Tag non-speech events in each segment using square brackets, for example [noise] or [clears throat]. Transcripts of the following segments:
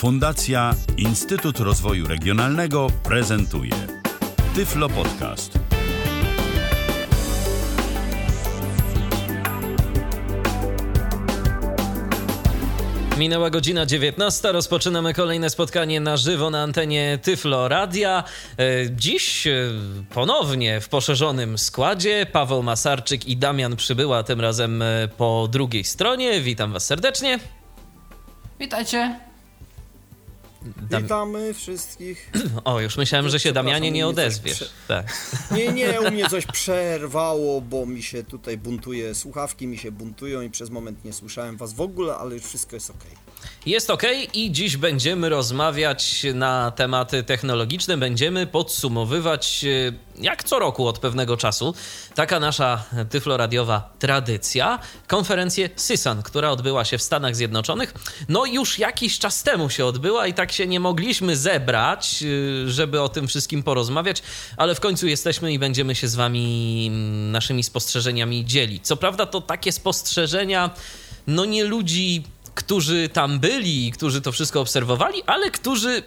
Fundacja Instytut Rozwoju Regionalnego prezentuje Tyflo Podcast. Minęła godzina 19. Rozpoczynamy kolejne spotkanie na żywo na antenie Tyflo Radia. E, Dziś e, ponownie w poszerzonym składzie Paweł Masarczyk i Damian Przybyła, tym razem e, po drugiej stronie. Witam Was serdecznie. Witajcie. Dam- Witamy wszystkich. [clears throat] O, już myślałem, że się Damianie nie odezwiesz. prze- Tak. [laughs] Nie, nie, u mnie coś [laughs] przerwało, bo mi się tutaj buntuje, słuchawki mi się buntują i przez moment nie słyszałem was w ogóle, ale już wszystko jest ok. Jest ok i dziś będziemy rozmawiać na tematy technologiczne. Będziemy podsumowywać, e, jak co roku od pewnego czasu, taka nasza tyfloradiowa tradycja, konferencję CISAN, która odbyła się w Stanach Zjednoczonych. No już jakiś czas temu się odbyła i tak się nie mogliśmy zebrać, e, żeby o tym wszystkim porozmawiać, ale w końcu jesteśmy i będziemy się z wami mm, naszymi spostrzeżeniami dzielić. Co prawda to takie spostrzeżenia, no nie ludzi którzy tam byli i którzy to wszystko obserwowali, ale którzy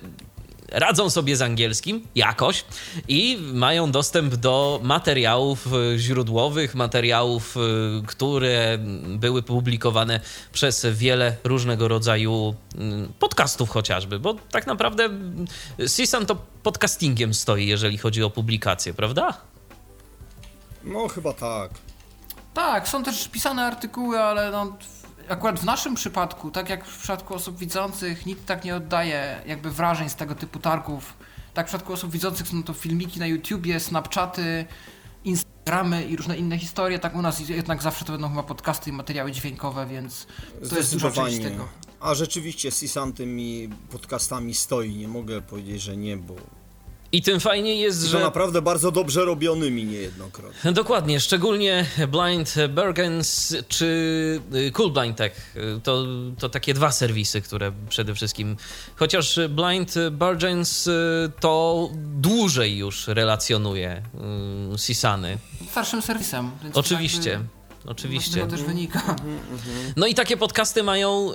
radzą sobie z angielskim jakoś i mają dostęp do materiałów e, źródłowych, materiałów, e, które były publikowane przez wiele różnego rodzaju mm, podcastów chociażby, bo tak naprawdę mm, CISAN to podcastingiem stoi, jeżeli chodzi o publikację, prawda? No chyba tak. Tak, są też pisane artykuły, ale no, akurat w naszym przypadku, tak jak w przypadku osób widzących, nikt tak nie oddaje jakby wrażeń z tego typu targów. Tak w przypadku osób widzących są to filmiki na YouTubie, Snapchaty, Instagramy i różne inne historie. Tak u nas jednak zawsze to będą chyba podcasty i materiały dźwiękowe, więc to jest duża część tego. A rzeczywiście Sisan tymi podcastami stoi, nie mogę powiedzieć, że nie, bo I tym fajnie jest, że że... naprawdę bardzo dobrze robionymi niejednokrotnie. Dokładnie, szczególnie Blind Bergens czy y, Cool Blind Tech. To, to takie dwa serwisy, które przede wszystkim. Chociaż Blind Bergens y, to dłużej już relacjonuje y, Sisany. Starszym serwisem. Więc Oczywiście. jakby Oczywiście. tego też wynika. No i takie podcasty mają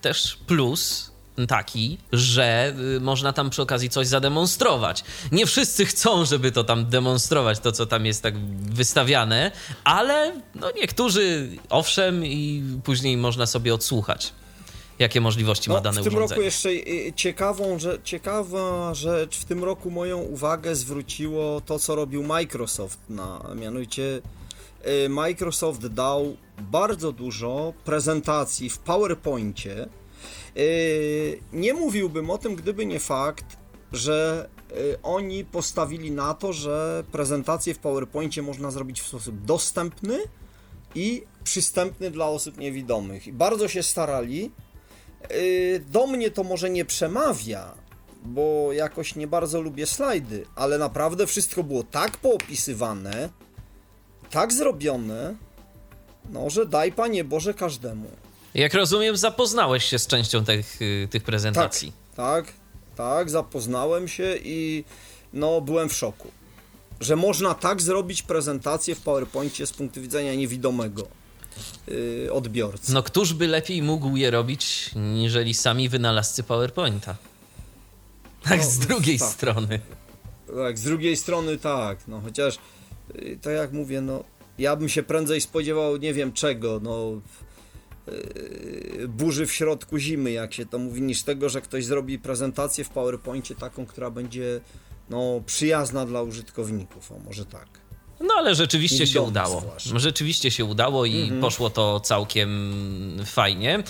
też plus taki, że y, można tam przy okazji coś zademonstrować. Nie wszyscy chcą, żeby to tam demonstrować, to co tam jest tak wystawiane, ale no niektórzy owszem i później można sobie odsłuchać, jakie możliwości ma No, dane w tym urządzenie. roku jeszcze y, ciekawą, że, ciekawa rzecz, w tym roku moją uwagę zwróciło to, co robił Microsoft, na, mianowicie y, Microsoft dał bardzo dużo prezentacji w PowerPoincie. Y, Nie mówiłbym o tym, gdyby nie fakt, że y, oni postawili na to, że prezentację w PowerPoincie można zrobić w sposób dostępny i przystępny dla osób niewidomych. I bardzo się starali. Y, Do mnie to może nie przemawia, bo jakoś nie bardzo lubię slajdy, ale naprawdę wszystko było tak poopisywane, tak zrobione, no, że daj Panie Boże każdemu. Jak rozumiem, zapoznałeś się z częścią tych, y, tych prezentacji. Tak, tak, zapoznałem się i no, byłem w szoku. Że można tak zrobić prezentację w PowerPoincie z punktu widzenia niewidomego yy, odbiorcy. No któż by lepiej mógł je robić, niżeli sami wynalazcy PowerPointa? Tak, No, z drugiej tak. strony. Tak, z drugiej strony tak, no chociaż y, tak jak mówię, no ja bym się prędzej spodziewał nie wiem czego, no burzy w środku zimy, jak się to mówi, niż tego, że ktoś zrobi prezentację w PowerPoincie taką, która będzie no przyjazna dla użytkowników, o może tak. No ale rzeczywiście się udało. zwłaszcza. Rzeczywiście się udało i poszło to całkiem fajnie.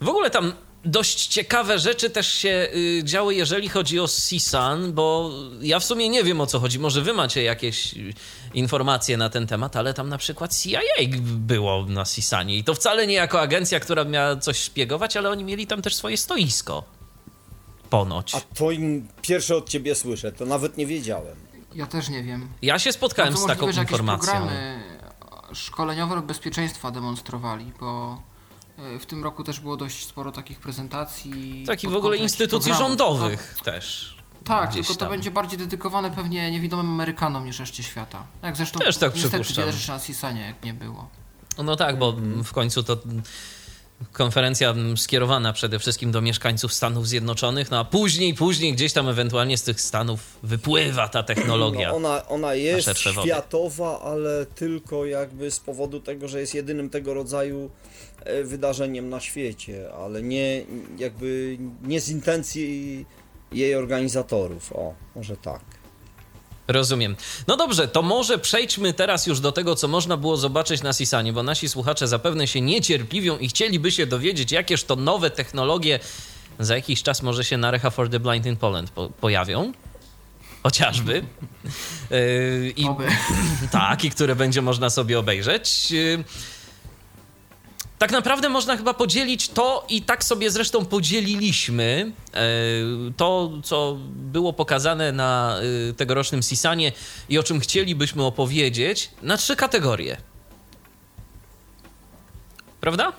W ogóle tam dość ciekawe rzeczy też się y, działy, jeżeli chodzi o CSUN, bo ja w sumie nie wiem o co chodzi. Może wy macie jakieś y, informacje na ten temat, ale tam na przykład CIA było na CSUNie i to wcale nie jako agencja, która miała coś szpiegować, ale oni mieli tam też swoje stoisko. Ponoć. A to im pierwsze od ciebie słyszę, to nawet nie wiedziałem. Ja też nie wiem. Ja się spotkałem No to z taką możliwe, informacją. programy szkoleniowe lub bezpieczeństwa demonstrowali, bo y, w tym roku też było dość sporo takich prezentacji. Tak i w ogóle instytucji programów. rządowych też. Tak, tylko to tam. będzie bardziej dedykowane pewnie niewidomym Amerykanom niż reszcie świata. Jak zresztą Też tak niestety przypuszczam. wiele rzeczy na Sisanie jak nie było. No tak, bo w końcu to konferencja skierowana przede wszystkim do mieszkańców Stanów Zjednoczonych, no a później, później gdzieś tam ewentualnie z tych Stanów wypływa ta technologia. No ona, ona jest światowa, ale tylko jakby z powodu tego, że jest jedynym tego rodzaju e, wydarzeniem na świecie, ale nie jakby nie z intencji jej organizatorów. O, może tak. Rozumiem. No dobrze, to może przejdźmy teraz już do tego, co można było zobaczyć na Sisanie, bo nasi słuchacze zapewne się niecierpliwią i chcieliby się dowiedzieć, jakież to nowe technologie za jakiś czas może się na Recha for the Blind in Poland po pojawią. Chociażby. Yy, [laughs] i, [laughs] tak, i które będzie można sobie obejrzeć. Yy, tak naprawdę można chyba podzielić to i tak sobie zresztą podzieliliśmy e, to, co było pokazane na e, tegorocznym Sisanie i o czym chcielibyśmy opowiedzieć, na trzy kategorie. Prawda?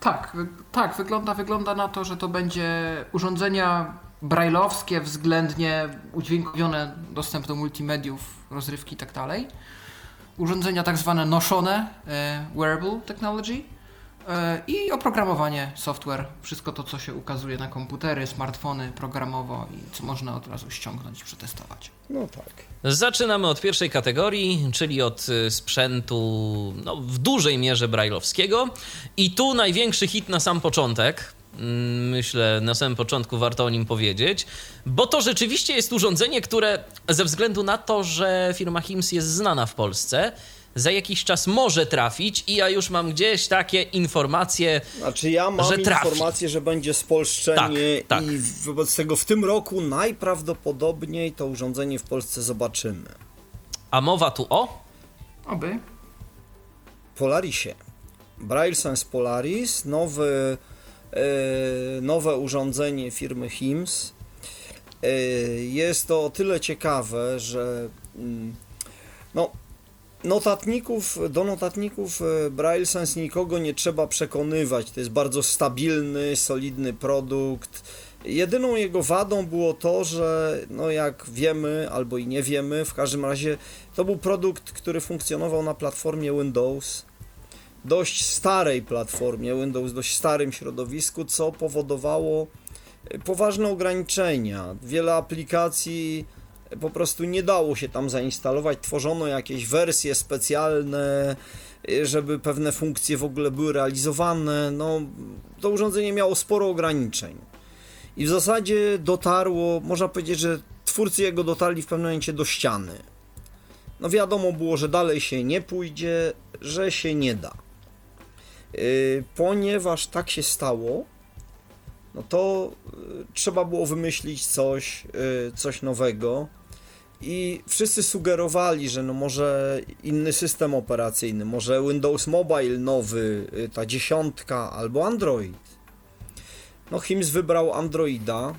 Tak, tak, wygląda, wygląda na to, że to będzie urządzenia brajlowskie, względnie udźwiękowione, dostęp do multimediów, rozrywki i tak dalej. Urządzenia tak zwane noszone, e, wearable technology i oprogramowanie, software, wszystko to, co się ukazuje na komputery, smartfony programowo i co można od razu ściągnąć i przetestować. No tak. Zaczynamy od pierwszej kategorii, czyli od y, sprzętu no, w dużej mierze brajlowskiego. I tu największy hit na sam początek. Mm, Myślę, na samym początku warto o nim powiedzieć, bo to rzeczywiście jest urządzenie, które ze względu na to, że firma HIMS jest znana w Polsce, za jakiś czas może trafić i ja już mam gdzieś takie informacje, Znaczy ja mam Że trafi. informację, że będzie spolszczenie Tak, tak. i wobec tego w tym roku najprawdopodobniej to urządzenie w Polsce zobaczymy. a mowa tu o Oby. Polarisie. Braille Sense Polaris, nowy, e, nowe urządzenie firmy HIMS. E, jest to o tyle ciekawe, że mm, no, notatników, do notatników e, Braille Sense nikogo nie trzeba przekonywać. To jest bardzo stabilny, solidny produkt. Jedyną jego wadą było to, że no jak wiemy albo i nie wiemy, w każdym razie to był produkt, który funkcjonował na platformie Windows dość starej platformie Windows, dość starym środowisku, co powodowało e, poważne ograniczenia. Wiele aplikacji po prostu nie dało się tam zainstalować. Tworzono jakieś wersje specjalne, e, żeby pewne funkcje w ogóle były realizowane. No, to urządzenie miało sporo ograniczeń. I w zasadzie dotarło, można powiedzieć, że twórcy jego dotarli w pewnym momencie do ściany. No wiadomo było, że dalej się nie pójdzie, że się nie da. Yy, ponieważ tak się stało, no to yy, trzeba było wymyślić coś, yy, coś nowego. I wszyscy sugerowali, że no może inny system operacyjny, może Windows Mobile nowy, yy, ta dziesiątka albo Android. No HIMS wybrał Androida,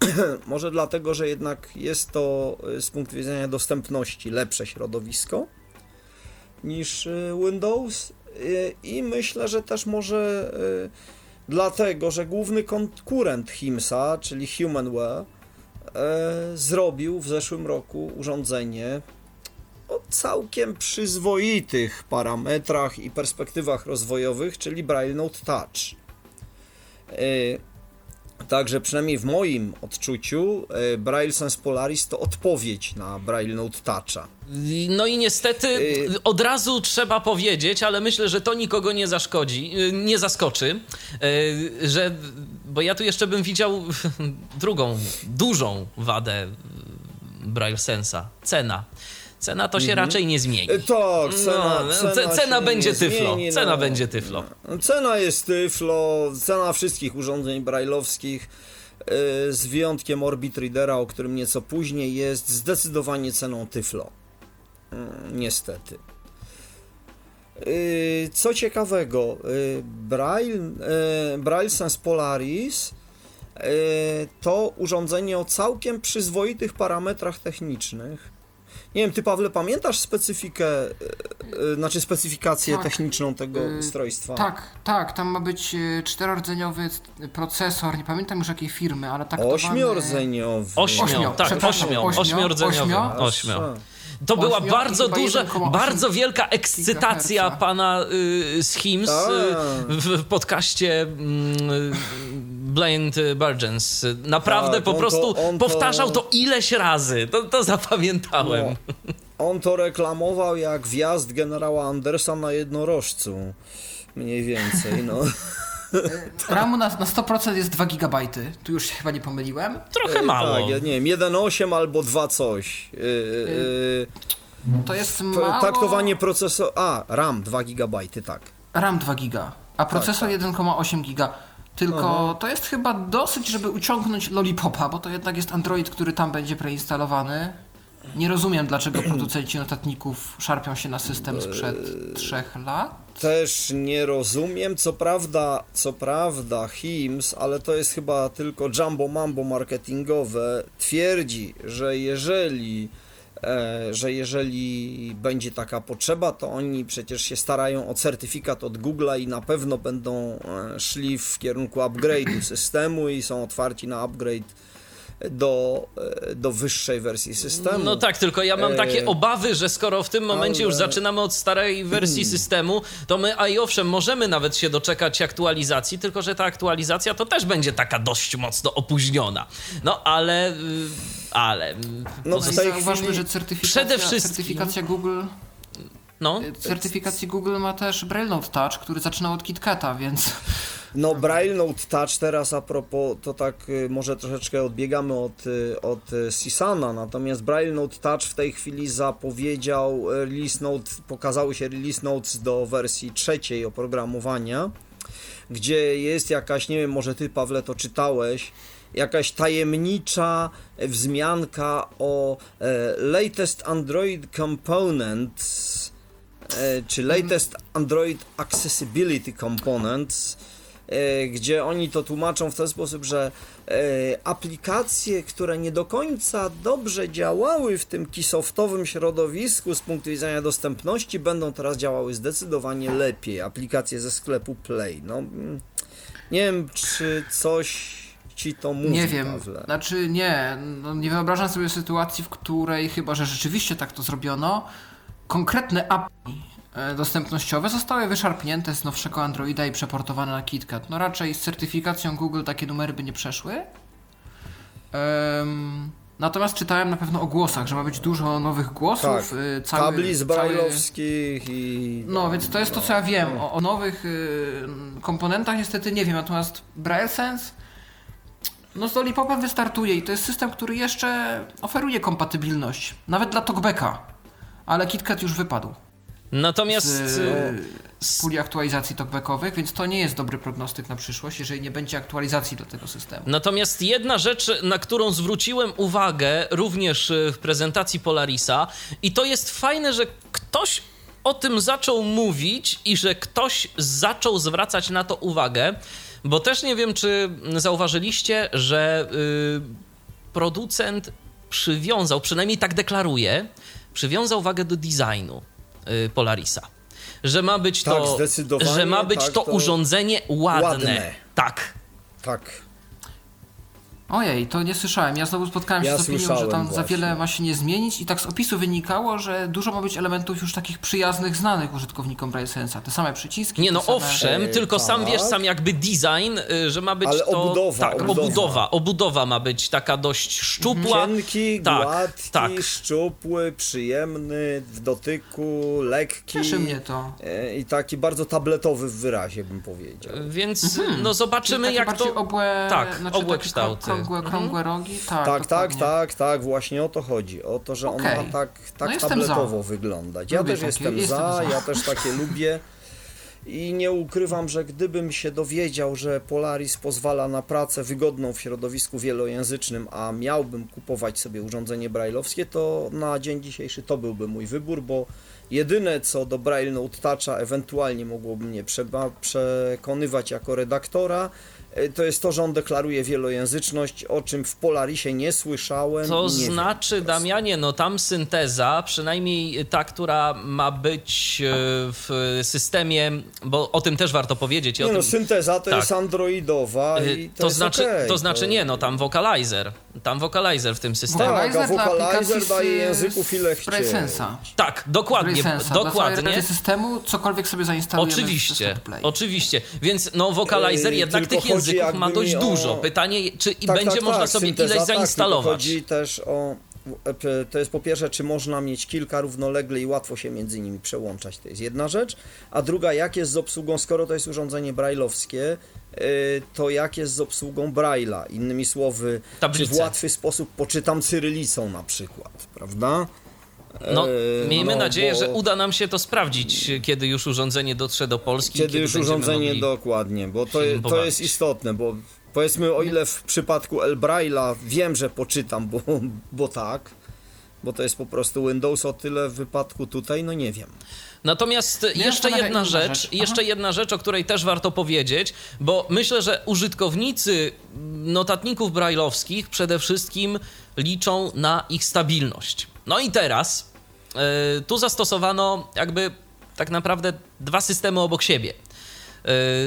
[clears throat] może dlatego, że jednak jest to z punktu widzenia dostępności lepsze środowisko niż y, Windows Y, i myślę, że też może y, dlatego, że główny konkurent HIMSA, czyli Humanware, y, zrobił w zeszłym roku urządzenie o całkiem przyzwoitych parametrach i perspektywach rozwojowych, czyli Braille Note Touch. Y, Także przynajmniej w moim odczuciu y, Braille Sense Polaris to odpowiedź na Braille Note Toucha. No i niestety Y- od razu trzeba powiedzieć, ale myślę, że to nikogo nie zaszkodzi, y, nie zaskoczy, że, bo ja tu jeszcze bym widział [laughs] drugą, dużą wadę Braille Sensa, cena. Cena to się raczej nie zmieni. Y, Tak, cena, No, cena, ce- cena się będzie nie tyflo, zmieni, cena no. będzie tyflo. Cena jest tyflo, cena wszystkich urządzeń brajlowskich y, z wyjątkiem Orbit Readera, o którym nieco później jest zdecydowanie ceną tyflo. Y, Niestety. Y, Co ciekawego, Braille, Braille Sense Polaris to urządzenie o całkiem przyzwoitych parametrach technicznych. Nie wiem, ty Pawle, pamiętasz specyfikę, y, y, znaczy specyfikację Tak, techniczną tego y, ustrojstwa? Tak, tak, tam ma być e, czterordzeniowy procesor, nie pamiętam już jakiej firmy, ale taktowany... Ośmiordzeniowy. Ośmio, Ośmio, tak, ośmio, ośmio, ośmiordzeniowy. ośmio. To była bardzo duża, 1,8 bardzo wielka ekscytacja gigaherca. pana y, z Hims Tak. y, w, podcaście y, Blind Burgeons. Naprawdę Tak, po to- prostu to- powtarzał to ileś razy. To, to zapamiętałem. No, on to reklamował jak wjazd generała Andersa na jednorożcu. Mniej więcej, no. [laughs] [laughs] RAMu na, na 100% jest 2 GB. Tu już się chyba nie pomyliłem. Trochę mało. Tak, ja nie wiem, 1.8 albo 2 coś. Yy, yy, To jest mało... taktowanie procesoru. A, RAM 2 GB, tak. RAM 2 giga, a procesor tak. 1,8 giga. Tylko to jest chyba dosyć, żeby uciągnąć Lollipopa, bo to jednak jest Android, który tam będzie preinstalowany. Nie rozumiem, dlaczego producenci notatników szarpią się na system sprzed trzech lat. Też nie rozumiem, co prawda, co prawda HIMS, ale to jest chyba tylko jumbo mambo marketingowe, twierdzi, że jeżeli e, że jeżeli będzie taka potrzeba, to oni przecież się starają o certyfikat od Google'a i na pewno będą e, szli w kierunku upgrade'u systemu i są otwarci na upgrade do, e, do wyższej wersji systemu. No tak, tylko ja mam E, takie obawy, że skoro w tym momencie już ale- Hmm. zaczynamy od starej wersji systemu, to my, a i owszem, możemy nawet się doczekać aktualizacji, tylko że ta aktualizacja to też będzie taka dość mocno opóźniona. No ale, y, ale... y, No, tej Zauważmy, chwili- że certyfikacja, Przede wszystkim- certyfikacja Google no, certyfikacji Google ma też Braille Note Touch, który zaczynał od KitKata, więc No Braille Note Touch teraz a propos, to tak y, może troszeczkę odbiegamy od, y, od y, Sisana, natomiast Braille Note Touch w tej chwili zapowiedział release note, pokazały się release notes do wersji trzeciej oprogramowania, gdzie jest jakaś, nie wiem, może ty Pawle to czytałeś, jakaś tajemnicza wzmianka o e, latest Android components, e, czy latest Android Accessibility Components, gdzie oni to tłumaczą w ten sposób, że e, aplikacje, które nie do końca dobrze działały w tym kisoftowym środowisku z punktu widzenia dostępności, będą teraz działały zdecydowanie lepiej. Aplikacje ze sklepu Play. No, mm, nie wiem, czy coś ci to mówi, nie wiem. Pawle. Znaczy nie, no nie wyobrażam sobie sytuacji, w której chyba, że rzeczywiście tak to zrobiono, konkretne API e, dostępnościowe zostały wyszarpnięte z nowszego Androida i przeportowane na KitKat. No raczej z certyfikacją Google takie numery by nie przeszły. Em, natomiast czytałem na pewno o głosach, że ma być dużo nowych głosów. Tak, y, cały, Tabli z cały- brajlowskich i... No, więc to jest to, co ja wiem. O, o nowych y, komponentach niestety nie wiem, natomiast Braille Sense no z Lollipopem wystartuje i to jest system, który jeszcze oferuje kompatybilność. Nawet dla Talkbacka. Ale KitKat już wypadł natomiast... z, y, z puli aktualizacji talkbackowych, więc to nie jest dobry prognostyk na przyszłość, jeżeli nie będzie aktualizacji do tego systemu. Natomiast jedna rzecz, na którą zwróciłem uwagę również y, w prezentacji Polarisa, i to jest fajne, że ktoś o tym zaczął mówić i że ktoś zaczął zwracać na to uwagę, bo też nie wiem, czy zauważyliście, że y, producent przywiązał, przynajmniej tak deklaruje, przywiązał wagę do designu y, Polarisa. Że ma być Tak, to, że ma być tak, to, to urządzenie ładne. ładne. Tak. Tak. Ojej, to nie słyszałem. Ja znowu spotkałem się Ja z opinią, że tam za właśnie. wiele ma się nie zmienić i tak z opisu wynikało, że dużo ma być elementów już takich przyjaznych, znanych użytkownikom Braille Sensa. Te same przyciski. Nie, no same... owszem, E, tylko sam tak. wiesz, sam jakby design, y, że ma być Ale to... obudowa, tak, obudowa. obudowa. Obudowa ma być taka dość szczupła. Cienki, Tak, gładki, tak. szczupły, przyjemny w dotyku, lekki. Cieszy mnie to. e, I taki bardzo tabletowy w wyrazie, bym powiedział. Więc no Czyli zobaczymy jak to... Obłe, tak, znaczy obłe kształty. Krągłe, Mhm. rogi. Tak, Tak, tak, dokładnie. tak, tak, właśnie o to chodzi. O to, że ona Okej. ma tak, tak No jestem tabletowo za. wyglądać. Ja Lubię też takie, jestem, jestem za, za. ja też takie lubię. I nie ukrywam, że gdybym się dowiedział, że Polaris pozwala na pracę wygodną w środowisku wielojęzycznym, a miałbym kupować sobie urządzenie brailleowskie, to na dzień dzisiejszy to byłby mój wybór, bo jedyne co do Braille Note Toucha ewentualnie mogłoby mnie przekonywać jako redaktora, to jest to, że on deklaruje wielojęzyczność, o czym w Polarisie nie słyszałem. To nie znaczy. Damianie, no tam synteza, przynajmniej ta, która ma być e, w systemie, bo o tym też warto powiedzieć. Nie no, tym, synteza to tak. jest androidowa e, i to, to jest znaczy, okej, to znaczy nie, no tam vocalizer Tam vocalizer w tym systemie. Tak, a Vocalizer dla vocalizer aplikacji daje języków ile Braillesensa. Tak, dokładnie. Dla dokładnie. reszty systemu cokolwiek sobie zainstalujemy Oczywiście, oczywiście. Więc no vocalizer Yy, jednak tylko tych chodzi języków ma dość mi o- dużo. Pytanie, czy i Tak, będzie tak, można tak, sobie ileś tak, zainstalować. Chodzi też o. e, To jest po pierwsze, czy można mieć kilka równolegle i łatwo się między nimi przełączać, to jest jedna rzecz. A druga, jak jest z obsługą, skoro to jest urządzenie brailleowskie, e, to jak jest z obsługą Braille'a? Innymi słowy, Tablice. czy w łatwy sposób poczytam cyrylicą na przykład, prawda? No, E, miejmy no, nadzieję, bo- że uda nam się to sprawdzić, kiedy już urządzenie dotrze do Polski. Kiedy już będziemy urządzenie mogli... dokładnie, bo to, to jest istotne, bo powiedzmy o ile w przypadku El Braille'a wiem, że poczytam, bo, bo tak, bo to jest po prostu Windows, o tyle w wypadku tutaj, no nie wiem. Natomiast jeszcze zastanawia jedna rzecz, rzecz. jeszcze jedna rzecz, o której też warto powiedzieć, bo myślę, że użytkownicy notatników brajlowskich przede wszystkim liczą na ich stabilność. No i teraz y, tu zastosowano jakby tak naprawdę dwa systemy obok siebie.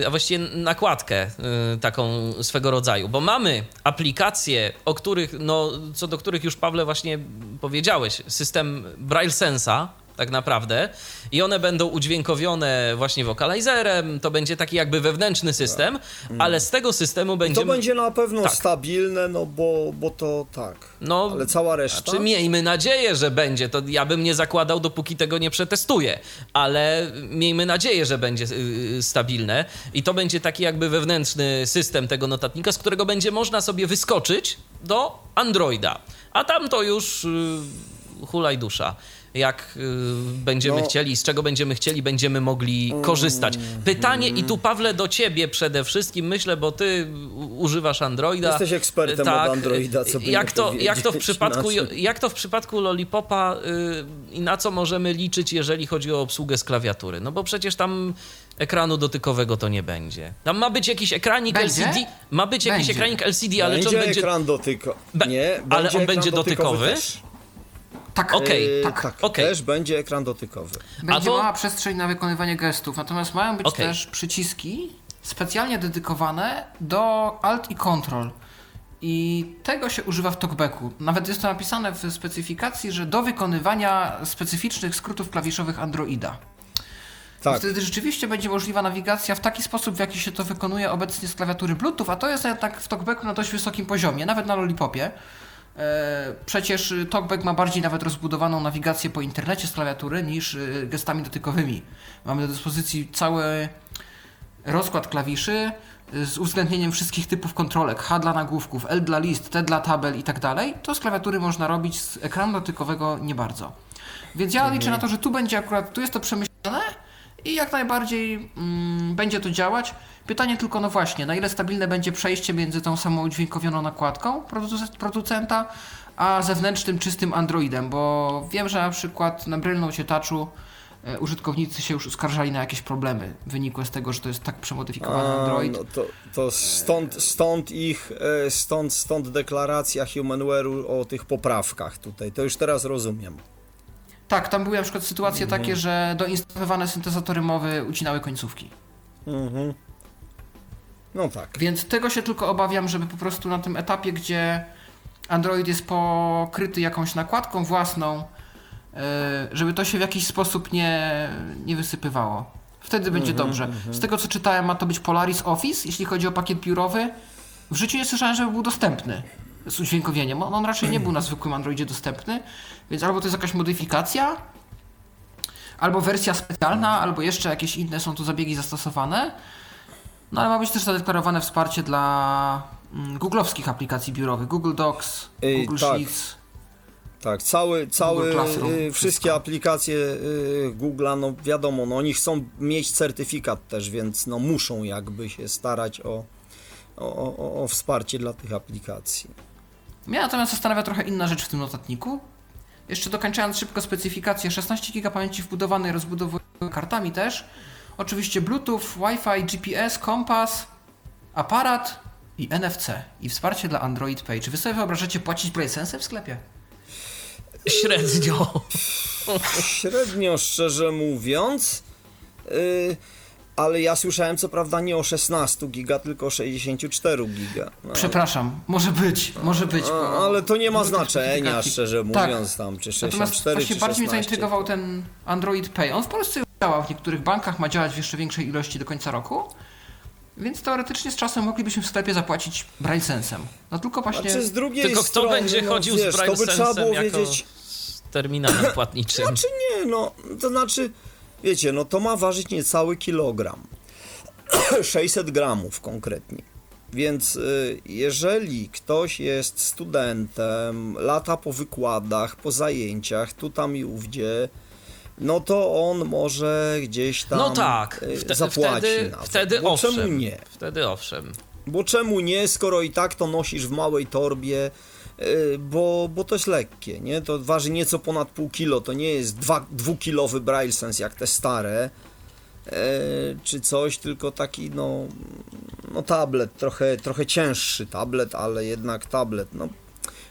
Y, a właściwie nakładkę y, taką swego rodzaju, bo mamy aplikacje, o których, no, co do których już Pawle właśnie powiedziałeś, system Braille Sensa, tak naprawdę, i one będą udźwiękowione właśnie vocalizerem, to będzie taki jakby wewnętrzny system, ale z tego systemu To będziemy... będzie na pewno Tak. stabilne, no bo, bo to tak. No, Ale cała reszta. Znaczy, miejmy nadzieję, że będzie. To ja bym nie zakładał, dopóki tego nie przetestuję, ale miejmy nadzieję, że będzie yy, stabilne i to będzie taki jakby wewnętrzny system tego notatnika, z którego będzie można sobie wyskoczyć do Androida. A tam to już yy, hulaj dusza. Jak yy, będziemy No. chcieli, z czego będziemy chcieli, będziemy mogli korzystać. Pytanie i tu Pawle do ciebie przede wszystkim, myślę, bo ty używasz Androida. Jesteś ekspertem tak, od Androida, co by jak nie to, jak to w przypadku [laughs] inaczej. jak to w przypadku Lollipopa y, i na co możemy liczyć, jeżeli chodzi o obsługę z klawiatury? No bo przecież tam ekranu dotykowego to nie będzie. Tam ma być jakiś ekranik Będzie? LCD, ma być jakiś Będzie. ekranik LCD, ale czy będzie on będzie ekran dotykowy. Be- Nie, ale będzie on ekran będzie dotykowy? Też. Tak, Okej, Yy, tak. tak, okej. też będzie ekran dotykowy. Będzie to- mała przestrzeń na wykonywanie gestów, natomiast mają być Okej. też przyciski specjalnie dedykowane do Alt i Control. I tego się używa w talkbacku. Nawet jest to napisane w specyfikacji, że do wykonywania specyficznych skrótów klawiszowych Androida. Tak. Wtedy rzeczywiście będzie możliwa nawigacja w taki sposób, w jaki się to wykonuje obecnie z klawiatury Bluetooth, a to jest tak w talkbacku na dość wysokim poziomie, nawet na Lollipopie. E, Przecież TalkBack ma bardziej nawet rozbudowaną nawigację po internecie z klawiatury niż y, gestami dotykowymi. Mamy do dyspozycji cały rozkład klawiszy y, z uwzględnieniem wszystkich typów kontrolek. H dla nagłówków, L dla list, T dla tabel i tak dalej. To z klawiatury można robić, z ekranu dotykowego nie bardzo. Więc ja liczę na to, że tu będzie akurat, tu jest to przemyślane i jak najbardziej mm, będzie to działać. Pytanie tylko, no właśnie, na ile stabilne będzie przejście między tą samą udźwiękowioną nakładką produc- producenta, a zewnętrznym, czystym Androidem, bo wiem, że na przykład na Note Touchu e, użytkownicy się już uskarżali na jakieś problemy wynikłe z tego, że to jest tak przemodyfikowany A, Android. No to, to stąd, stąd ich, e, stąd, stąd deklaracja Humanware'u o tych poprawkach tutaj. To już teraz rozumiem. Tak, tam były na przykład sytuacje Mhm. takie, że doinstalowane syntezatory mowy ucinały końcówki. Mhm. No tak. Więc tego się tylko obawiam, żeby po prostu na tym etapie, gdzie Android jest pokryty jakąś nakładką własną, e, żeby to się w jakiś sposób nie, nie wysypywało. Wtedy będzie dobrze. Z tego co czytałem, ma to być Polaris Office, jeśli chodzi o pakiet biurowy. W życiu nie słyszałem, żeby był dostępny z udźwiękowieniem. On on raczej nie był na zwykłym Androidzie dostępny, więc albo to jest jakaś modyfikacja, albo wersja specjalna, albo jeszcze jakieś inne są tu zabiegi zastosowane. No ale ma być też zadeklarowane wsparcie dla mm, googlowskich aplikacji biurowych. Google Docs, Google tak. Sheets. Tak, cały, cały, Classroom, y, wszystko. wszystkie aplikacje y, Google'a, no wiadomo, no oni chcą mieć certyfikat też, więc no muszą jakby się starać o, o, o, o wsparcie dla tych aplikacji. Mnie natomiast zastanawia trochę inna rzecz w tym notatniku. Jeszcze dokończając szybko specyfikację, 16 GB pamięci wbudowanej, rozbudowuję kartami też. Oczywiście Bluetooth, Wi-Fi, GPS, kompas, aparat i NFC. I wsparcie dla Android Pay. Czy wy sobie wyobrażacie płacić PlaySense w sklepie? Średnio. Średnio szczerze mówiąc, y, Ale ja słyszałem co prawda nie o 16 giga, tylko o 64 giga. No, Przepraszam, może być, może być. a, ale to nie ma znaczenia, szczerze Tak. mówiąc, tam czy Natomiast 64 właśnie czy bardziej mnie 16. zaintrygował ten Android Pay. On w Polsce już działa, w niektórych bankach ma działać w jeszcze większej ilości do końca roku. Więc teoretycznie z czasem moglibyśmy w sklepie zapłacić BrailleSensem. No tylko właśnie... Znaczy z drugiej Tylko kto strony, będzie no, chodził wiesz, z to by trzeba BrailleSensem było jako wiedzieć... z terminalem [clears throat] płatniczym? Znaczy nie, no, to znaczy, wiecie, no to ma ważyć niecały kilogram. [clears throat] 600 gramów konkretnie. Więc y, jeżeli ktoś jest studentem, lata po wykładach, po zajęciach, tu tam i ówdzie, no to on może gdzieś tam No tak, y, wte, zapłaci wtedy, na to. wtedy Bo owszem. czemu nie? Wtedy owszem. Bo czemu nie, skoro i tak to nosisz w małej torbie, yy, bo, bo to jest lekkie, nie? To waży nieco ponad pół kilo, to nie jest dwa, dwukilowy Braille Sense jak te stare, yy, czy coś, tylko taki, no, no tablet, trochę, trochę cięższy tablet, ale jednak tablet, no.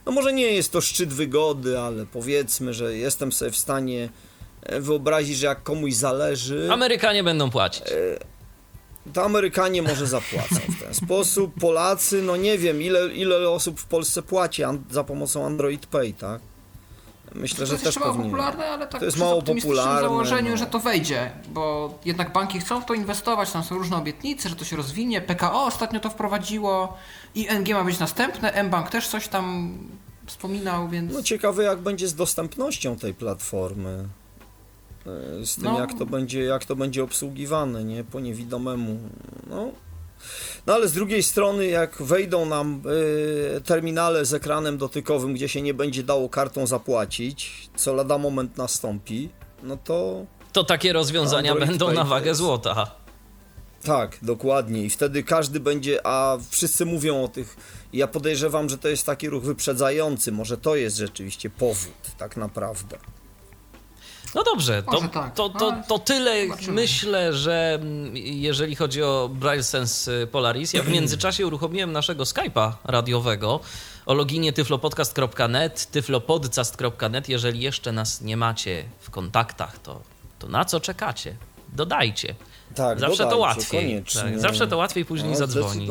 No może nie jest to szczyt wygody, ale powiedzmy, że jestem sobie w stanie wyobrazić, że jak komuś zależy Amerykanie będą płacić. to Amerykanie może zapłacą w ten sposób. Polacy, no nie wiem, ile, ile osób w Polsce płaci an- za pomocą Android Pay, tak? Myślę, To że też mało powinien. popularne, ale tak To jest mało popularne, założeniu, no. że to wejdzie, bo jednak banki chcą w to inwestować, tam są różne obietnice, że to się rozwinie, PKO ostatnio to wprowadziło, ING ma być następne, mBank też coś tam wspominał, więc... No ciekawe jak będzie z dostępnością tej platformy. E, Z tym No. jak to będzie, jak to będzie obsługiwane, nie? Po niewidomemu. No. No ale z drugiej strony, jak wejdą nam y, terminale z ekranem dotykowym, gdzie się nie będzie dało kartą zapłacić, co lada moment nastąpi, no to To takie rozwiązania Android będą na wagę jest- złota. Tak, dokładnie. I wtedy każdy będzie, a wszyscy mówią o tych. Ja podejrzewam, że to jest taki ruch wyprzedzający. Może to jest rzeczywiście powód, tak naprawdę. No dobrze, to, tak, to, to, ale to tyle. zobaczymy. Myślę, że mm, jeżeli chodzi o Braille Sense y, Polaris, ja w [clears throat] międzyczasie uruchomiłem naszego Skype'a radiowego o loginie tyflopodcast.net, tyflopodcast.net. Jeżeli jeszcze nas nie macie w kontaktach, to, to na co czekacie? Dodajcie. Tak, Zawsze to dodajcie, łatwiej. Koniecznie. Tak, zawsze to łatwiej później No, zadzwonić.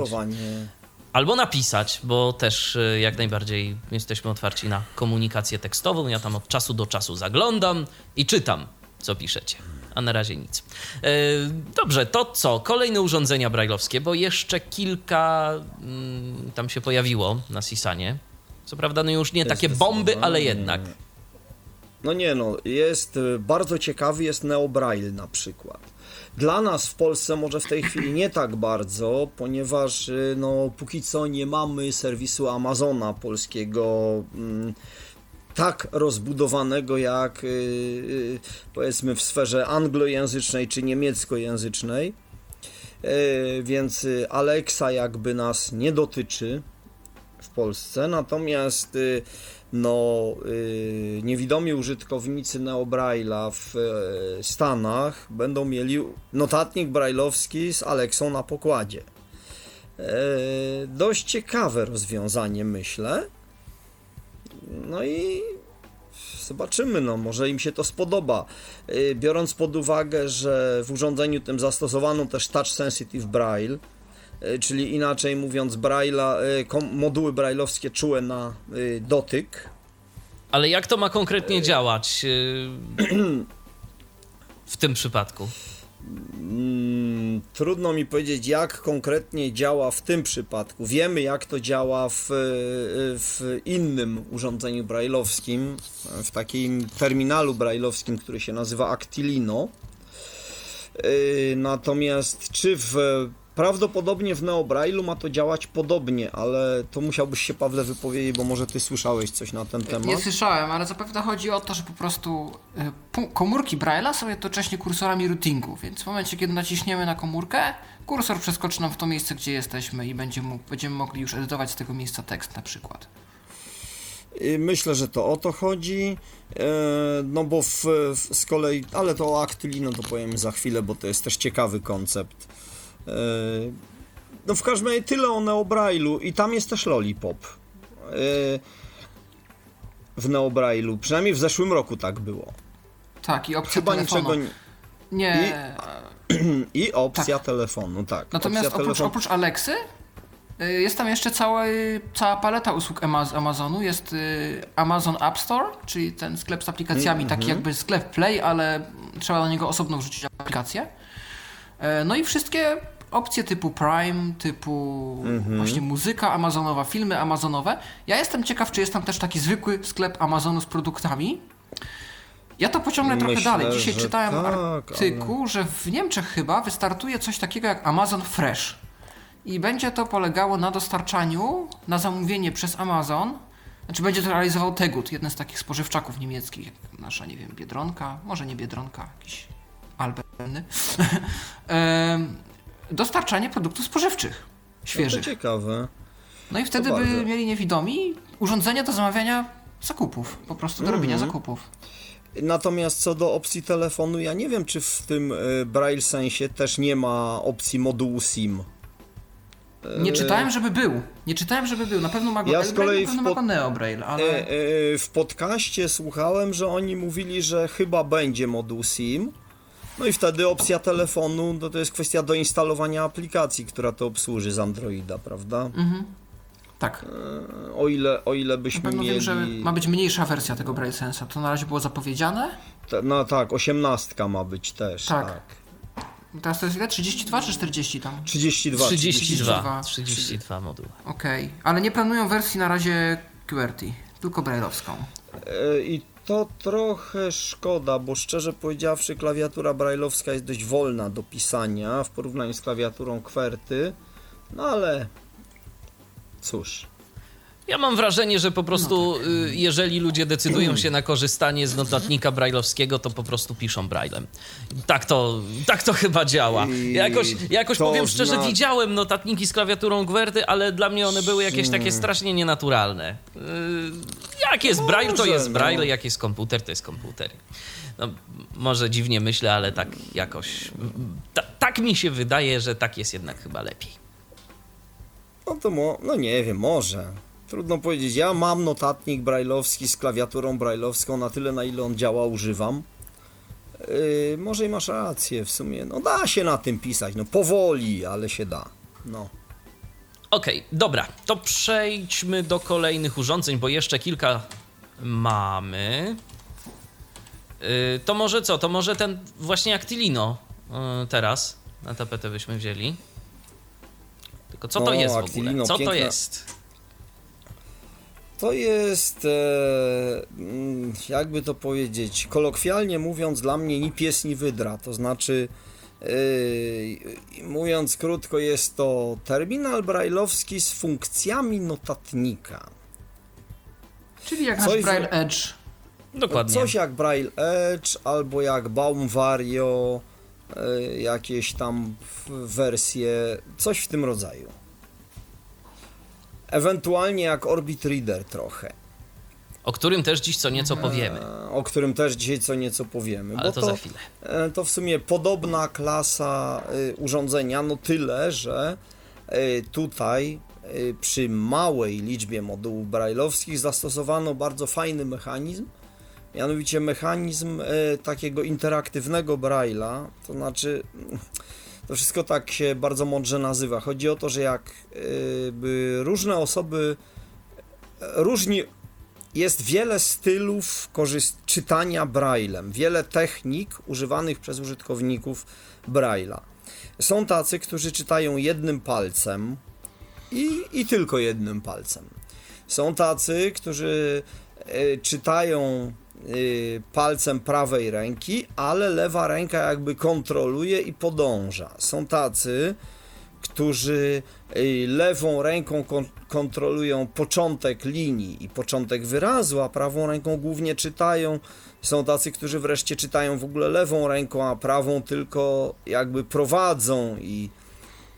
Albo napisać, bo też y, jak najbardziej jesteśmy otwarci na komunikację tekstową. Ja tam od czasu do czasu zaglądam i czytam, co piszecie. A na razie nic. E, Dobrze, to co? Kolejne urządzenia brajlowskie, bo jeszcze kilka mm, tam się pojawiło na Sisanie. Co prawda, no już nie takie bomby, ale jednak. No nie no, jest y, bardzo ciekawy jest Neo Braille na przykład. Dla nas w Polsce może w tej chwili nie tak bardzo, ponieważ y, no póki co nie mamy serwisu Amazona polskiego mm, tak rozbudowanego jak y, y, powiedzmy w sferze anglojęzycznej czy niemieckojęzycznej. Więc Alexa jakby nas nie dotyczy w Polsce, natomiast no, y, niewidomi użytkownicy Neo Braille'a w e, Stanach będą mieli notatnik brajlowski z Alexą na pokładzie. E, dość ciekawe rozwiązanie, myślę. No i zobaczymy, no może im się to spodoba. Y, Biorąc pod uwagę, że w urządzeniu tym zastosowano też Touch Sensitive Braille, czyli inaczej mówiąc, braille'a, kom- moduły brailleowskie czułe na y, dotyk. Ale jak to ma konkretnie działać [clears throat] w tym przypadku? Mm, trudno mi powiedzieć, jak konkretnie działa w tym przypadku. Wiemy, jak to działa w, w innym urządzeniu brailleowskim, w takim terminalu brailleowskim, który się nazywa Actilino. Natomiast czy w prawdopodobnie w Neo Braille'u ma to działać podobnie, ale to musiałbyś się Pawle wypowiedzieć, bo może ty słyszałeś coś na ten temat. Nie słyszałem, ale zapewne chodzi o to, że po prostu pu- komórki Braille'a są jednocześnie kursorami routingu, więc w momencie, kiedy naciśniemy na komórkę, kursor przeskoczy nam w to miejsce, gdzie jesteśmy i będzie mógł, będziemy mogli już edytować z tego miejsca tekst na przykład. Y, Myślę, że to o to chodzi. E, No bo w, w, z kolei, ale to o Actylino to powiem za chwilę, bo to jest też ciekawy koncept. E, No w każdym razie tyle o Neo Braille'u i tam jest też Lollipop. E, W Neo Braille'u, przynajmniej w zeszłym roku tak było. Tak, i opcja Chyba telefonu. niczego nie... Nie, I [clears throat] opcja telefonu, tak. Natomiast opcja oprócz, telefon- oprócz Alexy y, jest tam jeszcze cała, cała paleta usług Amazonu. Jest y, Amazon App Store, czyli ten sklep z aplikacjami, Mm, taki mhm. jakby sklep Play, ale trzeba na niego osobno wrzucić aplikację. E, No i wszystkie opcje typu Prime, typu Mhm. właśnie muzyka amazonowa, filmy amazonowe. Ja jestem ciekaw, czy jest tam też taki zwykły sklep Amazonu z produktami. Ja to pociągnę trochę Myślę, dalej. Dzisiaj czytałem tak, artykuł, że w Niemczech chyba wystartuje coś takiego jak Amazon Fresh. I będzie to polegało na dostarczaniu na zamówienie przez Amazon. Znaczy będzie to realizował Tegut, jeden z takich spożywczaków niemieckich, jak nasza, nie wiem, Biedronka, może nie Biedronka, jakiś Alberny. [laughs] Dostarczanie produktów spożywczych, No to świeżych. ciekawe. No i wtedy To by bardzo. mieli niewidomi urządzenia do zamawiania zakupów, po prostu do robienia Mhm. zakupów. Natomiast co do opcji telefonu, ja nie wiem, czy w tym y, Braille sensie też nie ma opcji modułu SIM. Nie czytałem, żeby był. Nie czytałem, żeby był. Na pewno ma go Ja z kolei na pewno pod- Neo Braille, ale... E, e, w podcaście słuchałem, że oni mówili, że chyba będzie moduł SIM. No i wtedy opcja telefonu, no to jest kwestia doinstalowania aplikacji, która to obsłuży z Androida, prawda? Tak. E, O ile, o ile byśmy mieli... wiem, że ma być mniejsza wersja tego Braille Sensa. To na razie było zapowiedziane. te- No tak, osiemnastka ma być też, Tak. tak. Teraz to jest ile? 32 czy 40 tam? 32. 32. 32. 32 moduły. Okej. Ale nie planują wersji na razie QWERTY, tylko Braille'owską. E, I to trochę szkoda, bo szczerze powiedziawszy, klawiatura brajlowska jest dość wolna do pisania w porównaniu z klawiaturą kwerty. No ale cóż. Ja mam wrażenie, że po prostu y, jeżeli ludzie decydują się na korzystanie z notatnika brajlowskiego, to po prostu piszą braillem. Tak to, tak to chyba działa. Jakoś, jakoś powiem szczerze, zna- widziałem notatniki z klawiaturą Gwerty, ale dla mnie one były jakieś takie Hmm. strasznie nienaturalne. Y, Jak jest braille, to Może, jest no. braille, jak jest komputer, to jest komputer. No, może dziwnie myślę, ale tak jakoś... Ta, tak mi się wydaje, że tak jest jednak chyba lepiej. No to mo, no nie wiem, może. Trudno powiedzieć. Ja mam notatnik brajlowski z klawiaturą brajlowską na tyle, na ile on działa, używam. Yy, może i masz rację w sumie. No da się na tym pisać. No powoli, ale się da. No. Okej, dobra, to przejdźmy do kolejnych urządzeń, bo jeszcze kilka mamy. Yy, to może co? To może ten właśnie Actilino yy, teraz na tapetę byśmy wzięli. Tylko co to O, jest w Actilino, ogóle? Co to piękna- jest? To jest, e, mm, jakby to powiedzieć, kolokwialnie mówiąc, dla mnie ni pies, ni wydra. To znaczy, e, mówiąc krótko, jest to terminal brajlowski z funkcjami notatnika. Czyli jak Coś Braille Edge. Dokładnie. Coś jak Braille Edge albo jak Baum Vario, e, jakieś tam wersje, coś w tym rodzaju. Ewentualnie jak Orbit Reader trochę. O którym też dziś co nieco powiemy. E, o którym też dzisiaj co nieco powiemy. Ale bo to za chwilę. e, to w sumie podobna klasa y, urządzenia, no tyle, że y, tutaj y, przy małej liczbie modułów brajlowskich zastosowano bardzo fajny mechanizm, mianowicie mechanizm takiego interaktywnego braila, to znaczy to wszystko tak się bardzo mądrze nazywa. Chodzi o to, że jak y, by różne osoby różni jest wiele stylów korzyst- czytania braillem, wiele technik używanych przez użytkowników braille'a. Są tacy, którzy czytają jednym palcem i, i tylko jednym palcem. Są tacy, którzy e, czytają palcem prawej ręki, ale lewa ręka jakby kontroluje i podąża. Są tacy, którzy y, lewą ręką kon- kontrolują początek linii i początek wyrazu, a prawą ręką głównie czytają. Są tacy, którzy wreszcie czytają w ogóle lewą ręką, a prawą tylko jakby prowadzą i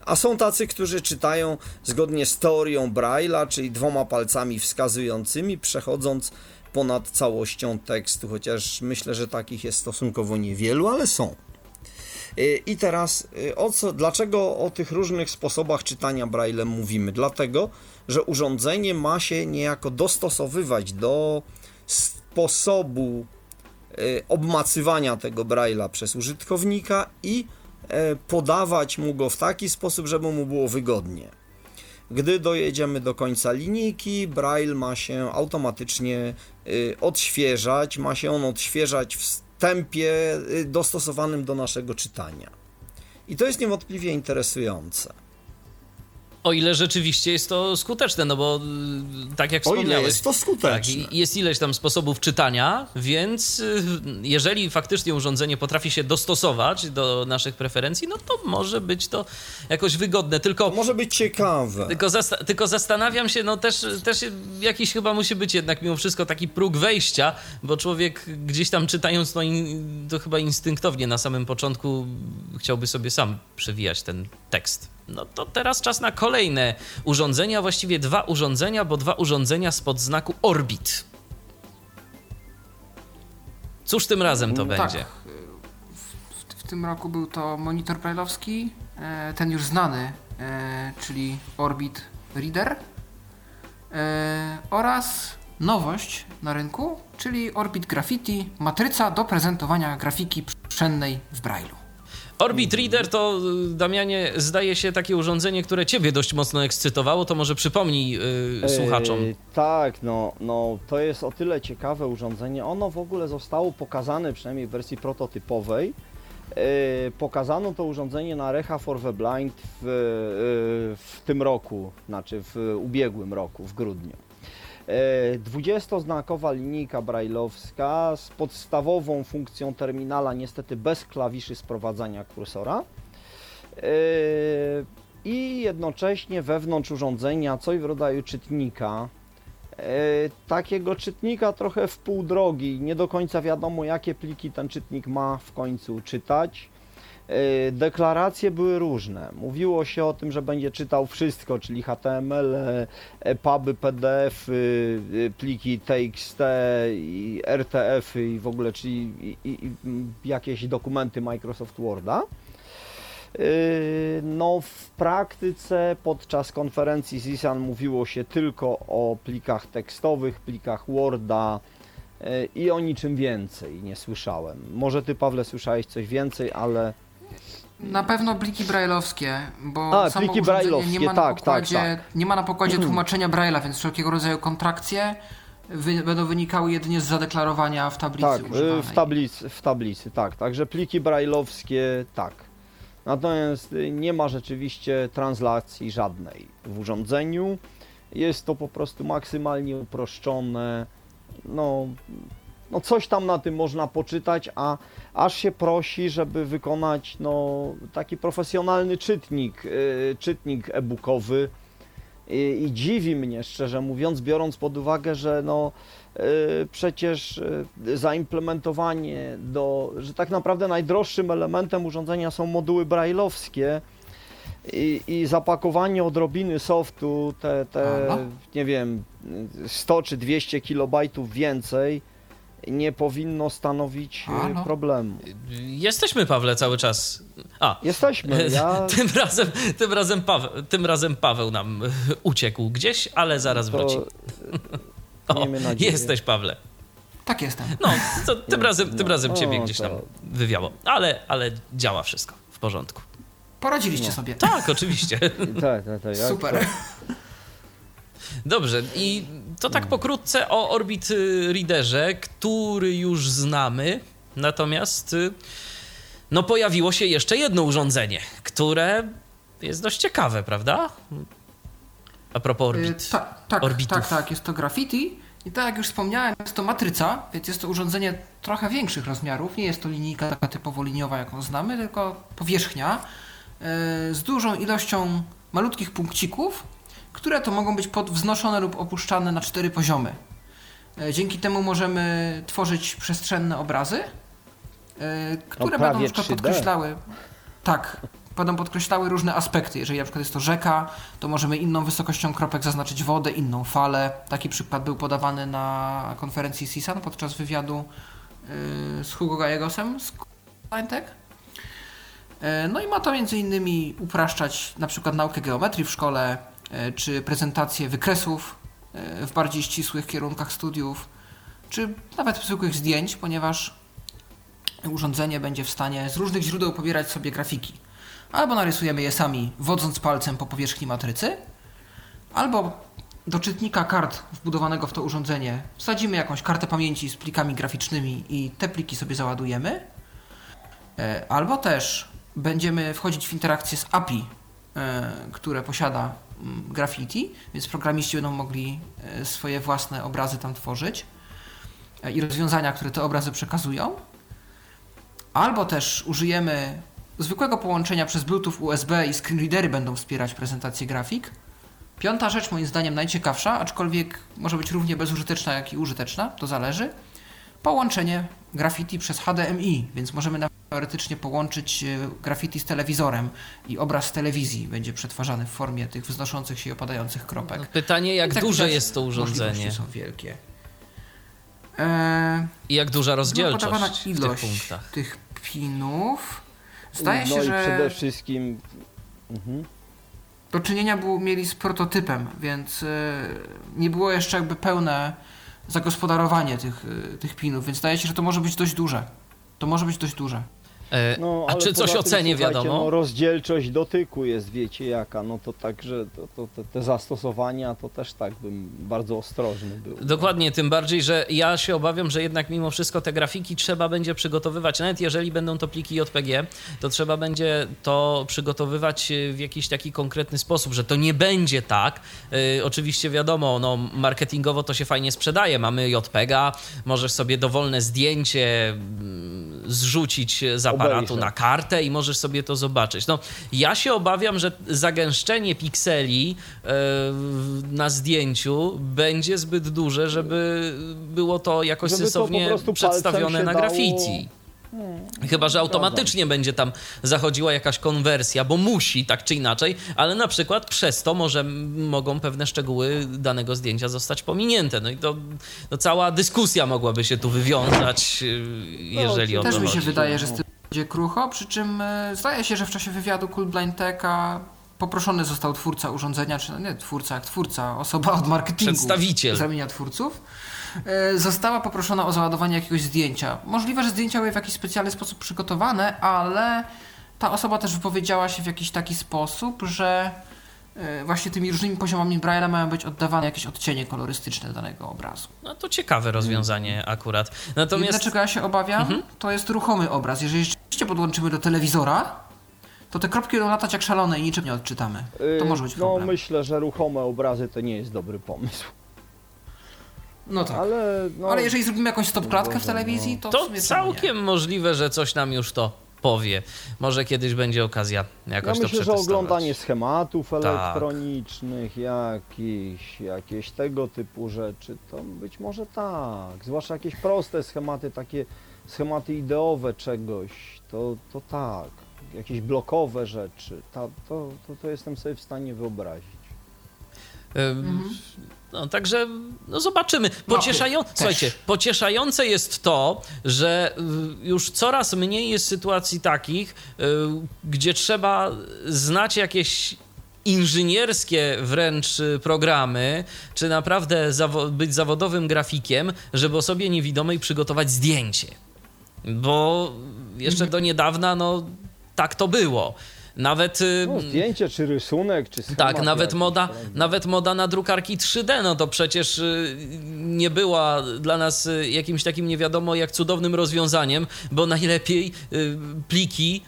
a są tacy, którzy czytają zgodnie z teorią Braille'a, czyli dwoma palcami wskazującymi, przechodząc ponad całością tekstu, chociaż myślę, że takich jest stosunkowo niewielu, ale są. Y, I teraz y, o co, dlaczego o tych różnych sposobach czytania Braille mówimy? Dlatego, że urządzenie ma się niejako dostosowywać do sposobu y, obmacywania tego Braille'a przez użytkownika i e, podawać mu go w taki sposób, żeby mu było wygodnie. Gdy dojedziemy do końca linijki, Braille ma się automatycznie y, odświeżać, ma się on odświeżać w tempie y, dostosowanym do naszego czytania. I to jest niewątpliwie interesujące. O ile rzeczywiście jest to skuteczne, no bo y, tak jak O wspomniałeś. ile jest to skuteczne. Tak, jest ileś tam sposobów czytania, więc y, jeżeli faktycznie urządzenie potrafi się dostosować do naszych preferencji, no to może być to jakoś wygodne. Tylko To może być ciekawe. Tylko, zasta- tylko zastanawiam się, no też, też jakiś chyba musi być jednak mimo wszystko taki próg wejścia, bo człowiek gdzieś tam czytając, no to chyba instynktownie na samym początku chciałby sobie sam przewijać ten tekst. No to teraz czas na kolejne urządzenia, właściwie dwa urządzenia, bo dwa urządzenia spod znaku Orbit. Cóż tym razem to Tak. będzie? W, w tym roku był to monitor brailleowski, e, ten już znany, e, czyli Orbit Reader e, oraz nowość na rynku, czyli Orbit Graffiti, matryca do prezentowania grafiki przestrzennej w Braille'u. Orbit Reader to, y, Damianie, zdaje się takie urządzenie, które ciebie dość mocno ekscytowało, to może przypomnij yy, słuchaczom. E, tak, no, no to jest o tyle ciekawe urządzenie. Ono w ogóle zostało pokazane, przynajmniej w wersji prototypowej. E, pokazano to urządzenie na Recha for the Blind w, e, w tym roku, znaczy w ubiegłym roku, w grudniu. E, 20-znakowa linijka brajlowska z podstawową funkcją terminala, niestety bez klawiszy sprowadzania kursora. E, I jednocześnie wewnątrz urządzenia coś w rodzaju czytnika. E, Takiego czytnika trochę w pół drogi. Nie do końca wiadomo, jakie pliki ten czytnik ma w końcu czytać. E, Deklaracje były różne. Mówiło się o tym, że będzie czytał wszystko, czyli HTML, e, puby, PDF, y, y, pliki TXT, i RTF -y i w ogóle, czyli i, i, jakieś dokumenty Microsoft Worda. No, w praktyce podczas konferencji CISAN mówiło się tylko o plikach tekstowych, plikach Worda i o niczym więcej nie słyszałem. Może ty, Pawle, słyszałeś coś więcej, ale Na pewno pliki brailleowskie, bo A, samo brailleowskie, nie ma na tak, tak, pokładzie, tak. nie ma na pokładzie tłumaczenia braille'a, więc wszelkiego rodzaju kontrakcje wy, będą wynikały jedynie z zadeklarowania w tablicy tak, używanej. yy, w tablicy, w tablicy, tak. Także pliki brajlowskie, tak. Natomiast y, nie ma rzeczywiście translacji żadnej w urządzeniu. Jest to po prostu maksymalnie uproszczone. No, no coś tam na tym można poczytać, a aż się prosi, żeby wykonać no, taki profesjonalny czytnik, yy, czytnik e-bookowy. I, I dziwi mnie, szczerze mówiąc, biorąc pod uwagę, że no, yy, przecież yy, zaimplementowanie do, że tak naprawdę najdroższym elementem urządzenia są moduły brailleowskie i, i zapakowanie odrobiny softu, te, te Aha. nie wiem, 100 czy 200 kilobajtów więcej nie powinno stanowić yy, Halo? problemu. Jesteśmy, Pawle, cały czas. A, Jesteśmy, [laughs] ja tym, razem, tym, razem Paweł, tym razem Paweł nam [laughs] uciekł gdzieś, ale zaraz to, wróci. [laughs] O, miejmy nadzieję. jesteś, Pawle. Tak jestem. No, to tym razem, tym no, razem ciebie no, gdzieś to- tam wywiało. Ale, ale działa wszystko w porządku. Poradziliście No. sobie. Tak, oczywiście. tak, tak, tak, Super. Dobrze, i to tak pokrótce o Orbit y, Readerze, który już znamy. Natomiast y, no pojawiło się jeszcze jedno urządzenie, które jest dość ciekawe, prawda? A propos Y, Orbit. tak, tak, orbitów. tak, tak, jest to graffiti. I tak jak już wspomniałem, jest to matryca, więc jest to urządzenie trochę większych rozmiarów. Nie jest to linijka taka typowo liniowa, jaką znamy, tylko powierzchnia z dużą ilością malutkich punkcików, które to mogą być podwznoszone lub opuszczane na cztery poziomy. Y, Dzięki temu możemy tworzyć przestrzenne obrazy, y, które będą na przykład 3D. podkreślały. Tak, będą podkreślały różne aspekty. Jeżeli na przykład jest to rzeka, to możemy inną wysokością kropek zaznaczyć wodę, inną falę. Taki przykład był podawany na konferencji CISAN podczas wywiadu yy, z Hugo Gallegosem z Scientech. No i ma to między innymi upraszczać na przykład naukę geometrii w szkole, czy prezentację wykresów yy, w bardziej ścisłych kierunkach studiów, czy nawet zwykłych zdjęć, ponieważ urządzenie będzie w stanie z różnych źródeł pobierać sobie grafiki. Albo narysujemy je sami, wodząc palcem po powierzchni matrycy, albo do czytnika kart wbudowanego w to urządzenie wsadzimy jakąś kartę pamięci z plikami graficznymi i te pliki sobie załadujemy. E, albo też będziemy wchodzić w interakcję z API, e, które posiada Graffiti, więc programiści będą mogli e, swoje własne obrazy tam tworzyć i rozwiązania, które te obrazy przekazują. Albo też użyjemy zwykłego połączenia przez Bluetooth USB i screenreadery będą wspierać prezentację grafik. Piąta rzecz, moim zdaniem najciekawsza, aczkolwiek może być równie bezużyteczna, jak i użyteczna, to zależy. Połączenie graffiti przez HDMI, więc możemy teoretycznie połączyć e, graffiti z telewizorem i obraz z telewizji będzie przetwarzany w formie tych wznoszących się i opadających kropek. Pytanie, jak tak duże jest to urządzenie? są wielkie. Eee, I jak duża rozdzielczość podawana ilość tych punktach? tych pinów. Zdaje no się, i że przede wszystkim... Mhm. do czynienia było, mieli z prototypem, więc e, nie było jeszcze jakby pełne zagospodarowanie tych, e, tych pinów, więc zdaje się, że to może być dość duże. To może być dość duże. E, No, A czy coś o cenie wiadomo? No, rozdzielczość dotyku jest, wiecie jaka, no to także to, to, te, te zastosowania to też tak bym bardzo ostrożny był. Dokładnie, tym bardziej, że ja się obawiam, że jednak mimo wszystko te grafiki trzeba będzie przygotowywać, nawet jeżeli będą to pliki JPG, to trzeba będzie to przygotowywać e, w jakiś taki konkretny sposób, że to nie będzie tak. Yy, oczywiście wiadomo, no, marketingowo to się fajnie sprzedaje. Mamy JPEGa, możesz sobie dowolne zdjęcie mm, zrzucić z aparatu na kartę i możesz sobie to zobaczyć. No, ja się obawiam, że zagęszczenie pikseli e, na zdjęciu będzie zbyt duże, żeby było to jakoś Żeby to sensownie palcem przedstawione na dało- graffiti. Chyba, że automatycznie będzie tam zachodziła jakaś konwersja, bo musi tak czy inaczej, ale na przykład przez to może mogą pewne szczegóły danego zdjęcia zostać pominięte. No i to no cała dyskusja mogłaby się tu wywiązać, y, jeżeli o to Też mi się chodzi. wydaje, że z tym będzie krucho, przy czym e, zdaje się, że w czasie wywiadu Cool Blind Techa poproszony został twórca urządzenia, czy no nie twórca, jak twórca, osoba od marketingu. Przedstawiciel. Z ramienia twórców. e, Została poproszona o załadowanie jakiegoś zdjęcia. Możliwe, że zdjęcia były w jakiś specjalny sposób przygotowane, ale ta osoba też wypowiedziała się w jakiś taki sposób, że właśnie tymi różnymi poziomami Braille'a mają być oddawane jakieś odcienie kolorystyczne danego obrazu. No to ciekawe rozwiązanie akurat. Natomiast Jedyne, czego ja się obawiam, to jest ruchomy obraz. Jeżeli rzeczywiście podłączymy do telewizora, to te kropki będą latać jak szalone i niczym nie odczytamy. To może być no problem. myślę, że ruchome obrazy to nie jest dobry pomysł. No tak. Ale, no, Ale jeżeli zrobimy jakąś stopklatkę w Boże, telewizji, to, w to całkiem możliwe, że coś nam już to powie. Może kiedyś będzie okazja ja jakoś to myślę, że przetestować. oglądanie schematów Tak. elektronicznych, jakichś, jakieś tego typu rzeczy, to być może tak. Zwłaszcza jakieś proste schematy, takie schematy ideowe czegoś, to, to tak. Jakieś blokowe rzeczy, ta, to, to, to jestem sobie w stanie wyobrazić. Ym, No, także no zobaczymy. No, Pocieszają... też. Słuchajcie, pocieszające jest to, że y, już coraz mniej jest sytuacji takich, y, gdzie trzeba znać jakieś inżynierskie wręcz y, programy, czy naprawdę zawo- być zawodowym grafikiem, żeby osobie niewidomej przygotować zdjęcie. Bo jeszcze do niedawna, no tak to było. Nawet y, No, zdjęcie, czy rysunek, czy schemat. tak, nawet moda, nawet moda na drukarki 3D, no to przecież y, nie była dla nas y, jakimś takim nie wiadomo jak cudownym rozwiązaniem, bo najlepiej pliki,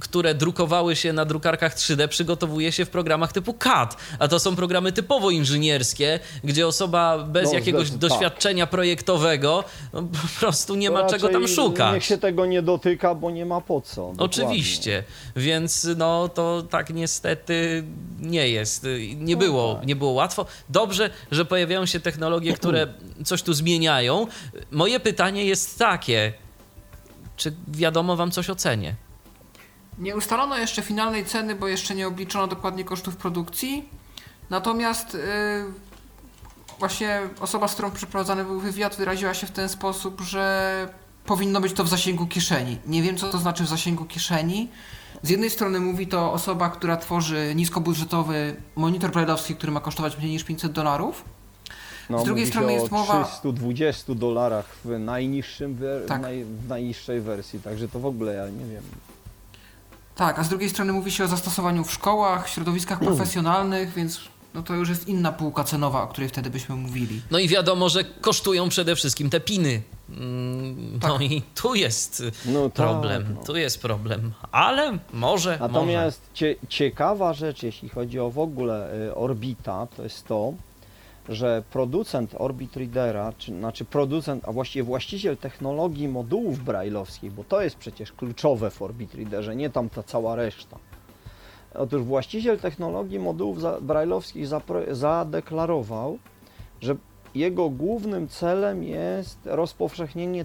które drukowały się na drukarkach 3D, przygotowuje się w programach typu CAD, a to są programy typowo inżynierskie, gdzie osoba bez No, jakiegoś zdecy- doświadczenia projektowego no, po prostu nie To ma czego tam szukać. Niech się tego nie dotyka, bo nie ma po co. dokładnie. Oczywiście, więc no to tak niestety nie jest. Nie było, nie było łatwo. Dobrze, że pojawiają się technologie, które coś tu zmieniają. Moje pytanie jest takie: czy wiadomo wam coś o cenie? Nie ustalono jeszcze finalnej ceny, bo jeszcze nie obliczono dokładnie kosztów produkcji. Natomiast yy, właśnie osoba, z którą przeprowadzany był wywiad, wyraziła się w ten sposób, że powinno być to w zasięgu kieszeni. Nie wiem, co to znaczy w zasięgu kieszeni. Z jednej strony mówi to osoba, która tworzy niskobudżetowy monitor brailleowski, który ma kosztować mniej niż 500 dolarów. No, Z drugiej strony o jest mowa- 320 dolarach w, najniższym wer- Tak. naj, w najniższej wersji, także to w ogóle ja nie wiem. Tak, a z drugiej strony mówi się o zastosowaniu w szkołach, środowiskach [clears throat] profesjonalnych, więc no to już jest inna półka cenowa, o której wtedy byśmy mówili. No i wiadomo, że kosztują przede wszystkim te piny. Mm, No Tak. i tu jest No tak, problem, no. tu jest problem, ale może, Natomiast cie, ciekawa rzecz, jeśli chodzi o w ogóle y, Orbita, to jest to, że producent Orbit Readera, czy, znaczy producent, a właściwie właściciel technologii modułów brailleowskich, bo to jest przecież kluczowe w Orbit Readerze, nie tam ta cała reszta. Otóż właściciel technologii modułów brailleowskich zadeklarował, że jego głównym celem jest rozpowszechnienie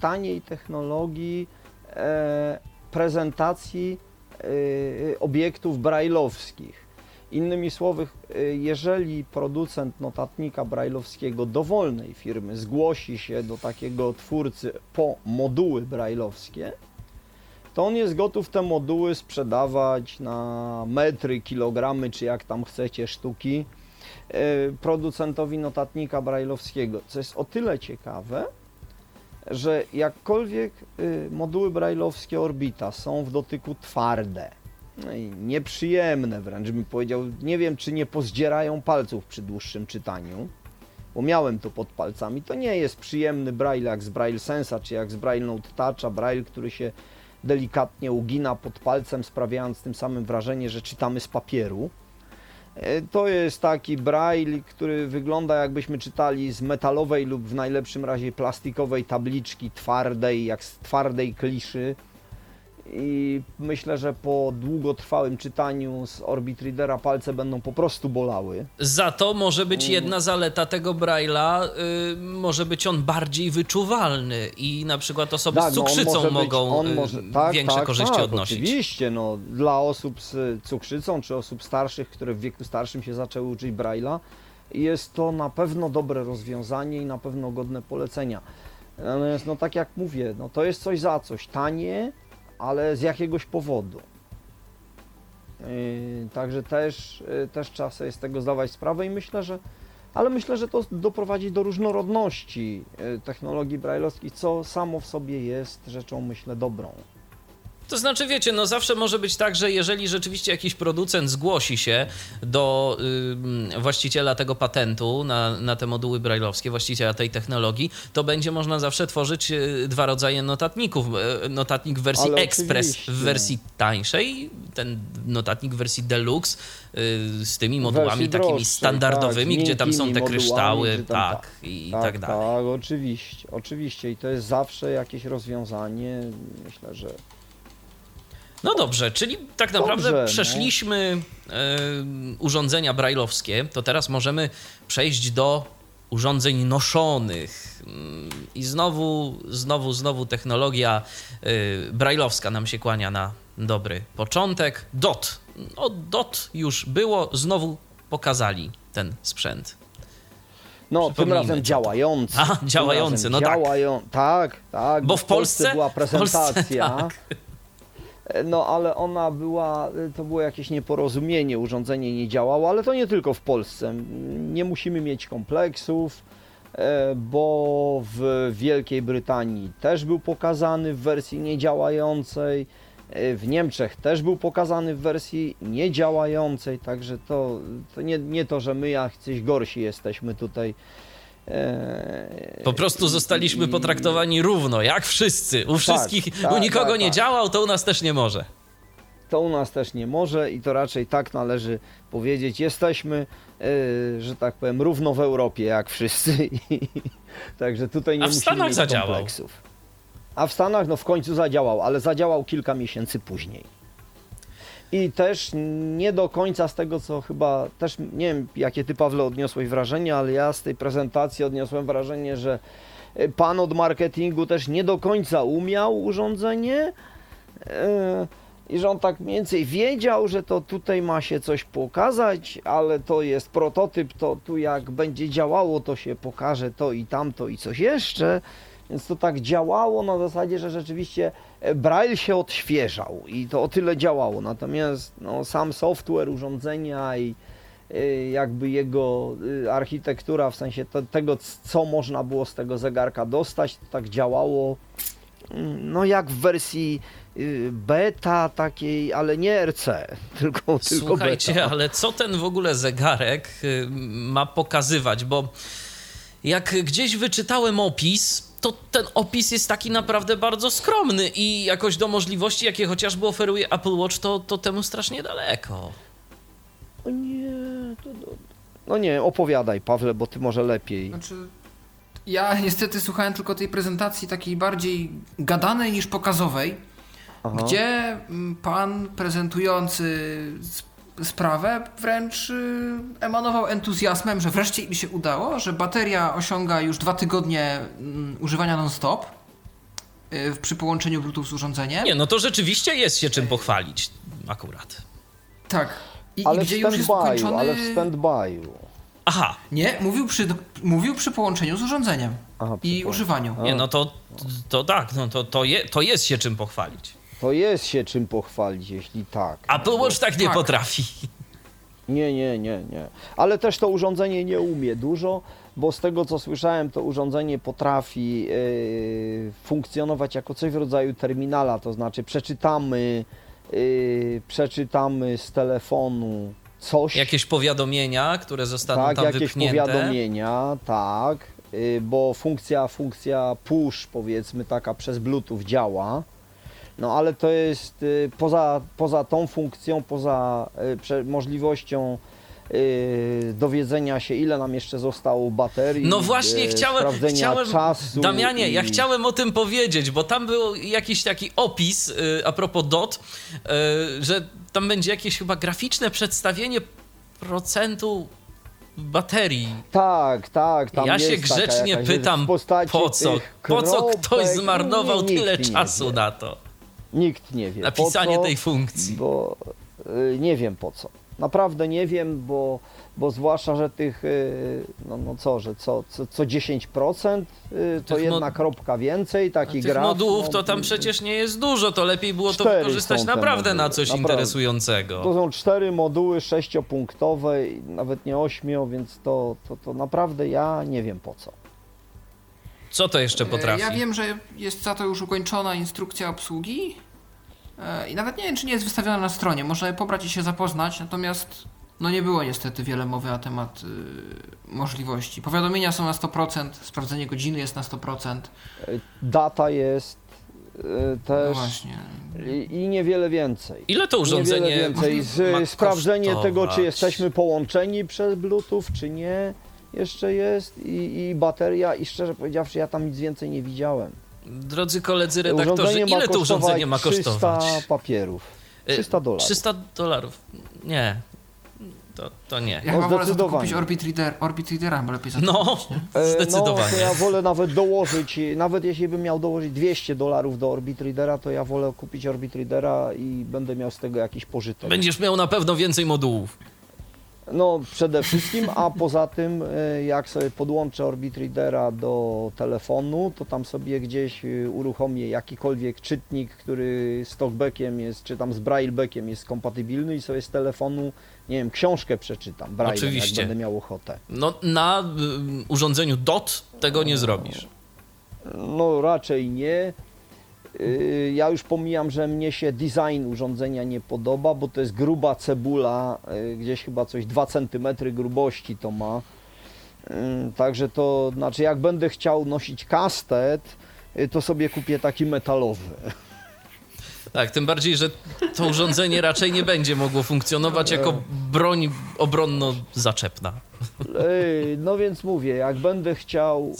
taniej technologii e, prezentacji e, obiektów brailleowskich. Innymi słowy, e, jeżeli producent notatnika brailleowskiego dowolnej firmy zgłosi się do takiego twórcy po moduły brailleowskie, to on jest gotów te moduły sprzedawać na metry, kilogramy, czy jak tam chcecie, sztuki e, producentowi notatnika brailleowskiego, co jest o tyle ciekawe, że jakkolwiek y, moduły brailleowskie Orbita są w dotyku twarde, no i nieprzyjemne wręcz bym powiedział, nie wiem czy nie pozdzierają palców przy dłuższym czytaniu, bo miałem to pod palcami, to nie jest przyjemny braille jak z Braille Sensa, czy jak z Braille Note Toucha, braille, który się delikatnie ugina pod palcem, sprawiając tym samym wrażenie, że czytamy z papieru. E, To jest taki braille, który wygląda jakbyśmy czytali z metalowej lub w najlepszym razie plastikowej tabliczki twardej, jak z twardej kliszy. I myślę, że po długotrwałym czytaniu z Orbit Readera palce będą po prostu bolały. Za to może być jedna zaleta tego Braille'a, y, może być on bardziej wyczuwalny i na przykład osoby z no, cukrzycą być- mogą y, może- tak, większe tak, korzyści tak, odnosić. Oczywiście, no, dla osób z cukrzycą czy osób starszych, które w wieku starszym się zaczęły uczyć Braille'a, jest to na pewno dobre rozwiązanie i na pewno godne polecenia. Natomiast, no tak jak mówię, no, to jest coś za coś, tanie, ale z jakiegoś powodu. Yy, także też, yy, też trzeba sobie z tego zdawać sprawę i myślę, że ale myślę, że to doprowadzi do różnorodności yy, technologii brailleowskich, co samo w sobie jest rzeczą, myślę, dobrą. To znaczy, wiecie, no zawsze może być tak, że jeżeli rzeczywiście jakiś producent zgłosi się do y, właściciela tego patentu na, na te moduły brailleowskie, właściciela tej technologii, to będzie można zawsze tworzyć y, dwa rodzaje notatników. Y, Notatnik w wersji Ale Express oczywiście. w wersji tańszej, ten notatnik w wersji Deluxe y, z tymi modułami takimi droższej, standardowymi, tak, gdzie tam są te kryształy, modułami, tak, tak. i tak, tak dalej. Tak, oczywiście, oczywiście i to jest zawsze jakieś rozwiązanie, myślę, że No dobrze, czyli tak naprawdę Dobrze, no. przeszliśmy e, urządzenia brajlowskie, to teraz możemy przejść do urządzeń noszonych. Mm, I znowu, znowu, znowu technologia e, brajlowska nam się kłania na dobry początek. DOT. O, DOT już było, znowu pokazali ten sprzęt. No, tym razem działający. A, działający, razem no tak. działają, tak. Tak, Bo w Polsce- była w Polsce, prezentacja. [laughs] tak. No, ale ona była, to było jakieś nieporozumienie, urządzenie nie działało, ale to nie tylko w Polsce. Nie musimy mieć kompleksów, e, bo w Wielkiej Brytanii też był pokazany w wersji niedziałającej, e, w Niemczech też był pokazany w wersji niedziałającej, także to, to nie, nie to, że my jacyś gorsi jesteśmy tutaj. E, Po prostu zostaliśmy potraktowani równo, jak wszyscy. U wszystkich, tak, u nikogo tak, nie tak. działał, to u nas też nie może. To u nas też nie może i to raczej tak należy powiedzieć. Jesteśmy, e, że tak powiem, równo w Europie jak wszyscy. [laughs] Także tutaj nie A w musimy Stanach mieć zadziałał. kompleksów. A w Stanach no w końcu zadziałał, ale zadziałał kilka miesięcy później. I też nie do końca z tego, co chyba też nie wiem, jakie ty Pawle odniosłeś wrażenie, ale ja z tej prezentacji odniosłem wrażenie, że e, pan od marketingu też nie do końca umiał urządzenie. E, i że on tak mniej więcej wiedział, że to tutaj ma się coś pokazać, ale to jest prototyp, to tu jak będzie działało, to się pokaże to i tamto i coś jeszcze. Więc to tak działało na zasadzie, że rzeczywiście e, Braille się odświeżał i to o tyle działało. Natomiast no, sam software, urządzenia i, y, jakby jego y, architektura, w sensie te, tego, co można było z tego zegarka dostać, to tak działało mm, no jak w wersji y, beta takiej, ale nie RC, [laughs] tylko, tylko Słuchajcie, ale co ten w ogóle zegarek y, ma pokazywać? Bo jak gdzieś wyczytałem opis, to ten opis jest taki naprawdę bardzo skromny i jakoś do możliwości, jakie chociażby oferuje Apple Watch, to, to temu strasznie daleko. O nie, to, to, no nie, opowiadaj Pawle, bo ty może lepiej. Znaczy, ja niestety słuchałem tylko tej prezentacji takiej bardziej gadanej niż pokazowej, Aha. gdzie mm, pan prezentujący s- sprawę wręcz y, emanował entuzjazmem, że wreszcie im się udało, że bateria osiąga już dwa tygodnie mm, używania non-stop y, przy połączeniu Bluetooth z urządzeniem. Nie, no to rzeczywiście jest się czym pochwalić akurat. Tak. I, Ale i gdzie już jest ukończony... ale w stand-by'u. Aha, Nie, mówił przy, mówił przy połączeniu z urządzeniem Aha, i używaniu. nie, no to, to tak, no to, to, je, to jest się czym pochwalić. To jest się czym pochwalić, jeśli tak. Apple Watch tak nie Tak. potrafi. Nie, nie, nie, nie. Ale też to urządzenie nie umie dużo, bo z tego co słyszałem, to urządzenie potrafi yy, funkcjonować jako coś w rodzaju terminala, to znaczy przeczytamy, yy, przeczytamy z telefonu coś. Jakieś powiadomienia, które zostaną tak, tam jakieś wypchnięte. powiadomienia, tak, yy, bo funkcja, funkcja push powiedzmy taka przez Bluetooth działa. No ale to jest y, poza, poza tą funkcją, poza y, możliwością y, dowiedzenia się, ile nam jeszcze zostało baterii. No właśnie, chciałem, chciałem. Damianie, ja i- chciałem o tym powiedzieć, bo tam był jakiś taki opis a propos DOT, że tam będzie jakieś chyba graficzne przedstawienie procentu baterii. Tak, tak. Ja się grzecznie pytam, po co? Po co ktoś zmarnował nie, nikt tyle nie czasu na to? Nikt nie wie. Napisanie co, tej funkcji. Bo y, nie wiem po co. Naprawdę nie wiem, bo, bo zwłaszcza, że tych, y, no, no co, że co, co, co 10% y, to Tych jedna mod- kropka więcej, taki graf. modułów no, to tam przecież nie jest dużo, to lepiej było to wykorzystać naprawdę na moduły, coś naprawdę. interesującego. To są cztery moduły sześciopunktowe, nawet nie ośmiu, więc to, to, to naprawdę ja nie wiem po co. Co to jeszcze potrafi? E, Ja wiem, że jest za to już ukończona instrukcja obsługi e, i nawet nie wiem, czy nie jest wystawiona na stronie. Można je pobrać i się zapoznać, natomiast no nie było niestety wiele mowy na temat y, możliwości. Powiadomienia są na 100%, sprawdzenie godziny jest na 100%. Y, Data jest y, No też właśnie. i, i niewiele więcej. Ile to urządzenie Niewiele więcej. ma Z, sprawdzenie tego, czy kosztować? jesteśmy połączeni przez Bluetooth, czy nie, jeszcze jest. I, i bateria, i szczerze powiedziawszy, ja tam nic więcej nie widziałem. Drodzy koledzy redaktorzy, ile to urządzenie ma kosztować kosztować? 300 papierów. Y, 300 dolarów. 300 dolarów. Nie. To, to nie. Ja No, chyba wolę kupić Orbit, Reader, Orbit Readera, bo lepiej za to No, kupić? [laughs] E, No, zdecydowanie. to ja wolę nawet dołożyć, nawet jeśli bym miał dołożyć 200 dolarów do Orbit Readera, to ja wolę kupić Orbit Readera i będę miał z tego jakiś pożytek. Będziesz miał na pewno więcej modułów. No przede wszystkim, a poza tym e, jak sobie podłączę Orbit Readera do telefonu, to tam sobie gdzieś e, uruchomię jakikolwiek czytnik, który z talkbackiem jest, czy tam z braillebackiem jest kompatybilny i sobie z telefonu, nie wiem, książkę przeczytam braillem, Oczywiście. jak będę miał ochotę. No, na y, urządzeniu DOT tego nie zrobisz. No raczej nie. Yy, Ja już pomijam, że mnie się design urządzenia nie podoba, bo to jest gruba cebula, yy, gdzieś chyba coś 2 cm grubości to ma. Yy, Także to, znaczy jak będę chciał nosić kastet, to sobie kupię taki metalowy. Tak, tym bardziej, że to urządzenie raczej nie będzie mogło funkcjonować jako broń obronno-zaczepna. No więc mówię, jak będę chciał,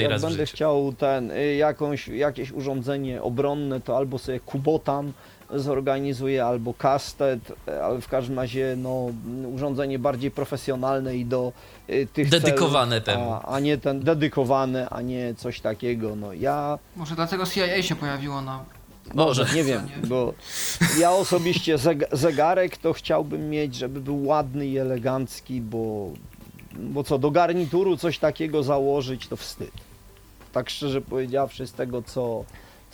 jak będę chciał ten, yy, jakąś, jakieś urządzenie obronne, to albo sobie kubotan zorganizuję, albo kastet, yy, ale w każdym razie no, urządzenie bardziej profesjonalne i do yy, tych Dedykowane celów, temu. A, a nie ten, dedykowane, a nie coś takiego. No ja Może dlatego CIA się pojawiło na... Może. nie wiem, bo ja osobiście zeg zegarek to chciałbym mieć, żeby był ładny i elegancki, bo, bo co, do garnituru coś takiego założyć to wstyd. Tak szczerze powiedziawszy, z tego co,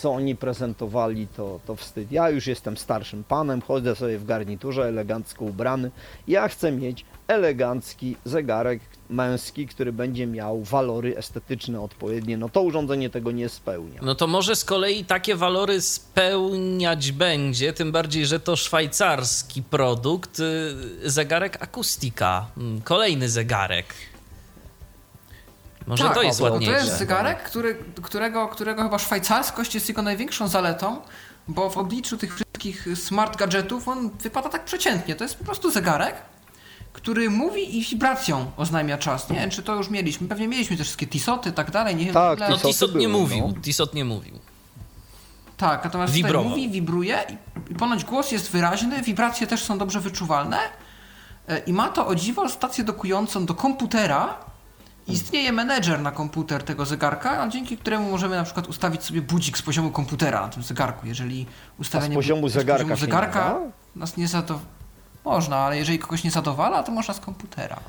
co oni prezentowali, to, to wstyd. Ja już jestem starszym panem, chodzę sobie w garniturze elegancko ubrany. Ja chcę mieć elegancki zegarek męski, który będzie miał walory estetyczne odpowiednie. No to urządzenie tego nie spełnia. No to może z kolei takie walory spełniać będzie, tym bardziej, że to szwajcarski produkt, y, zegarek akustika. Mm, Kolejny zegarek. Może tak, to jest bo ładniejsze. To jest zegarek, który, którego, którego chyba szwajcarskość jest jego największą zaletą, bo w obliczu tych wszystkich smart gadżetów on wypada tak przeciętnie. To jest po prostu zegarek, który mówi i wibracją oznajmia czas. Nie wiem, czy to już mieliśmy. Pewnie mieliśmy te wszystkie tisoty i tak dalej. Nie wiem, Tak, ile- No Tissot nie mówił, no. Tissot nie mówił. Tak, natomiast tutaj Wibrował. mówi, wibruje i- i ponoć głos jest wyraźny, wibracje też są dobrze wyczuwalne e, i ma to o dziwo stację dokującą do komputera. Istnieje menedżer na komputer tego zegarka, a dzięki któremu możemy na przykład ustawić sobie budzik z poziomu komputera na tym zegarku. Jeżeli ustawienie poziomu bu- z zegarka poziomu się zegarka nie nas nie zadowala. Można, ale jeżeli kogoś nie zadowala, to można z komputera.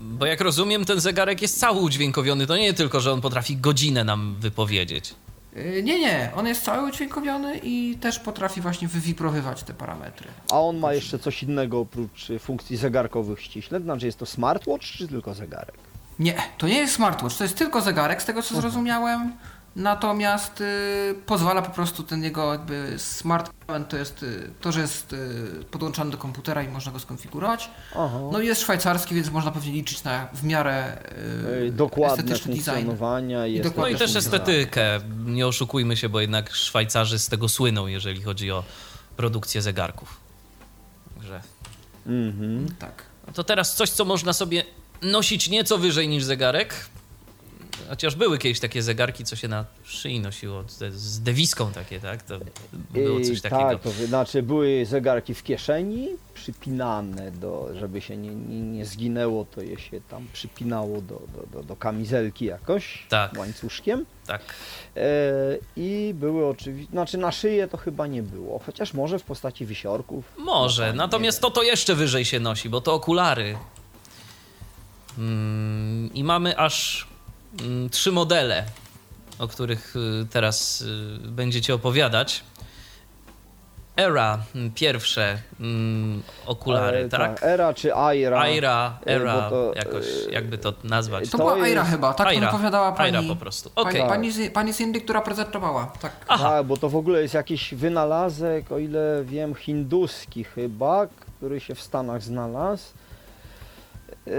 Bo jak rozumiem, ten zegarek jest cały udźwiękowiony. To nie tylko, że on potrafi godzinę nam wypowiedzieć. E, Nie, nie, on jest cały udźwiękowiony i też potrafi właśnie wywibrowywać te parametry. A on ma jeszcze coś innego oprócz y, funkcji zegarkowych ściśle? Znaczy jest to smartwatch czy tylko zegarek? Nie, to nie jest smartwatch, to jest tylko zegarek, z tego co zrozumiałem. Natomiast y, pozwala po prostu ten jego jakby smart element, to jest y, to, że jest y, podłączany do komputera i można go skonfigurować. Aha. No i jest szwajcarski, więc można pewnie liczyć na w miarę Y, Dokładne estetyczny design. funkcjonowania jest dokładnie No i też estetykę. Nie oszukujmy się, bo jednak Szwajcarzy z tego słyną, jeżeli chodzi o produkcję zegarków. Także Mhm. Tak. no to teraz coś, co można sobie nosić nieco wyżej niż zegarek. Chociaż były kiedyś takie zegarki, co się na szyi nosiło, z- dewiską takie, tak? To było coś I takiego. Tak, to znaczy były zegarki w kieszeni, przypinane, do, żeby się nie, nie, nie zginęło, to je się tam przypinało do, do, do, do kamizelki jakoś, Tak. łańcuszkiem. Tak. E, I były oczywiście, znaczy na szyję to chyba nie było, chociaż może w postaci wisiorków. Może, natomiast to to jeszcze wyżej się nosi, bo to okulary. Mm, I mamy aż mm, trzy modele, o których y, teraz y, będziecie opowiadać. Era, mm, pierwsze mm, okulary, E, tak? Era czy Aira. Aira, e, Era, to, jakoś, jakby to nazwać. To, To była jest- Aira chyba, tak Aira. opowiadała pani. Aira po prostu, Pani, okej. pani, z- pani z Indy, która prezentowała. Tak. Aha, Tak, bo to w ogóle jest jakiś wynalazek, o ile wiem, hinduski chyba, który się w Stanach znalazł. Yy,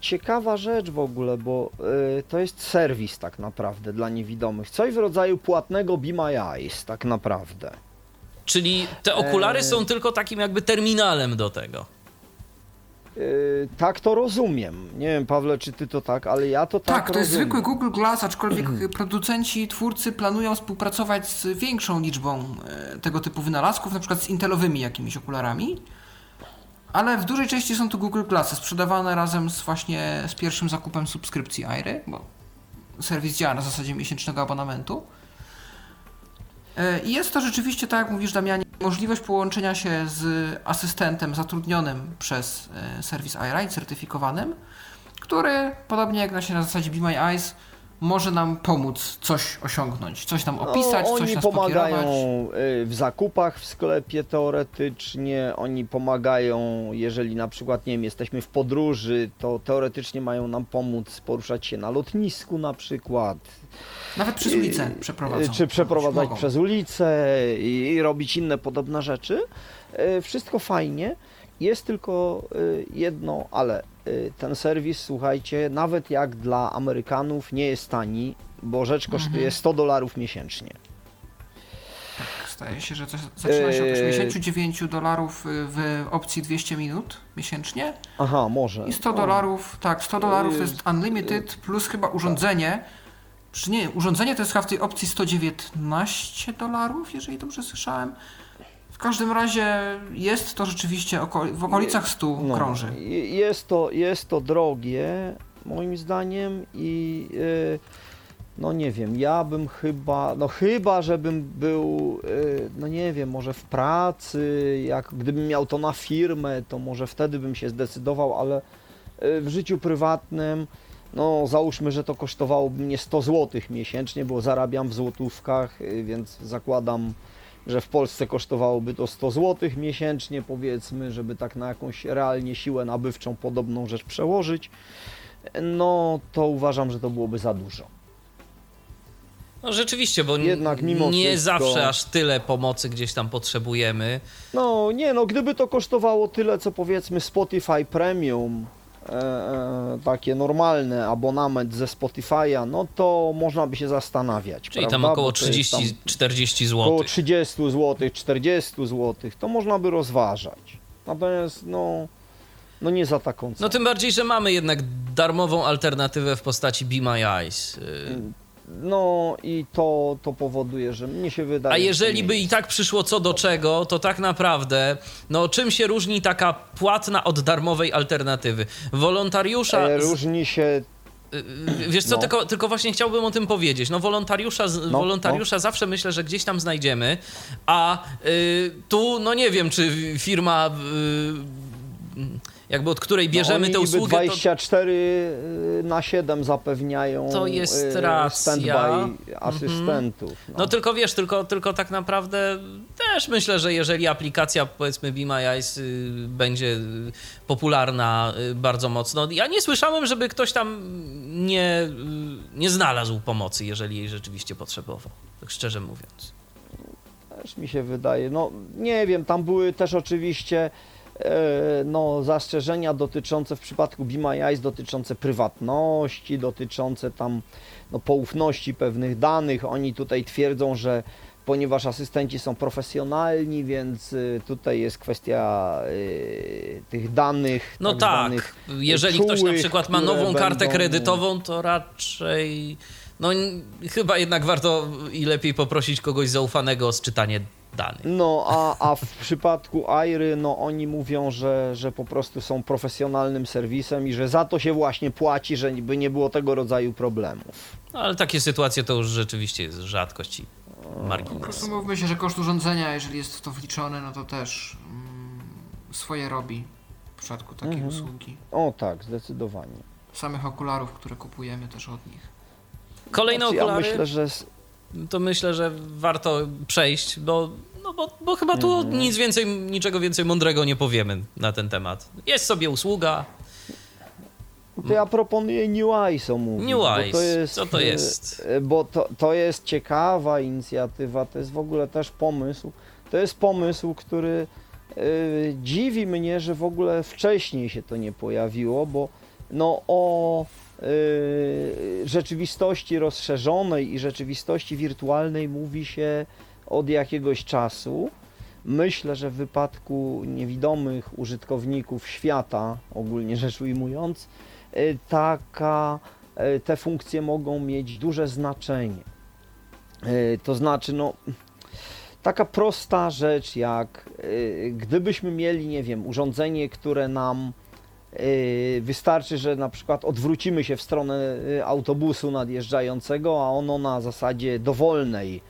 Ciekawa rzecz w ogóle, bo yy, to jest serwis tak naprawdę dla niewidomych. Coś w rodzaju płatnego Be My Eyes tak naprawdę. czyli te okulary e, są tylko takim jakby terminalem do tego. Yy, tak to rozumiem. Nie wiem, Pawle, czy ty to tak, ale ja to tak, Tak, to jest rozumiem. zwykły Google Glass, aczkolwiek producenci, twórcy planują współpracować z większą liczbą e, tego typu wynalazków, na przykład z intelowymi jakimiś okularami. Ale w dużej części są to Google Glassy, sprzedawane razem z właśnie z pierwszym zakupem subskrypcji Airy, bo serwis działa na zasadzie miesięcznego abonamentu. E, I jest to rzeczywiście, tak jak mówisz Damianie, możliwość połączenia się z asystentem zatrudnionym przez e, serwis Aira i certyfikowanym, który, podobnie jak na na zasadzie Be My Eyes, może nam pomóc coś osiągnąć, coś nam opisać, no, coś oni nas pomagają pokierować. y, w zakupach w sklepie teoretycznie, oni pomagają, jeżeli na przykład, nie wiem, jesteśmy w podróży, to teoretycznie mają nam pomóc poruszać się na lotnisku na przykład. Nawet przez ulicę przeprowadzą. Y, Czy przeprowadzać Mogą. przez ulicę i, i robić inne podobne rzeczy. Y, Wszystko fajnie. Jest tylko y, jedno, ale y, ten serwis, słuchajcie, nawet jak dla Amerykanów nie jest tani, bo rzecz kosztuje Mhm. 100 dolarów miesięcznie. Tak, Staje się, że coś zaczyna się od Eee. 89 dolarów y, w opcji 200 minut miesięcznie Aha, może. i 100 O. dolarów, tak, 100 dolarów to jest unlimited plus chyba urządzenie. Czy nie, urządzenie to jest chyba w tej opcji 119 dolarów, jeżeli dobrze słyszałem. W każdym razie jest to rzeczywiście oko w okolicach 100 No, krąży. je- Jest to, jest to drogie, moim zdaniem, i y, no nie wiem, ja bym chyba, no chyba, żebym był, y, no nie wiem, może w pracy, jak gdybym miał to na firmę, to może wtedy bym się zdecydował, ale y, w życiu prywatnym no załóżmy, że to kosztowałoby mnie 100 zł miesięcznie, bo zarabiam w złotówkach, y, więc zakładam, że w Polsce kosztowałoby to 100 zł miesięcznie, powiedzmy, żeby tak na jakąś realnie siłę nabywczą podobną rzecz przełożyć, no to uważam, że to byłoby za dużo. No rzeczywiście, bo Jednak mimo nie wszystko- zawsze aż tyle pomocy gdzieś tam potrzebujemy. No nie, no gdyby to kosztowało tyle, co powiedzmy Spotify Premium, e, e, takie normalne abonament ze Spotify'a, no to można by się zastanawiać. Czyli prawda? tam około Bo to jest tam 30-40 Około zł. 30 zł, 40 zł, to można by rozważać. Natomiast no, no nie za taką cenę. No tym bardziej, że mamy jednak darmową alternatywę w postaci Be My Eyes. No i to, to powoduje, że mnie się wydaje... A że jeżeli by i tak przyszło co do czego, to tak naprawdę, no czym się różni taka płatna od darmowej alternatywy? Wolontariusza... E, Różni się y, y, Wiesz co, No. tylko, tylko właśnie chciałbym o tym powiedzieć. No wolontariusza, z- No, wolontariusza zawsze myślę, że gdzieś tam znajdziemy, a y, tu no nie wiem, czy firma y, jakby od której bierzemy no, tę usługę, to, 24 y, na 7 zapewniają To jest y, racja. Mhm. standby asystentów. No. No tylko wiesz, tylko, tylko tak naprawdę też myślę, że jeżeli aplikacja powiedzmy Be My Eyes y, będzie popularna bardzo mocno, ja nie słyszałem, żeby ktoś tam nie, nie znalazł pomocy, jeżeli jej rzeczywiście potrzebował, tak szczerze mówiąc. Też mi się wydaje, no nie wiem, tam były też oczywiście no, zastrzeżenia dotyczące w przypadku My Eyes, dotyczące prywatności, dotyczące tam no, poufności pewnych danych. Oni tutaj twierdzą, że ponieważ asystenci są profesjonalni, więc y, tutaj jest kwestia y, tych danych. No tak tak, zwanych jeżeli ktoś na czułych, przykład ma nową kartę będą- kredytową, to raczej no chyba jednak warto i lepiej poprosić kogoś zaufanego o sczytanie danych. No, a, a w [laughs] przypadku Airy, no oni mówią, że, że po prostu są profesjonalnym serwisem i że za to się właśnie płaci, żeby nie było tego rodzaju problemów. No, ale takie sytuacje to już rzeczywiście jest rzadkość i Po margines. prostu mówmy się, że koszt urządzenia, jeżeli jest w to wliczony, no to też mm, swoje robi w przypadku takiej Mhm. usługi. O tak, zdecydowanie. Samych okularów, które kupujemy też od nich. Kolejne Znaczy, okulary, Ja myślę, że to myślę, że warto przejść, bo, no bo, bo chyba tu Mhm. nic więcej, niczego więcej mądrego nie powiemy na ten temat. Jest sobie usługa, to ja proponuję New Eyes omówić. New Eyes. To jest, Co to e, jest? e, Bo to, to jest ciekawa inicjatywa, to jest w ogóle też pomysł. To jest pomysł, który e, dziwi mnie, że w ogóle wcześniej się to nie pojawiło, bo no o rzeczywistości rozszerzonej i rzeczywistości wirtualnej mówi się od jakiegoś czasu. Myślę, że w wypadku niewidomych użytkowników świata, ogólnie rzecz ujmując, y, taka, y, te funkcje mogą mieć duże znaczenie. Y, To znaczy, no, taka prosta rzecz, jak y, gdybyśmy mieli, nie wiem, urządzenie, które nam y, wystarczy, że na przykład odwrócimy się w stronę y, autobusu nadjeżdżającego, a ono na zasadzie dowolnej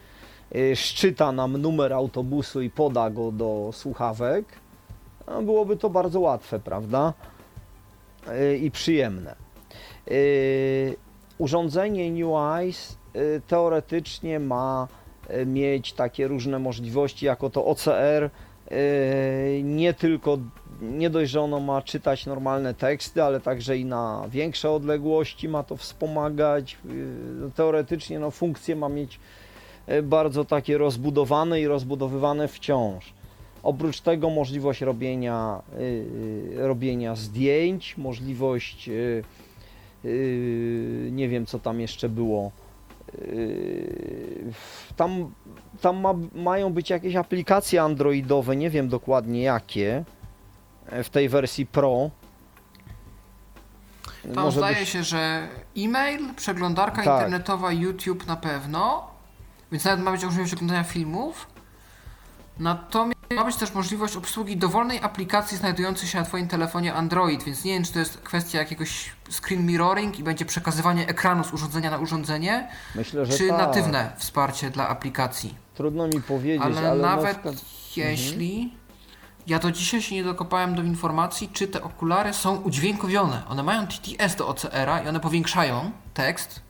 y, szczyta nam numer autobusu i poda go do słuchawek, byłoby to bardzo łatwe, prawda? I przyjemne. Urządzenie New Eyes y, teoretycznie ma mieć takie różne możliwości, jako to OCR. Nie tylko, nie dość, że ono ma czytać normalne teksty, ale także i na większe odległości ma to wspomagać. Y, Teoretycznie no, funkcje ma mieć y, bardzo takie rozbudowane i rozbudowywane wciąż. Oprócz tego możliwość robienia, y, robienia zdjęć, możliwość, nie wiem co tam jeszcze było, tam, tam ma, mają być jakieś aplikacje androidowe, nie wiem dokładnie jakie, w tej wersji Pro. Tam Może zdaje być- się, że e-mail, przeglądarka Tak. internetowa, YouTube na pewno, więc nawet ma być możliwość oglądania filmów. Natomiast ma być też możliwość obsługi dowolnej aplikacji znajdującej się na Twoim telefonie Android, więc nie wiem, czy to jest kwestia jakiegoś screen mirroring i będzie przekazywanie ekranu z urządzenia na urządzenie, Myślę, czy tak. natywne wsparcie dla aplikacji. Trudno mi powiedzieć, Ale, ale, nawet jeśli, Ja do dzisiaj się nie dokopałem do informacji, czy te okulary są udźwiękowione. One mają TTS do OCR-a i one powiększają tekst,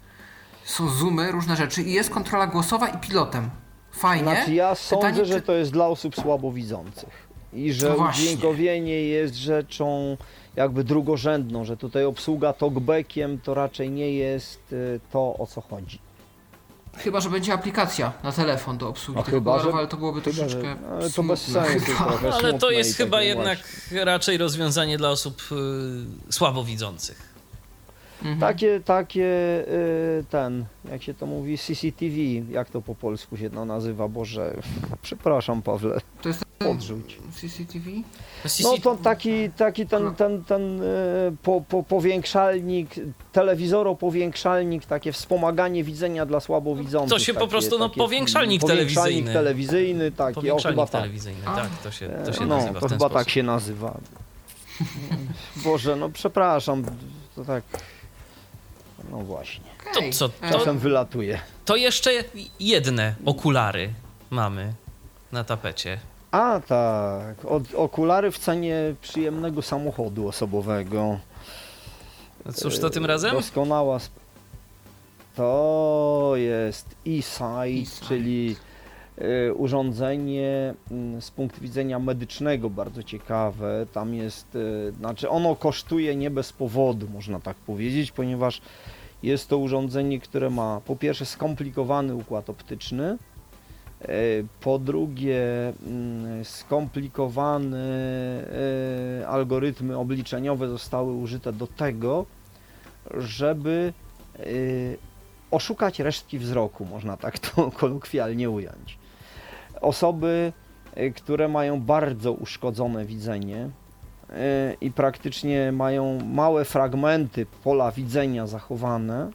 są zoomy, różne rzeczy i jest kontrola głosowa i pilotem. Fajnie. Znaczy ja sądzę, Pytanie, że czy- to jest dla osób słabowidzących. I że No udźwiękowienie jest rzeczą jakby drugorzędną, że tutaj obsługa talkbackiem to raczej nie jest y, to, o co chodzi. Chyba, że będzie aplikacja na telefon do obsługi No tych chyba, że- ale to byłoby Chyba, troszeczkę że, ale to bez sensu chyba. trochę. Ale to jest i chyba jednak właśnie. raczej rozwiązanie dla osób y, słabowidzących. Mhm. Takie, takie, y, ten, jak się to mówi, CCTV, jak to po polsku się to nazywa, Boże, [laughs] przepraszam Pawle, To jest podrzuć. CCTV? No to taki, taki ten, ten, ten y, po, po, powiększalnik, telewizoropowiększalnik, takie wspomaganie widzenia dla słabowidzących. To się po takie- prostu, no, takie powiększalnik powiększalnik telewizyjny. telewizyjny, taki, o Powiększalnik tak. telewizyjny, A. tak, to się, to się no, nazywa to w ten chyba sposób. tak się nazywa. Boże, no przepraszam, to tak, no właśnie, To co, E, to- czasem wylatuje. To jeszcze jedne okulary mamy na tapecie. A tak, od, okulary w cenie przyjemnego samochodu osobowego. Cóż to tym razem? Doskonała. To jest e-sight, E-sight. czyli y, urządzenie mm, z punktu widzenia medycznego bardzo ciekawe. Tam jest, y, znaczy ono kosztuje nie bez powodu, można tak powiedzieć, ponieważ jest to urządzenie, które ma po pierwsze skomplikowany układ optyczny, po drugie mm, skomplikowane algorytmy obliczeniowe zostały użyte do tego, żeby y, oszukać resztki wzroku, można tak to [laughs] kolokwialnie ująć. Osoby, y, które mają bardzo uszkodzone widzenie i praktycznie mają małe fragmenty pola widzenia zachowane,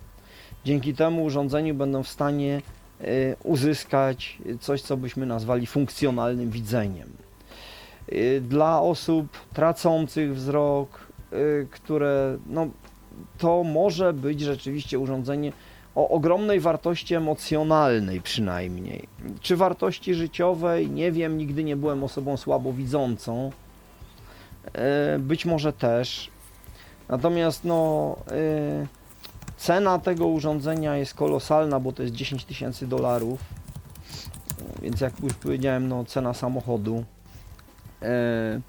dzięki temu urządzeniu będą w stanie uzyskać coś, co byśmy nazwali funkcjonalnym widzeniem. Y, Dla osób tracących wzrok, y, które no, to może być rzeczywiście urządzenie o ogromnej wartości emocjonalnej przynajmniej. Czy wartości życiowej? Nie wiem, nigdy nie byłem osobą słabowidzącą. Być może też. Natomiast no, cena tego urządzenia jest kolosalna, bo to jest 10 tysięcy dolarów. Więc jak już powiedziałem, no, cena samochodu. E,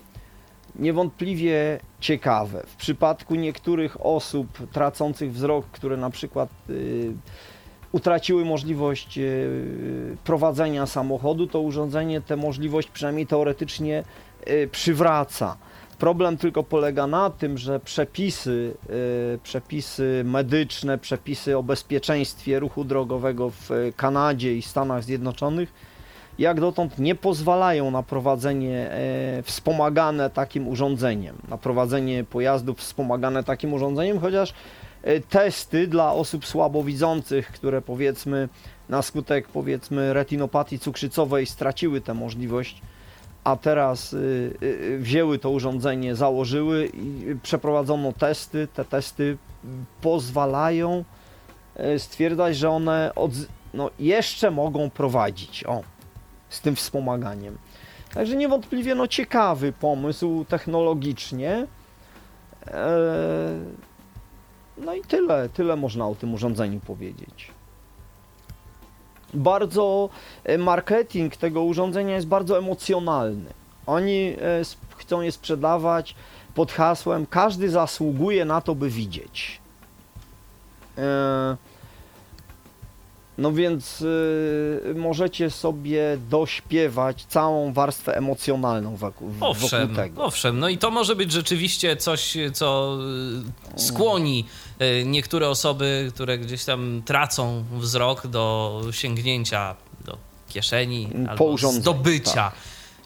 niewątpliwie ciekawe. W przypadku niektórych osób tracących wzrok, które na przykład y, utraciły możliwość y, prowadzenia samochodu, to urządzenie tę możliwość przynajmniej teoretycznie y, przywraca. Problem tylko polega na tym, że przepisy, y, przepisy medyczne, przepisy o bezpieczeństwie ruchu drogowego w Kanadzie i Stanach Zjednoczonych jak dotąd nie pozwalają na prowadzenie e, wspomagane takim urządzeniem, na prowadzenie pojazdów wspomagane takim urządzeniem, chociaż e, testy dla osób słabowidzących, które powiedzmy na skutek powiedzmy retinopatii cukrzycowej straciły tę możliwość, a teraz y, y, wzięły to urządzenie, założyły i przeprowadzono testy. Te testy pozwalają e, stwierdzać, że one odz- no, jeszcze mogą prowadzić. O, z tym wspomaganiem. Także niewątpliwie no, ciekawy pomysł technologicznie. Eee, no i tyle, tyle można o tym urządzeniu powiedzieć. Bardzo e, marketing tego urządzenia jest bardzo emocjonalny. Oni e, chcą je sprzedawać pod hasłem każdy zasługuje na to, by widzieć. Eee, no więc możecie sobie dośpiewać całą warstwę emocjonalną wokół, Owszem, tego. owszem. No i to może być rzeczywiście coś, co skłoni niektóre osoby, które gdzieś tam tracą wzrok do sięgnięcia do kieszeni Po albo urządzeniu, zdobycia tak.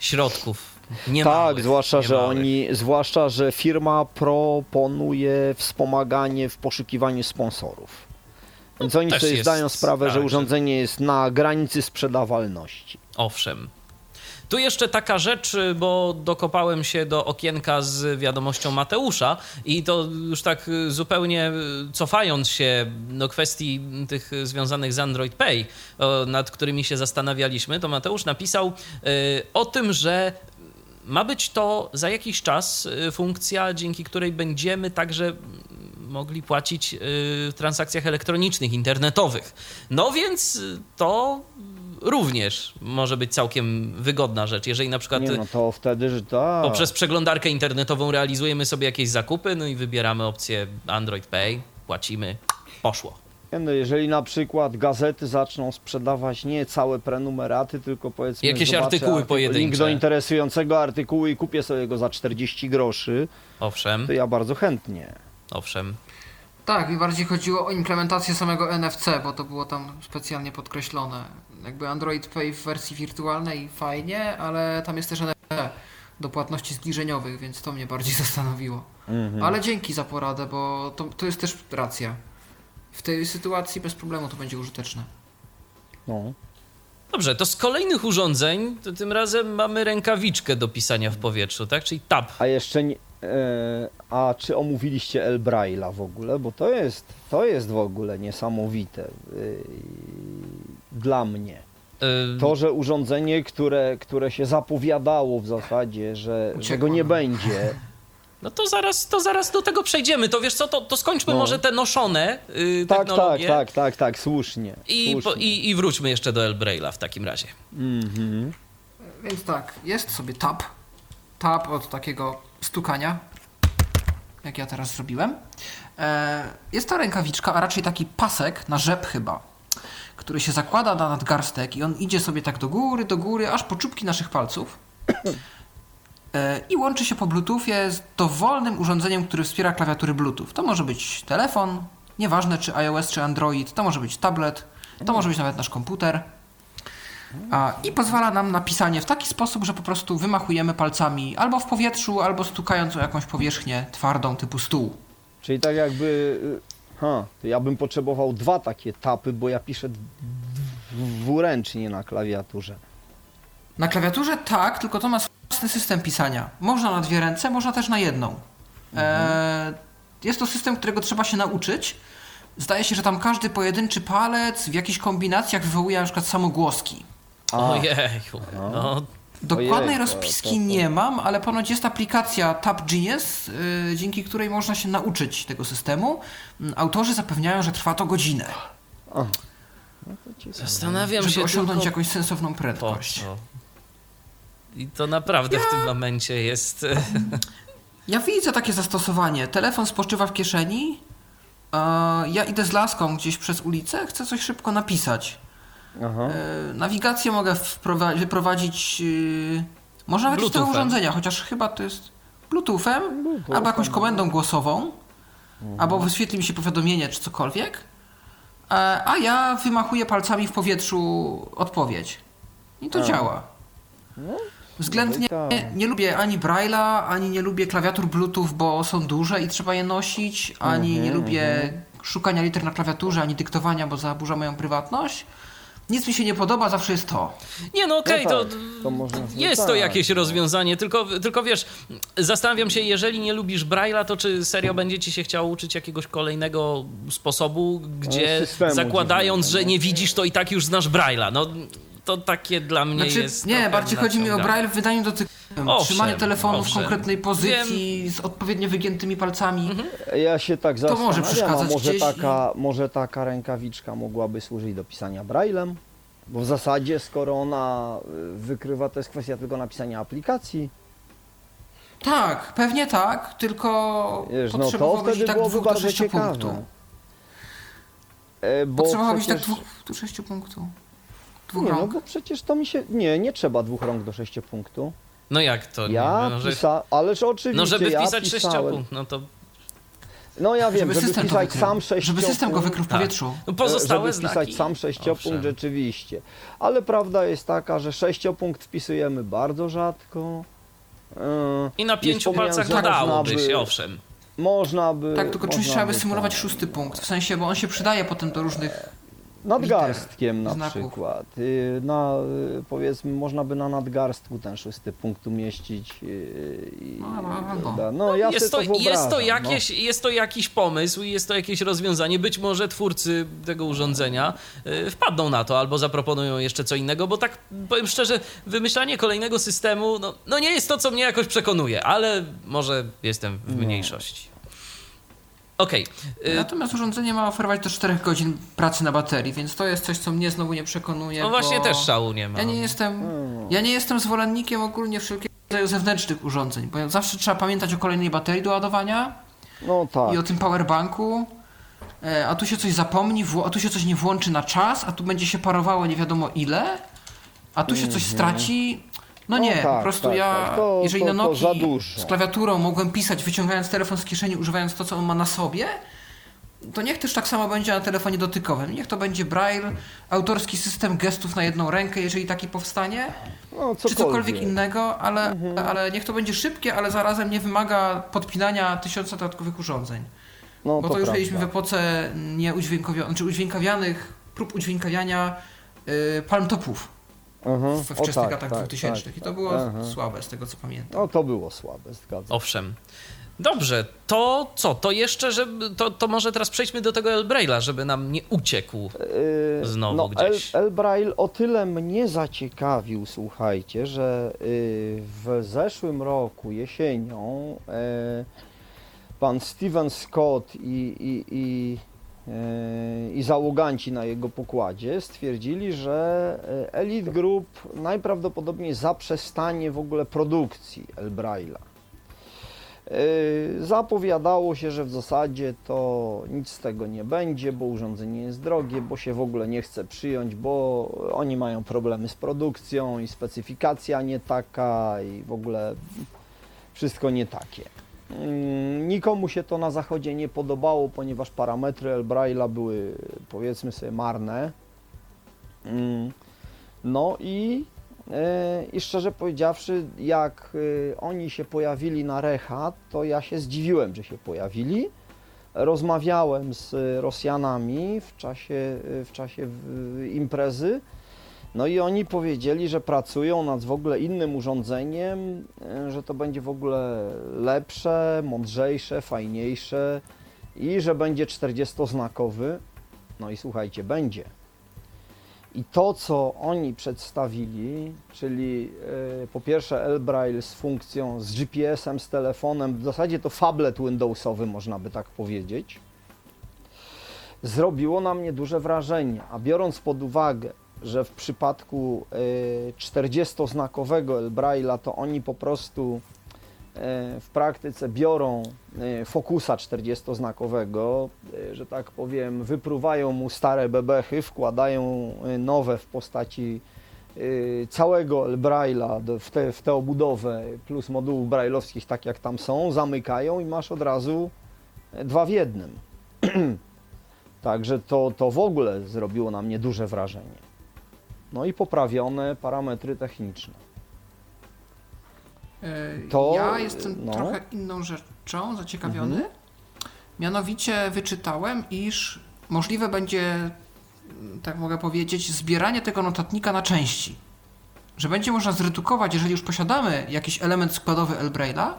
środków nie tak, zwłaszcza, że oni, zwłaszcza, że firma proponuje wspomaganie w poszukiwaniu sponsorów. Więc oni też sobie zdają sprawę, tak, że- urządzenie jest na granicy sprzedawalności. Owszem. Tu jeszcze taka rzecz, bo dokopałem się do okienka z wiadomością Mateusza i to już tak y, zupełnie y, cofając się do kwestii tych związanych z Android Pay, nad którymi się zastanawialiśmy, to Mateusz napisał y, o tym, że ma być to za jakiś czas y, funkcja, dzięki której będziemy także mogli płacić y, w transakcjach elektronicznych, internetowych. No więc y, to również może być całkiem wygodna rzecz. Jeżeli na przykład Nie no to wtedy, że tak. poprzez przeglądarkę internetową realizujemy sobie jakieś zakupy, no i wybieramy opcję Android Pay, płacimy, poszło. Nie No, jeżeli na przykład gazety zaczną sprzedawać nie całe prenumeraty, tylko powiedzmy Jakieś artykuły artykuł- pojedyncze. Link do interesującego artykułu i kupię sobie go za 40 groszy, Owszem, to ja bardzo chętnie. owszem. Tak, mi bardziej chodziło o implementację samego NFC, bo to było tam specjalnie podkreślone. Jakby Android Pay w wersji wirtualnej fajnie, ale tam jest też NFC do płatności zbliżeniowych, więc to mnie bardziej [laughs] zastanowiło. Mhm. Ale dzięki za poradę, bo to, to jest też racja. W tej sytuacji bez problemu to będzie użyteczne. No. Dobrze, to z kolejnych urządzeń, to tym razem mamy rękawiczkę do pisania w powietrzu, tak? Czyli tab. A jeszcze nie, e, a czy omówiliście El Braille'a w ogóle? Bo to jest, to jest w ogóle niesamowite y, dla mnie. To, że urządzenie, które, które się zapowiadało w zasadzie, że, że Uciekło go nie będzie, [laughs] No to zaraz, to zaraz do tego przejdziemy. To wiesz co, to, to skończmy No. może te noszone y, tak, tak, technologie. tak, tak, tak, słusznie. I, po, słusznie. i, I wróćmy jeszcze do El Braille'a w takim razie. Mhm. Więc tak, jest sobie tab. Tab od takiego stukania, jak ja teraz zrobiłem. E, Jest to rękawiczka, a raczej taki pasek na rzep chyba, który się zakłada na nadgarstek i on idzie sobie tak do góry, do góry, aż po czubki naszych palców. E, I łączy się po Bluetoothie z dowolnym urządzeniem, które wspiera klawiatury Bluetooth. To może być telefon, nieważne czy iOS, czy Android, to może być tablet, to może być nawet nasz komputer. I pozwala nam na pisanie w taki sposób, że po prostu wymachujemy palcami albo w powietrzu, albo stukając o jakąś powierzchnię twardą typu stół. Czyli tak jakby, y, ha, to ja bym potrzebował dwa takie tapy, bo ja piszę dwuręcznie na klawiaturze. Na klawiaturze tak, tylko to ma własny system pisania. Można na dwie ręce, można też na jedną. E, jest to system, którego trzeba się nauczyć. Zdaje się, że tam każdy pojedynczy palec w jakichś kombinacjach wywołuje na przykład samogłoski. A, Ojeju, no Dokładnej Ojej, to- rozpiski to- to- nie mam, ale ponoć jest aplikacja Tab Genius, yy, dzięki której można się nauczyć tego systemu. Mm, Autorzy zapewniają, że trwa to godzinę. No to ci- zastanawiam żeby się osiągnąć tylko jakąś sensowną po prędkość. I to naprawdę w tym momencie jest... [laughs] Ja widzę takie zastosowanie. Telefon spoczywa w kieszeni, a ja idę z laską gdzieś przez ulicę, chcę coś szybko napisać. Aha. E, Nawigację mogę wyprowadzić yy, może nawet z tego urządzenia, chociaż chyba to jest Bluetoothem, Bluetoothem, albo jakąś no. komendą głosową, albo wyświetli mi się powiadomienie czy cokolwiek, e, a ja wymachuję palcami w powietrzu odpowiedź. I to A. działa. No, Względnie no i tak. nie lubię ani Braille'a, ani nie lubię klawiatur Bluetooth, bo są duże i trzeba je nosić, ani nie Mhm, lubię szukania liter na klawiaturze, ani dyktowania, bo zaburza moją prywatność. Nic mi się nie podoba, zawsze jest to. Nie no okej, No to, tak, to można- no jest to tak, jakieś no. rozwiązanie, tylko, tylko wiesz, zastanawiam się, jeżeli nie lubisz Braille'a, to czy serio będzie ci się chciało uczyć jakiegoś kolejnego sposobu, gdzie No, zakładając, dziwnego, że no. nie widzisz, to i tak już znasz Braille'a. No to takie dla mnie Znaczy, jest nie, bardziej chodzi mi o. Braille w wydaniu dotykowym. Trzymanie telefonu w konkretnej pozycji, z odpowiednio wygiętymi palcami. Mhm. Ja się tak To może zastanawiam, przeszkadzać może taka, może taka rękawiczka mogłaby służyć do pisania braillem? Bo w zasadzie, skoro ona y, wykrywa, to jest kwestia tylko napisania aplikacji. Tak, pewnie tak, tylko Wiesz, no to wtedy tak byłoby dwóch do bardzo sześciu ciekawe. punktów. E, Bo Potrzebowałoby tak przecież... dwóch do sześciu punktów. Dwóch Nie, no rąk. bo przecież to mi się... Nie, nie trzeba dwóch rąk do sześciu punktu. No jak to? Ja nie, no, że, pisa... Ależ oczywiście, no żeby ja wpisać pisałem... sześciopunkt, no to No ja wiem, żeby, system to pisać wykrył. sam sześciopunkt. Żeby system go wykrył w Tak. powietrzu. no pozostałe żeby pisać znaki. sam sześciopunkt Owszem. rzeczywiście. Ale prawda jest taka, że sześciopunkt wpisujemy bardzo rzadko. Yy, I na pięciu palcach dodałoby można by- się, owszem. Można by... Tak, tylko czymś trzeba by by symulować tak. szósty punkt. W sensie, bo on się przydaje potem do różnych Nadgarstkiem na znaków. przykład. Y, Na, y, powiedzmy, można by na nadgarstku ten szósty punkt umieścić. y, i- No, no, da- No, ja jest, to, to jest, to wyobrażam, no. jakieś, jest to jakiś pomysł, jest to jakieś rozwiązanie. Być może twórcy tego urządzenia wpadną na to albo zaproponują jeszcze co innego, bo tak powiem szczerze, wymyślanie kolejnego systemu no, no nie jest to, co mnie jakoś przekonuje, ale może jestem w mniejszości. Okej. y, Natomiast urządzenie ma oferować do 4 godzin pracy na baterii, więc to jest coś, co mnie znowu nie przekonuje. No właśnie też szału nie ma. Ja nie jestem, ja nie jestem zwolennikiem ogólnie wszelkiego rodzaju zewnętrznych urządzeń, bo zawsze trzeba pamiętać o kolejnej baterii do ładowania No tak. i o tym powerbanku. E, A tu się coś zapomni, a tu się coś nie włączy na czas, a tu będzie się parowało nie wiadomo ile, a tu się coś straci. No No nie, tak, po prostu tak, ja, tak. To- jeżeli to- na to dużo. z klawiaturą mogłem pisać, wyciągając telefon z kieszeni, używając to, co on ma na sobie, to niech też tak samo będzie na telefonie dotykowym. Niech to będzie braille, autorski system gestów na jedną rękę, jeżeli taki powstanie, no, czy cokolwiek innego, ale, ale niech to będzie szybkie, ale zarazem nie wymaga podpinania tysiąca dodatkowych urządzeń. No, Bo to, już prawda. mieliśmy w epoce nieudźwiękowionych, czy udźwiękawianych, prób udźwiękawiania yy, palmtopów Mhm. we O wczesnych tak, latach tak, 2000 tak, i to było słabe z tego co pamiętam. No to było słabe, zgadzam. Owszem. Dobrze, to co? To jeszcze, żeby, to, to może teraz przejdźmy do tego Elbraila, żeby nam nie uciekł. Yy, Znowu no, gdzieś. El, El Braille o tyle mnie zaciekawił, słuchajcie, że yy, w zeszłym roku, jesienią, yy, pan Steven Scott i, i, i, i załoganci na jego pokładzie stwierdzili, że yy, Elite Group najprawdopodobniej zaprzestanie w ogóle produkcji El Braille'a. Yy, Zapowiadało się, że w zasadzie to nic z tego nie będzie, bo urządzenie jest drogie, bo się w ogóle nie chce przyjąć, bo oni mają problemy z produkcją i specyfikacja nie taka i w ogóle wszystko nie takie. Mm, Nikomu się to na zachodzie nie podobało, ponieważ parametry El Braille'a były powiedzmy sobie marne. Mm, No i E, I szczerze powiedziawszy, jak e, oni się pojawili na Recha, to ja się zdziwiłem, że się pojawili. Rozmawiałem z Rosjanami w czasie, w czasie imprezy. No i oni powiedzieli, że pracują nad w ogóle innym urządzeniem, e, że to będzie w ogóle lepsze, mądrzejsze, fajniejsze i że będzie 40-znakowy. No i słuchajcie, będzie. I to, co oni przedstawili, czyli e, po pierwsze El Braille z funkcją, z GPS-em, z telefonem, w zasadzie to fablet Windowsowy, można by tak powiedzieć, zrobiło na mnie duże wrażenie. A biorąc pod uwagę, że w przypadku e, 40-znakowego El Braille'a to oni po prostu e, w praktyce biorą e, fokusa 40-znakowego, e, że tak powiem, wypruwają mu stare bebechy, wkładają nowe w postaci całego Braille'a w tę w tę obudowę plus modułów brailleowskich, tak jak tam są, zamykają i masz od razu dwa w jednym. [clears throat] Także to, to w ogóle zrobiło na mnie duże wrażenie. No i poprawione parametry techniczne. E, To, ja jestem no. trochę inną rzeczą zaciekawiony. Mianowicie wyczytałem, iż możliwe będzie, tak mogę powiedzieć, zbieranie tego notatnika na części. Że będzie można zredukować, jeżeli już posiadamy jakiś element składowy El Braille'a,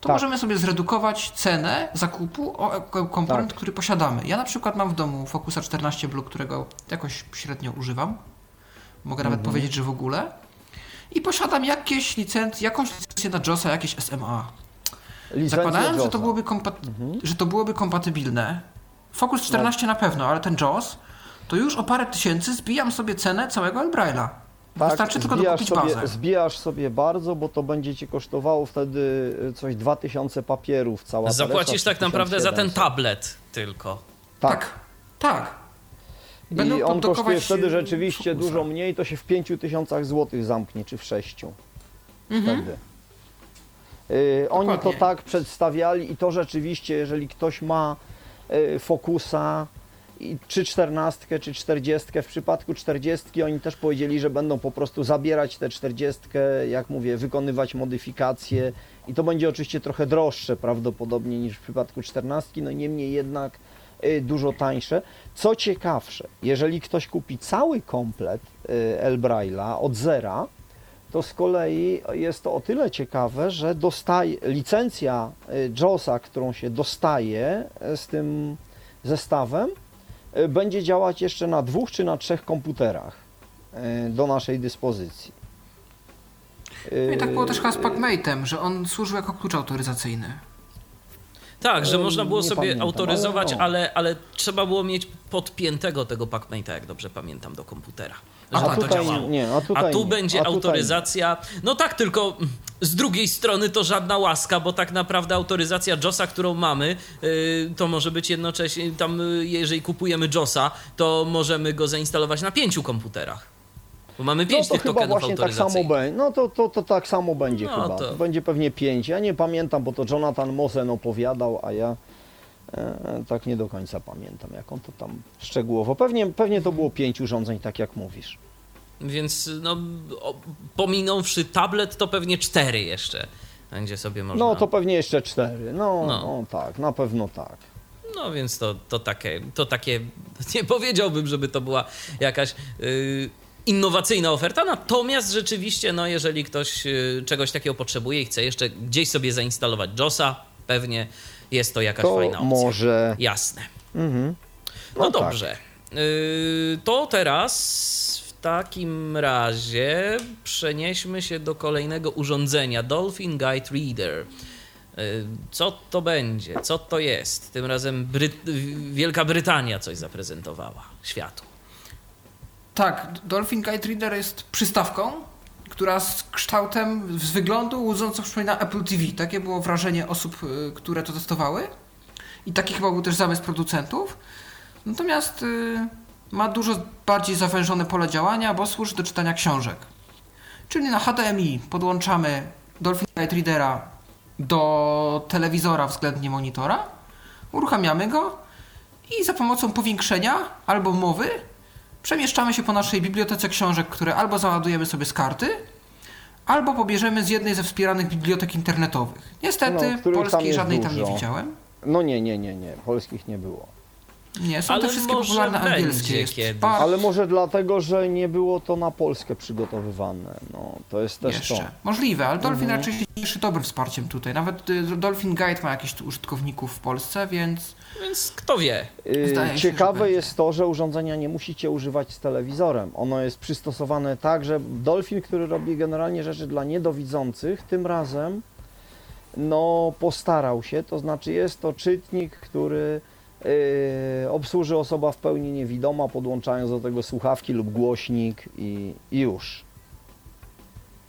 to Tak. możemy sobie zredukować cenę zakupu o komponent, Tak. który posiadamy. Ja na przykład mam w domu Focusa 14 Blue, którego jakoś średnio używam. Mogę nawet Mhm. powiedzieć, że w ogóle. I posiadam jakieś licencje, jakąś licencję na JOSa, jakieś SMA. Licencja Zakładając, że to, byłoby Mhm. że to byłoby kompatybilne, Focus 14 na pewno, ale ten JOS, to już o parę tysięcy zbijam sobie cenę całego Elbraila. Wystarczy tylko Tak, dokupić sobie, bazę. Zbijasz sobie bardzo, bo to będzie ci kosztowało wtedy y, coś 2000 papierów cała Zapłacisz tak naprawdę za ten 1700. tablet tylko. Tak, tak. Będą I on produkować, kosztuje wtedy rzeczywiście Focusa. dużo mniej, to się w 5000 złotych zamknie, czy w 6 Mhm. wtedy. Y, oni to Dokładnie. tak przedstawiali i to rzeczywiście, jeżeli ktoś ma y, Focusa i czy 14, czy 40, w przypadku 40 oni też powiedzieli, że będą po prostu zabierać tę 40, jak mówię, wykonywać modyfikacje i to będzie oczywiście trochę droższe prawdopodobnie niż w przypadku 14, no niemniej jednak dużo tańsze. Co ciekawsze, jeżeli ktoś kupi cały komplet y, Elbraila od zera, to z kolei jest to o tyle ciekawe, że dostaje licencja y, JOSa, którą się dostaje y, z tym zestawem, y, będzie działać jeszcze na dwóch czy na trzech komputerach y, do naszej dyspozycji. No i tak było też chyba z Y, PacMate'em, że on służył jako klucz autoryzacyjny. Tak, że można było sobie pamiętam, autoryzować, ale no. ale, ale trzeba było mieć podpiętego tego PacMate'a, jak dobrze pamiętam, do komputera. A żeby A to tutaj działało. nie, a tutaj A tu nie, będzie a tutaj autoryzacja. No tak, tylko z drugiej strony to żadna łaska, bo tak naprawdę autoryzacja JOSa, którą mamy, yy, to może być jednocześnie tam, yy, jeżeli kupujemy JOSa, to możemy go zainstalować na pięciu komputerach. Bo mamy No pięć to tych chyba właśnie tak samo będzie. No to, to, to tak samo będzie No chyba. to- To... Będzie pewnie pięć. Ja nie pamiętam, bo to Jonathan Mosen opowiadał, a ja e, tak nie do końca pamiętam, jak on to tam szczegółowo. Pewnie, pewnie to było pięć urządzeń, tak jak mówisz. Więc no, pominąwszy tablet, to pewnie cztery jeszcze będzie sobie można. No to pewnie jeszcze cztery. No, No. no. tak, na pewno tak. No więc to, to, takie, to takie, nie powiedziałbym, żeby to była jakaś yy, innowacyjna oferta, natomiast rzeczywiście, no jeżeli ktoś yy, czegoś takiego potrzebuje i chce jeszcze gdzieś sobie zainstalować JOSa, pewnie jest to jakaś To fajna opcja. może. Jasne. Mhm. No, No tak. dobrze. Yy, to teraz w takim razie przenieśmy się do kolejnego urządzenia Dolphin Guide Reader. Yy, Co to będzie? Co to jest? Tym razem Bryt- Wielka Brytania coś zaprezentowała światu. Tak, Dolphin Guide Reader jest przystawką, która z kształtem, z wyglądu łudząco przypomina Apple TV. Takie było wrażenie osób, y, które to testowały. I taki chyba był też zamysł producentów. Natomiast y, ma dużo bardziej zawężone pole działania, bo służy do czytania książek. Czyli na HDMI podłączamy Dolphin Guide Readera do telewizora względnie monitora, uruchamiamy go i za pomocą powiększenia albo mowy przemieszczamy się po naszej bibliotece książek, które albo załadujemy sobie z karty, albo pobierzemy z jednej ze wspieranych bibliotek internetowych. Niestety No, tam polskiej jest żadnej tam nie dużo. widziałem. No nie, nie, nie, nie. Polskich nie było. Nie, są Ale te wszystkie popularne angielskie. Jest par- Ale może dlatego, że nie było to na Polskę przygotowywane. No, to jest też jeszcze. to. Możliwe, ale Dolphin Mhm. raczej się cieszy dobrym wsparciem tutaj. Nawet y, Dolphin Guide ma jakichś tu użytkowników w Polsce, więc Więc kto wie? Yy, Zdaje się, że Ciekawe będzie. jest to, że urządzenia nie musicie używać z telewizorem. Ono jest przystosowane tak, że Dolphin, który robi generalnie rzeczy dla niedowidzących, tym razem no postarał się, to znaczy jest to czytnik, który obsłuży osoba w pełni niewidoma, podłączając do tego słuchawki lub głośnik i, i już.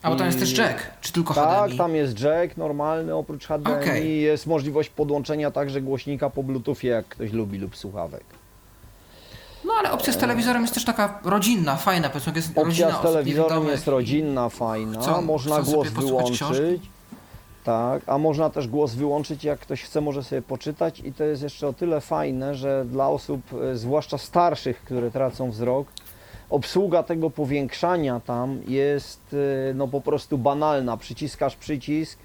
A bo tam jest też jack, czy tylko Tak, HDMI? tam jest jack normalny, oprócz HDMI Okej. jest możliwość podłączenia także głośnika po bluetoothie, jak ktoś lubi lub słuchawek. No ale opcja z telewizorem jest też taka rodzinna, fajna, powiedzmy, jest Opcja z telewizorem jest rodzinna, fajna, chcą- można chcą głos wyłączyć. Tak, a można też głos wyłączyć, jak ktoś chce, może sobie poczytać i to jest jeszcze o tyle fajne, że dla osób, e, zwłaszcza starszych, które tracą wzrok, obsługa tego powiększania tam jest e, no po prostu banalna. Przyciskasz przycisk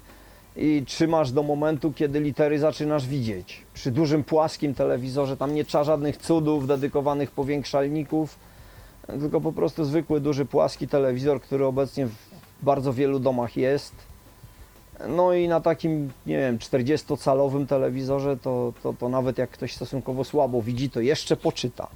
i trzymasz do momentu, kiedy litery zaczynasz widzieć. Przy dużym płaskim telewizorze tam nie trzeba żadnych cudów, dedykowanych powiększalników, tylko po prostu zwykły, duży, płaski telewizor, który obecnie w bardzo wielu domach jest. No i na takim, nie wiem, 40-calowym telewizorze to, to, to nawet jak ktoś stosunkowo słabo widzi, to jeszcze poczyta.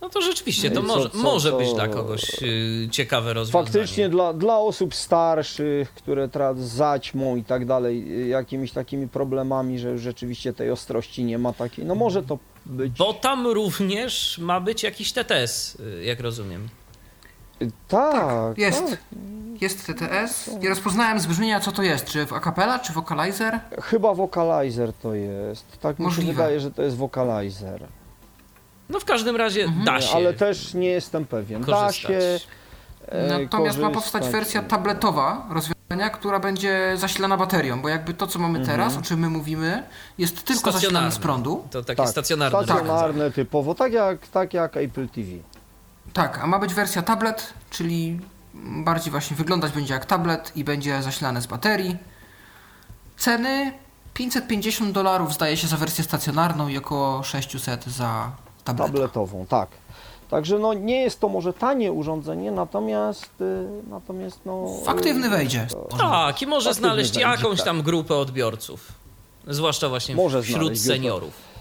No to rzeczywiście, to No co- może, co- może co- być dla kogoś yy, ciekawe rozwiązanie. Faktycznie dla, dla osób starszych, które tra- zaćmą i tak dalej, y, jakimiś takimi problemami, że już rzeczywiście tej ostrości nie ma takiej, no może to być... Bo tam również ma być jakiś TTS, yy, jak rozumiem. Y, Tak, Jest. tak. Jest TTS. Nie rozpoznałem z brzmienia, co to jest. Czy acapella, czy vocalizer? Chyba Vocalizer to jest. Tak mi się Możliwe. wydaje, że to jest Vocalizer. No w każdym razie Mhm. da się Ale też nie jestem pewien. Da korzystać. się. e, Natomiast ma powstać wersja tabletowa rozwiązania, która będzie zasilana baterią, bo jakby to, co mamy Mhm. teraz, o czym my mówimy, jest tylko zasilane z prądu. To takie Tak, stacjonarne. Stacjonarne typowo, tak jak, tak jak Apple TV. Tak, a ma być wersja tablet, czyli bardziej właśnie wyglądać będzie jak tablet i będzie zasilane z baterii. Ceny 550 dolarów zdaje się za wersję stacjonarną i około 600 za tabletę. tabletową, tak. Także no nie jest to może tanie urządzenie, natomiast y, natomiast no Faktywny y, wejdzie. to- Tak, i może znaleźć będzie, jakąś tak. tam grupę odbiorców. Zwłaszcza właśnie Może wśród seniorów.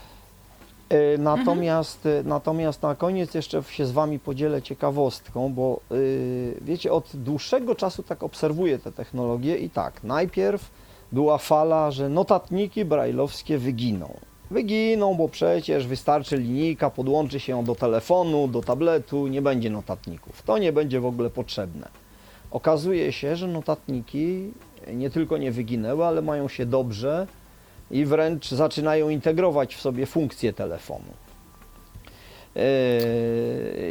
Y, Natomiast, y, natomiast na koniec jeszcze się z Wami podzielę ciekawostką, bo y, wiecie, od dłuższego czasu tak obserwuję te technologie i tak, najpierw była fala, że notatniki brajlowskie wyginą. Wyginą, bo przecież wystarczy linijka, podłączy się ją do telefonu, do tabletu, nie będzie notatników. To nie będzie w ogóle potrzebne. Okazuje się, że notatniki nie tylko nie wyginęły, ale mają się dobrze i wręcz zaczynają integrować w sobie funkcje telefonu yy,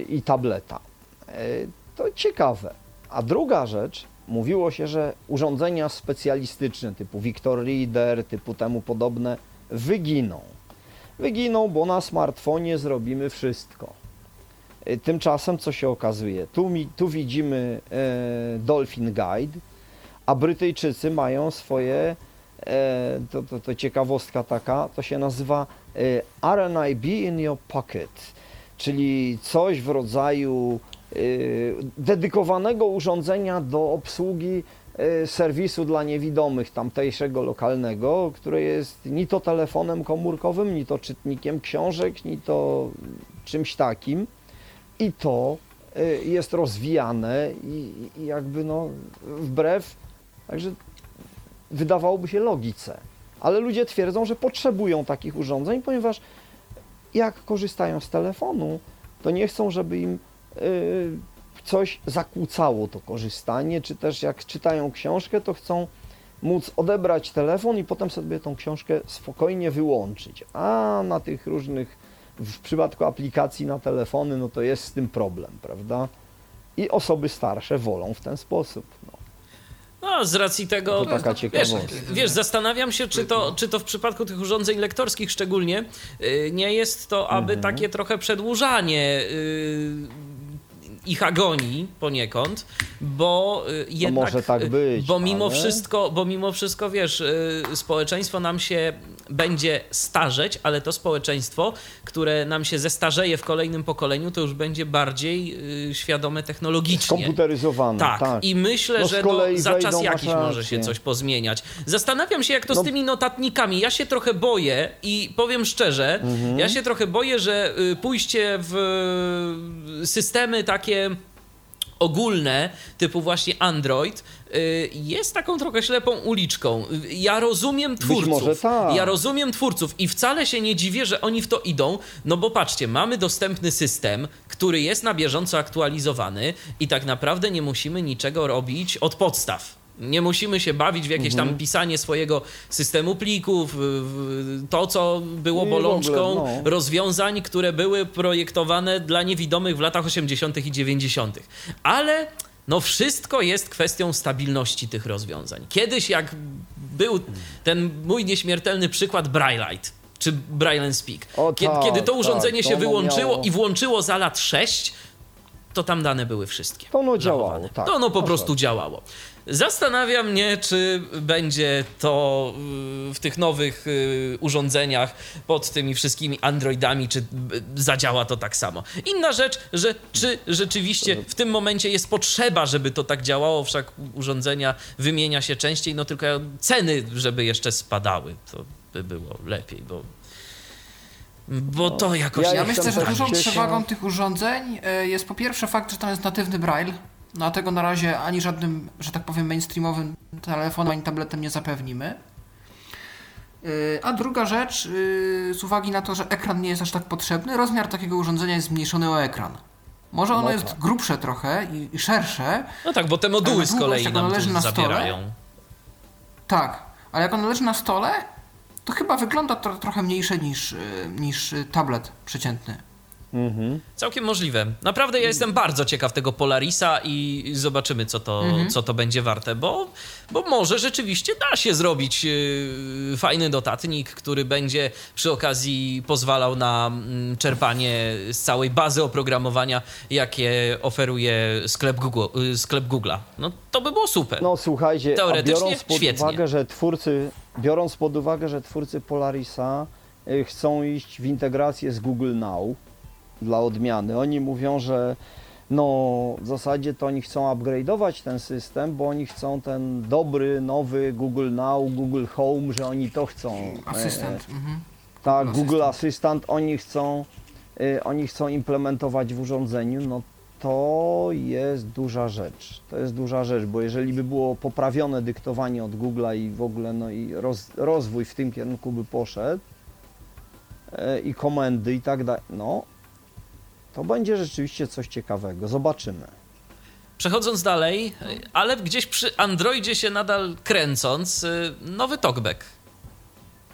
i tableta. Yy, To ciekawe. A druga rzecz, mówiło się, że urządzenia specjalistyczne typu Victor Reader, typu temu podobne wyginą. Wyginą, bo na smartfonie zrobimy wszystko. Yy, Tymczasem co się okazuje? Tu, tu widzimy e, Dolphin Guide, a Brytyjczycy mają swoje, to, to, to ciekawostka taka, to się nazywa e, RNIB in your pocket, czyli coś w rodzaju e, dedykowanego urządzenia do obsługi e, serwisu dla niewidomych tamtejszego lokalnego, które jest ni to telefonem komórkowym, ni to czytnikiem książek, ni to czymś takim. I to jest rozwijane i, i jakby no wbrew, także wydawałoby się logice. Ale ludzie twierdzą, że potrzebują takich urządzeń, ponieważ jak korzystają z telefonu, to nie chcą, żeby im y, coś zakłócało to korzystanie, czy też jak czytają książkę, to chcą móc odebrać telefon i potem sobie tą książkę spokojnie wyłączyć. A na tych różnych, w przypadku aplikacji na telefony, no to jest z tym problem, prawda? I osoby starsze wolą w ten sposób. No. No, z racji tego. To taka Wiesz, wiesz, zastanawiam się, czy to, czy to w przypadku tych urządzeń lektorskich szczególnie y, nie jest to aby Mhm. takie trochę przedłużanie y, ich agonii poniekąd, bo y, jednak, może tak być, bo mimo ale- wszystko, bo mimo wszystko, wiesz, społeczeństwo nam się będzie starzeć, ale to społeczeństwo, które nam się zestarzeje w kolejnym pokoleniu, to już będzie bardziej y, świadome technologicznie. Skomputeryzowane, Tak, tak. i myślę, No z że no, za czas jakiś może się coś pozmieniać. Zastanawiam się, jak to z No- tymi notatnikami. Ja się trochę boję i powiem szczerze, Mhm. ja się trochę boję, że y, pójście w y, systemy takie ogólne, typu właśnie Android, jest taką trochę ślepą uliczką. Y, Ja rozumiem twórców. może tak. Ja rozumiem twórców i wcale się nie dziwię, że oni w to idą, no bo patrzcie, mamy dostępny system, który jest na bieżąco aktualizowany i tak naprawdę nie musimy niczego robić od podstaw. Nie musimy się bawić w jakieś Mhm. tam pisanie swojego systemu plików, to co było Nie, w ogóle, bolączką no. rozwiązań, które były projektowane dla niewidomych w latach 80. i 90. Ale no wszystko jest kwestią stabilności tych rozwiązań. Kiedyś jak był ten mój nieśmiertelny przykład Braillite, czy Braille Speak, O kiedy, tak, kiedy to tak, urządzenie to się ono wyłączyło miało- i włączyło za lat 6, to tam dane były wszystkie. To ono działało, tak. To ono po prostu działało. Zastanawia mnie, czy będzie to y, w tych nowych y, urządzeniach pod tymi wszystkimi Androidami, czy y, zadziała to tak samo. Inna rzecz, że czy rzeczywiście w tym momencie jest potrzeba, żeby to tak działało, wszak urządzenia wymienia się częściej, no tylko ceny, żeby jeszcze spadały, to by było lepiej, bo bo to jakoś... ja Ja myślę, że dużą przewagą tych urządzeń e, jest po pierwsze fakt, że tam jest natywny braille. No tego na razie ani żadnym, że tak powiem, mainstreamowym telefonem ani tabletem nie zapewnimy. E, A druga rzecz, e, z uwagi na to, że ekran nie jest aż tak potrzebny, rozmiar takiego urządzenia jest zmniejszony o ekran. Może ono No jest tak. grubsze trochę i, i szersze, No tak, bo te moduły z kolei nam leży na stole, zabierają. tak, ale jak ono leży na stole, to chyba wygląda to trochę mniejsze niż, e, niż tablet przeciętny. Mhm. Całkiem możliwe. Naprawdę ja jestem bardzo ciekaw tego Polarisa i zobaczymy, co to, co to będzie warte, bo, bo może rzeczywiście da się zrobić yy, fajny notatnik, który będzie przy okazji pozwalał na mm, czerpanie z całej bazy oprogramowania, jakie oferuje sklep, Google, yy, sklep Google'a. No to by było super. No słuchajcie, Teoretycznie biorąc pod świetnie. uwagę, że twórcy biorąc pod uwagę, że twórcy Polarisa y, chcą iść w integrację z Google Now dla odmiany. Oni mówią, że no w zasadzie to oni chcą upgrade'ować ten system, bo oni chcą ten dobry, nowy Google Now, Google Home, że oni to chcą. E, Asystent. Mhm. tak, Google Google Assistant oni chcą, y, oni chcą implementować w urządzeniu, no to jest duża rzecz. To jest duża rzecz, bo jeżeli by było poprawione dyktowanie od Google'a i w ogóle no i roz, rozwój w tym kierunku by poszedł y, i komendy i tak dalej, no to będzie rzeczywiście coś ciekawego. Zobaczymy. Przechodząc dalej, ale gdzieś przy Androidzie się nadal kręcąc, y, nowy talkback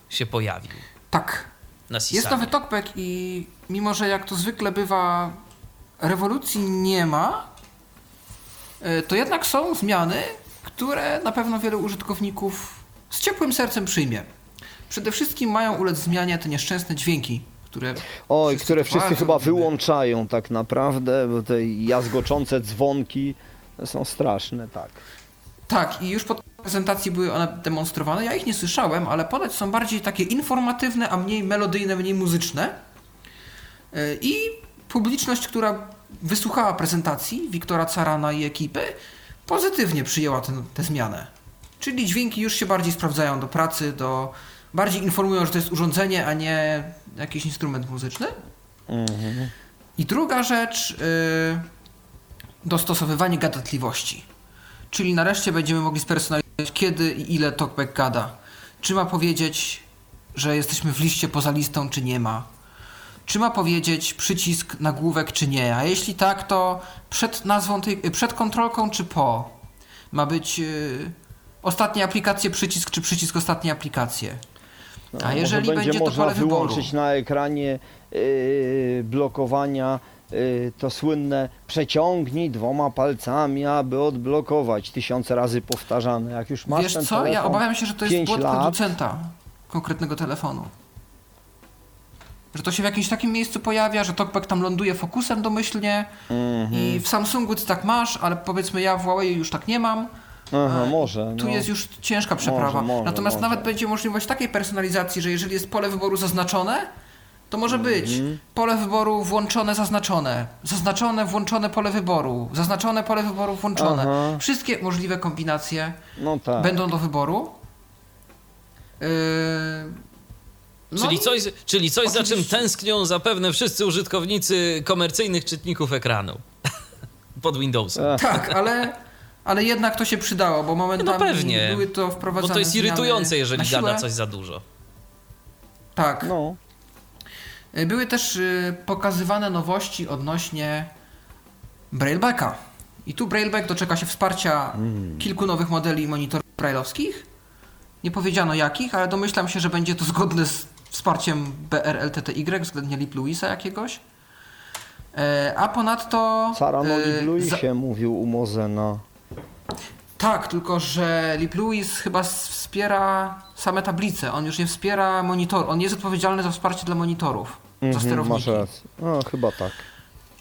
się pojawił Tak. na Jest nowy talkback i mimo, że jak to zwykle bywa, rewolucji nie ma, e, to jednak są zmiany, które na pewno wielu użytkowników z ciepłym sercem przyjmie. Przede wszystkim mają ulec zmianie te nieszczęsne dźwięki, które Oj, które wszyscy chyba wyłączają tak naprawdę, bo te jazgoczące dzwonki są straszne, tak. Tak, i już pod prezentacji były one demonstrowane. Ja ich nie słyszałem, ale ponoć są bardziej takie informatywne, a mniej melodyjne, mniej muzyczne. Yy, I publiczność, która wysłuchała prezentacji Wiktora Carana i ekipy, pozytywnie przyjęła tę zmianę. Czyli dźwięki już się bardziej sprawdzają do pracy, do bardziej informują, że to jest urządzenie, a nie jakiś instrument muzyczny. Mhm. I druga rzecz, yy, dostosowywanie gadatliwości. Czyli nareszcie będziemy mogli spersonalizować, kiedy i ile talkback gada. Czy ma powiedzieć, że jesteśmy w liście poza listą, czy nie ma. Czy ma powiedzieć przycisk nagłówek, czy nie. A jeśli tak, to przed nazwą tej, y, przed kontrolką, czy po. Ma być yy, ostatnie aplikacje przycisk, czy przycisk ostatnie aplikacje. No, A jeżeli może będzie można pole wyboru? wyłączyć na ekranie yy, blokowania yy, to słynne przeciągnij dwoma palcami, aby odblokować tysiące razy powtarzane. Jak już masz Wiesz ten co, ja obawiam się, że to jest błąd lat, producenta konkretnego telefonu. Że to się w jakimś takim miejscu pojawia, że talkback tam ląduje fokusem domyślnie Mhm. i w Samsungu ty tak masz, ale powiedzmy ja w Huawei już tak nie mam. Aha, może. Tu no. jest już ciężka przeprawa. może, Natomiast może. nawet będzie możliwość takiej personalizacji, że jeżeli jest pole wyboru zaznaczone, to może być Mhm. pole wyboru włączone, zaznaczone, zaznaczone, włączone pole wyboru, zaznaczone pole wyboru włączone. Aha. Wszystkie możliwe kombinacje No tak. będą do wyboru. Yy, no Czyli i- coś, czyli coś za czym oczywiście- tęsknią zapewne wszyscy użytkownicy komercyjnych czytników ekranu [laughs] pod Windowsem. Ech. Tak, ale, ale jednak to się przydało, bo momentami No pewnie, były to wprowadzane Bo to jest zmiany irytujące, jeżeli gada coś za dużo. Tak. No. Yy, Były też yy, pokazywane nowości odnośnie Braillebacka. I tu Brailleback doczeka się wsparcia Mm. kilku nowych modeli monitorów brailleowskich. Nie powiedziano jakich, ale domyślam się, że będzie to zgodne z wsparciem BRLTTY względnie Lip Lewisa jakiegoś. E, A ponadto. Saran o e, Lip za- Luisie mówił u Mozena. Tak, tylko że Lip Lewis chyba wspiera same tablice. On już nie wspiera monitor. On jest odpowiedzialny za wsparcie dla monitorów. za Mhm, masz sterowniki. rację. No, chyba tak.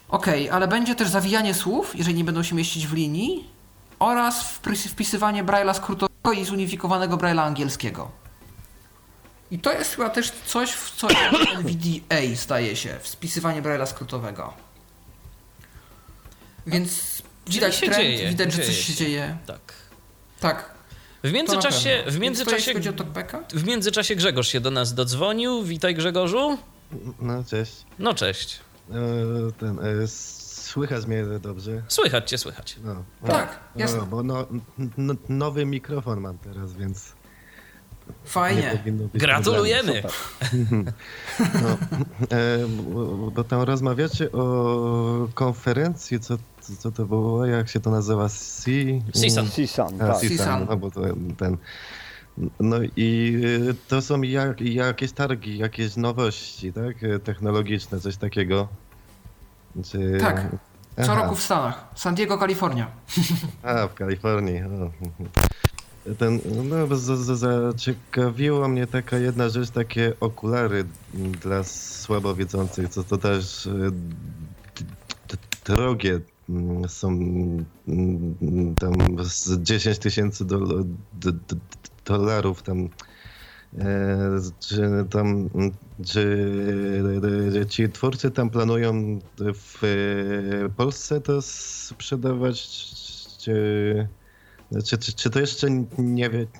Okej, ale będzie też zawijanie słów, jeżeli nie będą się mieścić w linii, oraz wpis- wpisywanie Braille'a skrótowego i zunifikowanego Braille'a angielskiego. I to jest chyba też coś, w co [coughs] NVDA staje się, wpisywanie Braille'a skrótowego. Więc widać się trend, dzieje, widać, że dzieje coś się się. dzieje. Tak. Tak. W międzyczasie, w międzyczasie, jeśli chodzi o talkbacka? w międzyczasie Grzegorz się do nas dodzwonił. Witaj Grzegorzu. No, cześć. No cześć. E, ten, e, słychać mnie dobrze? Słychać cię, słychać. No. Tak, no, jasne. Bo no, n- nowy mikrofon mam teraz, więc Fajnie. Gratulujemy. [laughs] No, e, bo, bo tam rozmawiacie o konferencji, co, co to było, jak się to nazywa? Si? Sisan. Sisan, tak. Sisan. No bo to ten... No i y, to są jak, jakieś targi, jakieś nowości, tak? E, Technologiczne, coś takiego. Czy... Tak. Co Aha. roku w Stanach. San Diego, Kalifornia. A, w Kalifornii. O. Ten, no, za- za- zaciekawiła mnie taka jedna rzecz, takie okulary dla słabowidzących, co to też y, drogie mm, są mm, tam z 10 tysięcy dolarów tam E, czy tam, czy ci twórcy tam planują w Polsce to sprzedawać, czy, czy, czy, czy to jeszcze nie,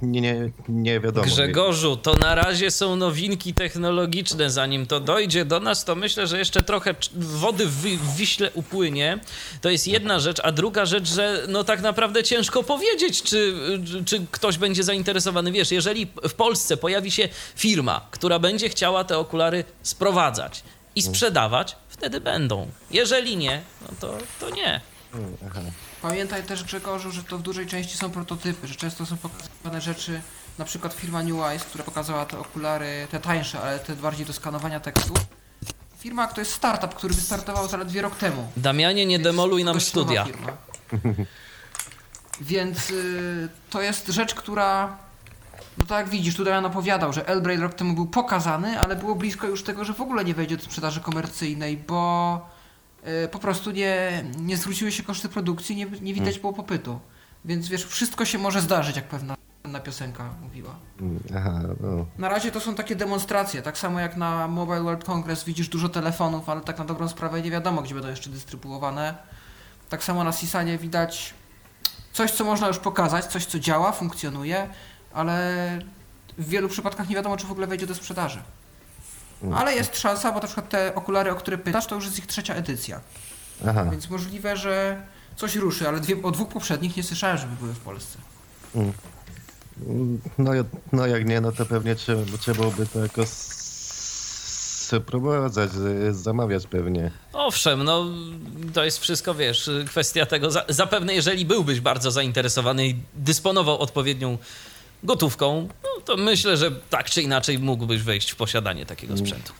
nie, nie, nie wiadomo? Grzegorzu, to na razie są nowinki technologiczne. Zanim to dojdzie do nas, to myślę, że jeszcze trochę wody w Wiśle upłynie. To jest jedna rzecz, a druga rzecz, że no tak naprawdę ciężko powiedzieć, czy, czy ktoś będzie zainteresowany. Wiesz, jeżeli w Polsce pojawi się firma, która będzie chciała te okulary sprowadzać i sprzedawać, wtedy będą. Jeżeli nie, no to, to nie. Aha. Pamiętaj też Grzegorzu, że to w dużej części są prototypy, że często są pokazywane rzeczy, na przykład firma New Eyes, która pokazała te okulary, te tańsze, ale te bardziej do skanowania tekstu. Firma to jest startup, który wystartował zaledwie rok temu. Damianie, nie demoluj nam studia. Więc y, to jest rzecz, która no tak jak widzisz, tutaj Damian opowiadał, że Elbraid rok temu był pokazany, ale było blisko już tego, że w ogóle nie wejdzie do sprzedaży komercyjnej, bo po prostu nie, nie zwróciły się koszty produkcji, nie, nie widać hmm. było popytu. Więc wiesz, wszystko się może zdarzyć, jak pewna na piosenka mówiła. Hmm, aha, no. Na razie to są takie demonstracje, tak samo jak na Mobile World Congress widzisz dużo telefonów, ale tak na dobrą sprawę nie wiadomo, gdzie będą jeszcze dystrybuowane. Tak samo na Sisanie widać coś, co można już pokazać, coś, co działa, funkcjonuje, ale w wielu przypadkach nie wiadomo, czy w ogóle wejdzie do sprzedaży. Ale jest szansa, bo na przykład te okulary, o które pytasz, to już jest ich trzecia edycja. Aha. Więc możliwe, że coś ruszy, ale dwie, o dwóch poprzednich nie słyszałem, żeby były w Polsce. Mm. No, no jak nie, no to pewnie trzeba, trzeba byłoby to jakoś sprowadzać, zamawiać pewnie. Owszem, no to jest wszystko, wiesz, kwestia tego. Zapewne, jeżeli byłbyś bardzo zainteresowany i dysponował odpowiednią gotówką, no to myślę, że tak czy inaczej mógłbyś wejść w posiadanie takiego mm. sprzętu.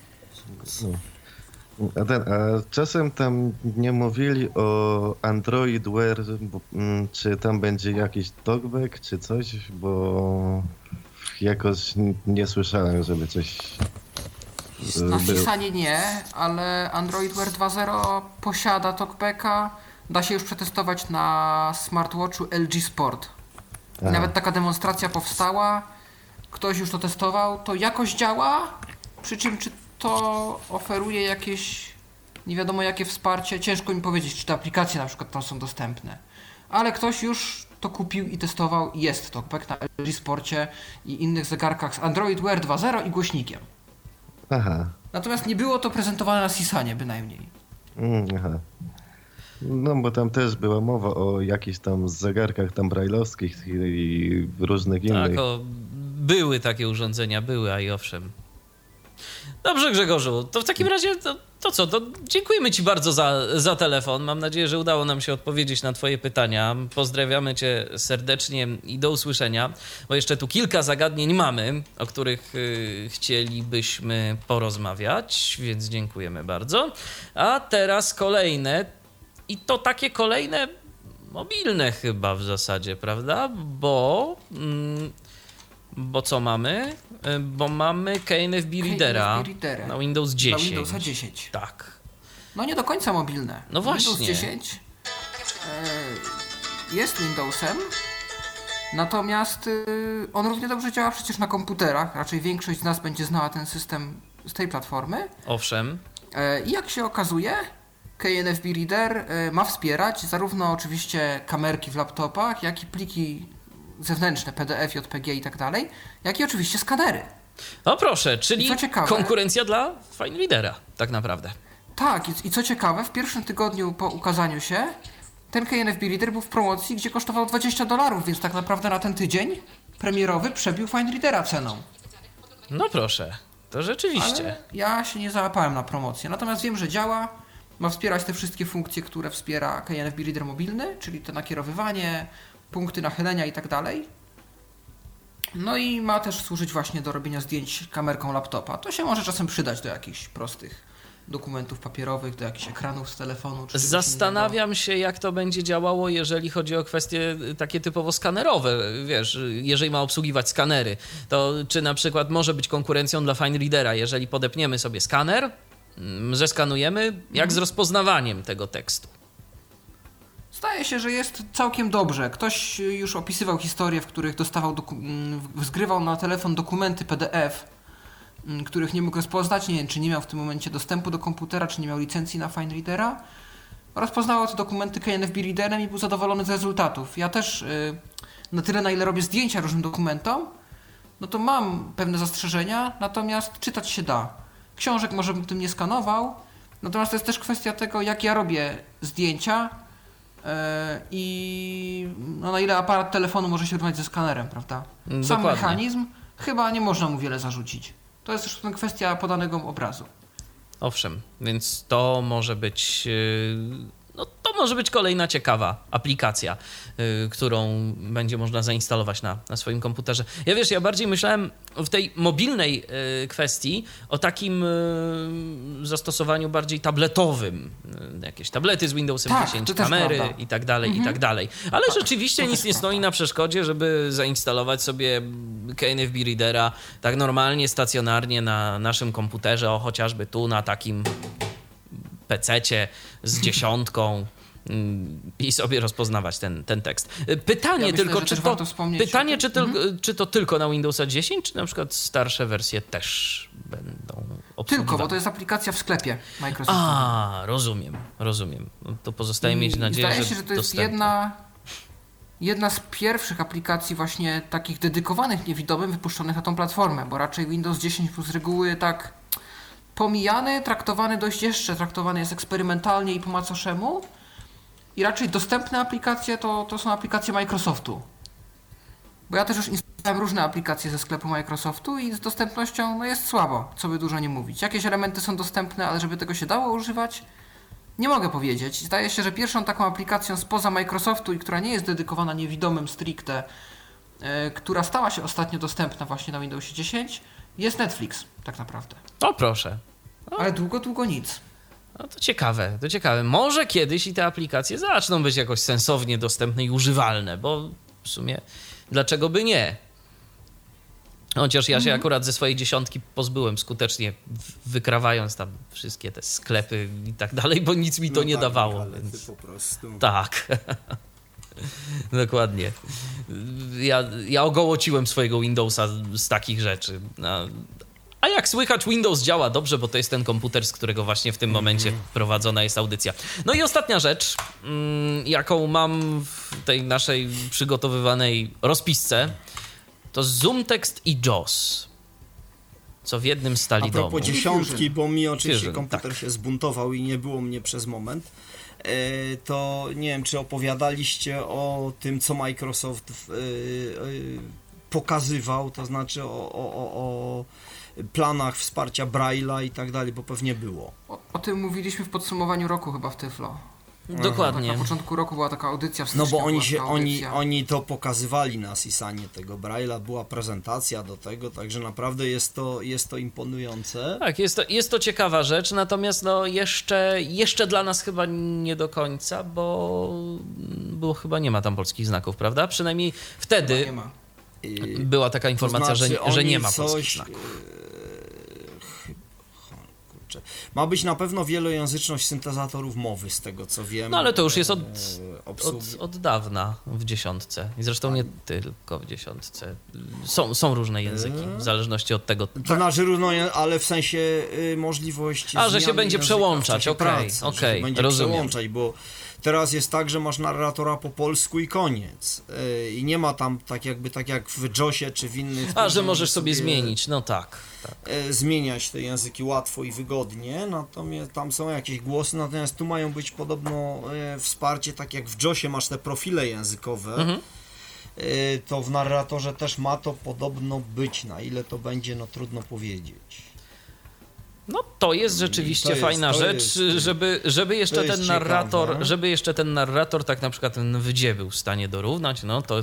A, ten, a czasem tam nie mówili o Android Wear, mm, czy tam będzie jakiś talkback, czy coś, bo jakoś nie słyszałem, żeby coś Na Sisanie nie, ale Android Wear 2.0 posiada talkbacka. Da się już przetestować na smartwatchu LG Sport. Aha. Nawet taka demonstracja powstała, ktoś już to testował, to jakoś działa, przy czym czy to oferuje jakieś nie wiadomo jakie wsparcie, ciężko mi powiedzieć, czy te aplikacje na przykład tam są dostępne. Ale ktoś już to kupił i testował i jest to tak na LG Sporcie i innych zegarkach z Android Wear 2.0 i głośnikiem. Aha. Natomiast nie było to prezentowane na Sisanie bynajmniej. Mm, aha. No, bo tam też była mowa o jakichś tam zegarkach tam brajlowskich i różnych tak, innych. Tak, o, były takie urządzenia, były, a i owszem. Dobrze, Grzegorzu, to w takim razie to, to co, to dziękujemy Ci bardzo za, za telefon. Mam nadzieję, że udało nam się odpowiedzieć na Twoje pytania. Pozdrawiamy Cię serdecznie i do usłyszenia, bo jeszcze tu kilka zagadnień mamy, o których y, chcielibyśmy porozmawiać, więc dziękujemy bardzo. A teraz kolejne i to takie kolejne mobilne chyba w zasadzie, prawda? Bo. Mm, bo co mamy? Y, bo mamy KNFB Readera na Windows 10. Na Windows 10. Tak. No nie do końca mobilne. No właśnie. Windows 10 e, jest Windowsem, natomiast y, on równie dobrze działa przecież na komputerach. Raczej większość z nas będzie znała ten system z tej platformy. Owszem. E, I jak się okazuje, KNFB Reader e, ma wspierać zarówno oczywiście kamerki w laptopach, jak i pliki zewnętrzne, PDF, JPG i tak dalej, jak i oczywiście skanery. No proszę, czyli ciekawe, konkurencja dla FineReadera tak naprawdę. Tak, i, i co ciekawe, w pierwszym tygodniu po ukazaniu się ten KNFB Reader był w promocji, gdzie kosztował 20 dolarów, więc tak naprawdę na ten tydzień premierowy przebił FineReadera ceną. No proszę, to rzeczywiście. Ale ja się nie załapałem na promocję, natomiast wiem, że działa ma wspierać te wszystkie funkcje, które wspiera KNFB Reader mobilny, czyli to nakierowywanie, punkty nachylenia i tak dalej. No i ma też służyć właśnie do robienia zdjęć kamerką laptopa. To się może czasem przydać do jakichś prostych dokumentów papierowych, do jakichś ekranów z telefonu. Zastanawiam się, jak to będzie działało, jeżeli chodzi o kwestie takie typowo skanerowe. Wiesz, jeżeli ma obsługiwać skanery, to czy na przykład może być konkurencją dla Fine Readera, jeżeli podepniemy sobie skaner, zeskanujemy, jak z rozpoznawaniem tego tekstu. Zdaje się, że jest całkiem dobrze. Ktoś już opisywał historie, w których dostawał mm, zgrywał na telefon dokumenty PDF, mm, których nie mógł rozpoznać. Nie wiem, czy nie miał w tym momencie dostępu do komputera, czy nie miał licencji na FineReadera. Rozpoznawał te dokumenty KNFB Readerem i był zadowolony z rezultatów. Ja też y, na tyle, na ile robię zdjęcia różnym dokumentom, no to mam pewne zastrzeżenia, natomiast czytać się da. Książek może bym tym nie skanował, natomiast to jest też kwestia tego, jak ja robię zdjęcia yy, i no, na ile aparat telefonu może się równać ze skanerem, prawda? Sam Dokładnie. mechanizm chyba nie można mu wiele zarzucić. To jest też kwestia podanego obrazu. Owszem, więc to może być. No, to może być kolejna ciekawa aplikacja, yy, którą będzie można zainstalować na, na swoim komputerze. Ja wiesz, ja bardziej myślałem w tej mobilnej yy, kwestii o takim yy, zastosowaniu bardziej tabletowym. Yy, Jakieś tablety z Windowsem Tak, 10, to też kamery i tak dalej, i Mhm. tak dalej. Ale rzeczywiście to nic nie stoi na przeszkodzie, żeby zainstalować sobie KNFB Readera tak normalnie, stacjonarnie na naszym komputerze, o chociażby tu na takim PC-cie z [laughs] dziesiątką mm, i sobie rozpoznawać ten, ten tekst. Y, Pytanie Ja myślę, tylko, że czy to, pytanie czy, tyl, czy to tylko na Windowsa 10, czy na przykład starsze wersje też będą obsługiwane? Tylko, bo to jest aplikacja w sklepie Microsoftu. A, rozumiem, rozumiem. To pozostaje mieć I nadzieję, Zdaje że się, że to jest dostępne. jedna, jedna z pierwszych aplikacji właśnie takich dedykowanych niewidomym wypuszczonych na tą platformę, bo raczej Windows 10 z reguły tak pomijany, traktowany dość jeszcze, traktowany jest eksperymentalnie i po macoszemu i raczej dostępne aplikacje to, to są aplikacje Microsoftu. Bo ja też już instalowałem różne aplikacje ze sklepu Microsoftu i z dostępnością no jest słabo, co by dużo nie mówić. Jakieś elementy są dostępne, ale żeby tego się dało używać, nie mogę powiedzieć. Zdaje się, że pierwszą taką aplikacją spoza Microsoftu i która nie jest dedykowana niewidomym stricte, e, która stała się ostatnio dostępna właśnie na Windowsie 10, jest Netflix, tak naprawdę. O proszę. Ale długo, długo nic. No to ciekawe, to ciekawe. Może kiedyś i te aplikacje zaczną być jakoś sensownie dostępne i używalne, bo w sumie dlaczego by nie? Chociaż ja się akurat ze swojej dziesiątki pozbyłem skutecznie, wykrawając tam wszystkie te sklepy i tak dalej, bo nic mi to No nie tak, dawało. Ale Więc... ty po prostu. Tak. [laughs] Dokładnie. Ja, ja ogołociłem swojego Windowsa z takich rzeczy. A, a jak słychać, Windows działa dobrze, bo to jest ten komputer, z którego właśnie w tym momencie prowadzona jest audycja. No i ostatnia rzecz, mm, jaką mam w tej naszej przygotowywanej rozpisce, to Zoom Text i JAWS. Co w jednym stali A propos domu. dziesiątki, bo mi oczywiście Fusion, komputer tak. się zbuntował i nie było mnie przez moment. e, To nie wiem, czy opowiadaliście o tym, co Microsoft e, e, pokazywał, to znaczy o, o, o, o planach wsparcia Braille'a i tak dalej, bo pewnie było. O, o tym mówiliśmy w podsumowaniu roku chyba w Tyflo. Dokładnie. Na początku roku była taka audycja w No bo oni się, oni, oni to pokazywali na Sisanie tego Braille'a, była prezentacja do tego, także naprawdę jest to, jest to imponujące. Tak, jest to, jest to ciekawa rzecz, natomiast no jeszcze, jeszcze dla nas chyba nie do końca, bo, bo chyba nie ma tam polskich znaków, prawda? Przynajmniej wtedy nie ma. I- była taka informacja, to znaczy, że, że nie ma coś, polskich znaków. E. Ma być na pewno wielojęzyczność syntezatorów mowy, z tego co wiem. No ale to już jest od, E, od, obsługi- od dawna w dziesiątce. I zresztą nie tylko w dziesiątce. Są, są różne języki, w zależności od tego. To znaczy równo, ale w sensie y, możliwości. A, że się będzie przełączać, okej, się będzie rozumiem. przełączać, bo teraz jest tak, że masz narratora po polsku i koniec. Y, I nie ma tam tak jakby tak jak w JOSie czy w innych. A, że możesz możesz sobie zmienić, no tak. tak. e, zmieniać te języki łatwo i wygodnie, natomiast tam są jakieś głosy, natomiast tu mają być podobno e, wsparcie, tak jak w JOSie masz te profile językowe, Mhm. to w narratorze też ma to podobno być, na ile to będzie, no trudno powiedzieć. No to jest rzeczywiście to jest- fajna to rzecz, jest- żeby, żeby jeszcze jest ten narrator, ciekawe. żeby jeszcze ten narrator tak na przykład ten wydzie był w stanie dorównać, no to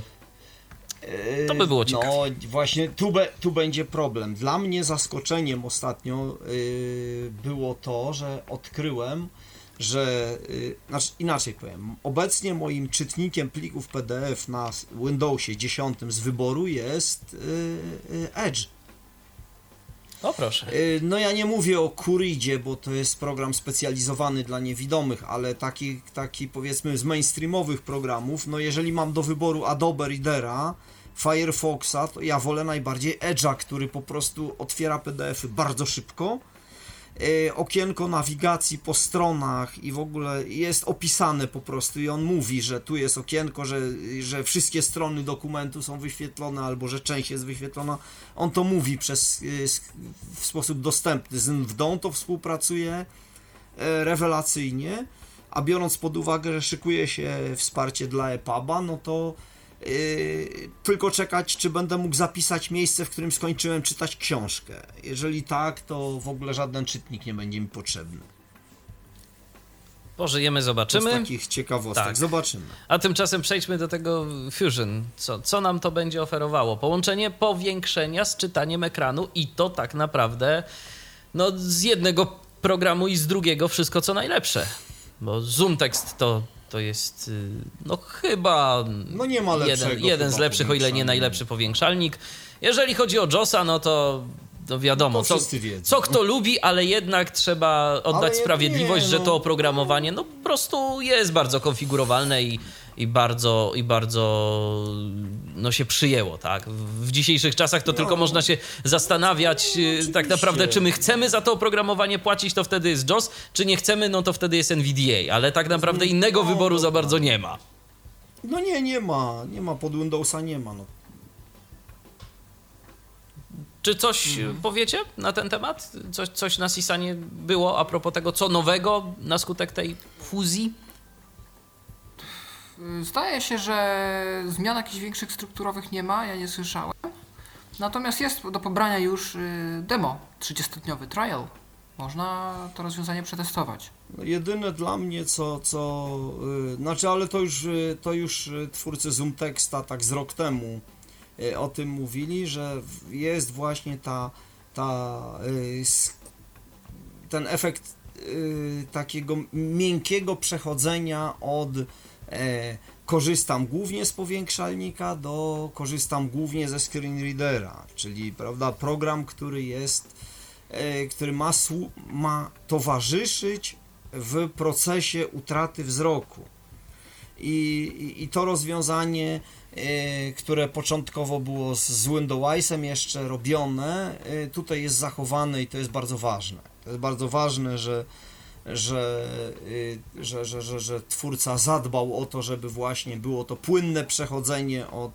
E, To by było ciekawe. No właśnie, tu, be, tu będzie problem. Dla mnie zaskoczeniem ostatnio y, było to, że odkryłem, że, y, znaczy inaczej powiem, obecnie moim czytnikiem plików PDF na Windowsie 10 z wyboru jest y, y, Edge. O proszę. Y, No ja nie mówię o Kuridzie, bo to jest program specjalizowany dla niewidomych, ale taki, taki powiedzmy z mainstreamowych programów, no jeżeli mam do wyboru Adobe Readera, Firefoxa, to ja wolę najbardziej Edge'a, który po prostu otwiera PDF-y bardzo szybko. Y, Okienko nawigacji po stronach i w ogóle jest opisane po prostu i on mówi, że tu jest okienko, że, że wszystkie strony dokumentu są wyświetlone albo że część jest wyświetlona. On to mówi przez, y, w sposób dostępny. Z NVDą to współpracuje e, rewelacyjnie, a biorąc pod uwagę, że szykuje się wsparcie dla EPUBa, no to Yy, tylko czekać, czy będę mógł zapisać miejsce, w którym skończyłem czytać książkę. Jeżeli tak, to w ogóle żaden czytnik nie będzie mi potrzebny. Pożyjemy, To z zobaczymy. takich ciekawostek. Tak. Zobaczymy. A tymczasem przejdźmy do tego Fusion. Co, co nam to będzie oferowało? Połączenie powiększenia z czytaniem ekranu i to tak naprawdę no, z jednego programu i z drugiego wszystko co najlepsze. Bo Zoom Text to, to jest y, no chyba No nie ma lepszego jeden, jeden z lepszych, o ile nie najlepszy powiększalnik. Jeżeli chodzi o JOSa, no to to wiadomo, No co, co kto lubi, ale jednak trzeba oddać Ale sprawiedliwość, nie, że no. to oprogramowanie no po prostu jest bardzo konfigurowalne i, i bardzo i bardzo no się przyjęło, tak? W dzisiejszych czasach to No. tylko można się zastanawiać e, tak naprawdę, czy my chcemy za to oprogramowanie płacić, to wtedy jest JOS, czy nie chcemy, no to wtedy jest NVDA, ale tak naprawdę innego No, wyboru za dobra. bardzo nie ma. No nie, nie ma. Nie ma pod Windowsa, nie ma. No. Czy coś Mhm. powiecie na ten temat? Coś, coś na Sisanie było a propos tego, co nowego na skutek tej fuzji? Y, Zdaje się, że zmian jakichś większych strukturowych nie ma, ja nie słyszałem. Natomiast jest do pobrania już y, demo 30-dniowy trial. Można to rozwiązanie przetestować. Jedyne dla mnie, co, co yy, znaczy, ale to już, yy, to już twórcy Zoom Texta tak z rok temu o tym mówili, że jest właśnie ta, ta ten efekt takiego miękkiego przechodzenia od korzystam głównie z powiększalnika do korzystam głównie ze screen readera, czyli prawda, program, który jest e, który ma, ma towarzyszyć w procesie utraty wzroku. I, i, i to rozwiązanie, e, które początkowo było z, z Windowsem jeszcze robione, e, tutaj jest zachowane i to jest bardzo ważne. To jest bardzo ważne, że, że, y, że, że, że, że twórca zadbał o to, żeby właśnie było to płynne przechodzenie od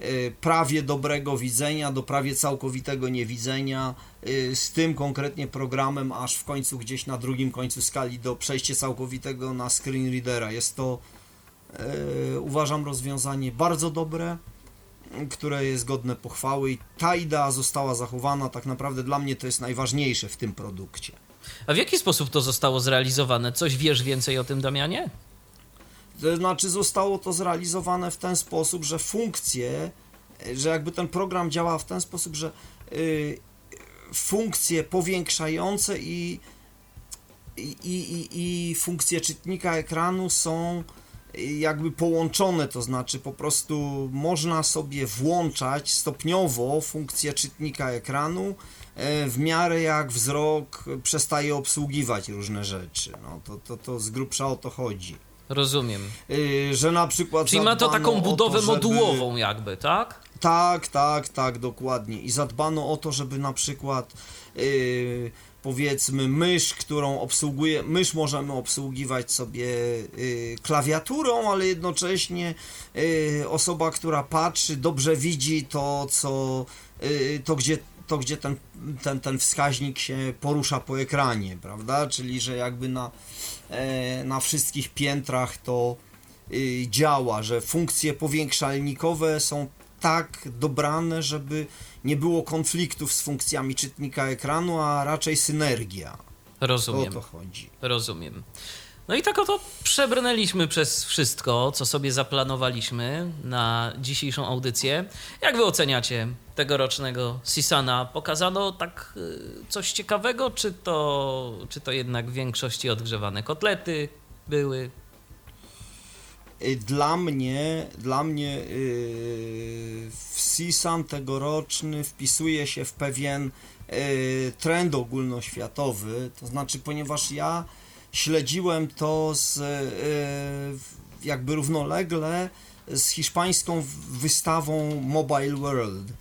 y, prawie dobrego widzenia do prawie całkowitego niewidzenia y, z tym konkretnie programem, aż w końcu gdzieś na drugim końcu skali do przejścia całkowitego na screen readera. Jest to uważam rozwiązanie bardzo dobre, które jest godne pochwały i ta idea została zachowana. Tak naprawdę dla mnie to jest najważniejsze w tym produkcie. A w jaki sposób to zostało zrealizowane? Coś wiesz więcej o tym, Damianie? To znaczy zostało to zrealizowane w ten sposób, że funkcje, że jakby ten program działa w ten sposób, że y, funkcje powiększające i, i, i, i funkcje czytnika ekranu są y, jakby połączone, to znaczy po prostu można sobie włączać stopniowo funkcję czytnika ekranu e, w miarę jak wzrok przestaje obsługiwać różne rzeczy. No, to, to, to z grubsza o to chodzi. Rozumiem. Yy, że na przykład. Czyli ma to taką budowę to, żeby- modułową jakby, tak? Tak, tak, tak, dokładnie. I zadbano o to, żeby na przykład yy, powiedzmy mysz, którą obsługuje, mysz możemy obsługiwać sobie yy, klawiaturą, ale jednocześnie yy, osoba, która patrzy, dobrze widzi to, co to gdzie to, gdzie ten, ten, ten wskaźnik się porusza po ekranie, prawda? Czyli, że jakby na, e, na wszystkich piętrach to y, działa, że funkcje powiększalnikowe są tak dobrane, żeby nie było konfliktów z funkcjami czytnika ekranu, a raczej synergia. O Rozumiem. to chodzi. Rozumiem. No i tak oto przebrnęliśmy przez wszystko, co sobie zaplanowaliśmy na dzisiejszą audycję. Jak wy oceniacie tegorocznego Sisana? Pokazano tak y, coś ciekawego, czy to, czy to jednak w większości odgrzewane kotlety były? Y, Dla mnie, dla mnie yy, w CSAN tegoroczny wpisuje się w pewien trend ogólnoświatowy, to znaczy, ponieważ ja śledziłem to z, jakby równolegle z hiszpańską wystawą Mobile World.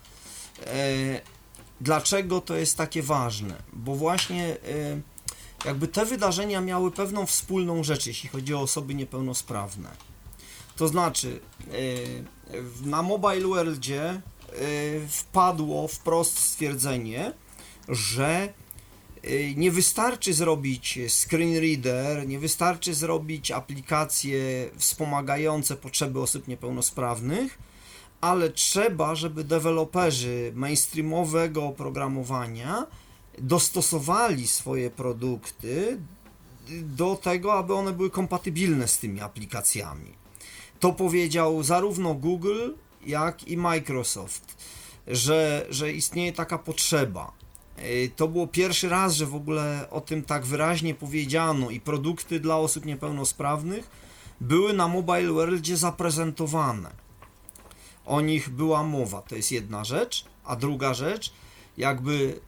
Dlaczego to jest takie ważne? Bo właśnie jakby te wydarzenia miały pewną wspólną rzecz, jeśli chodzi o osoby niepełnosprawne. To znaczy, na Mobile Worldzie wpadło wprost stwierdzenie, że nie wystarczy zrobić screen reader, nie wystarczy zrobić aplikacje wspomagające potrzeby osób niepełnosprawnych, ale trzeba, żeby deweloperzy mainstreamowego oprogramowania dostosowali swoje produkty do tego, aby one były kompatybilne z tymi aplikacjami. To powiedział zarówno Google, jak i Microsoft, że, że istnieje taka potrzeba. Y, to było pierwszy raz, że w ogóle o tym tak wyraźnie powiedziano i produkty dla osób niepełnosprawnych były na Mobile Worldzie zaprezentowane. O nich była mowa, to jest jedna rzecz, a druga rzecz, jakby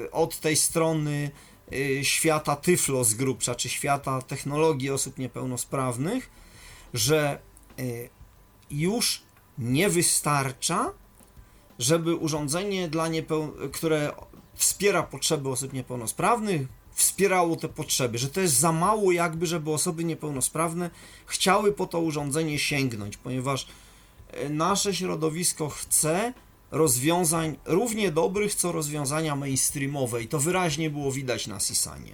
y, od tej strony y, świata Tyflo z grubsza, czy świata technologii osób niepełnosprawnych, że już nie wystarcza, żeby urządzenie, dla niepeł- które wspiera potrzeby osób niepełnosprawnych, wspierało te potrzeby, że to jest za mało jakby, żeby osoby niepełnosprawne chciały po to urządzenie sięgnąć, ponieważ e, nasze środowisko chce rozwiązań równie dobrych, co rozwiązania mainstreamowe i to wyraźnie było widać na Sisanie.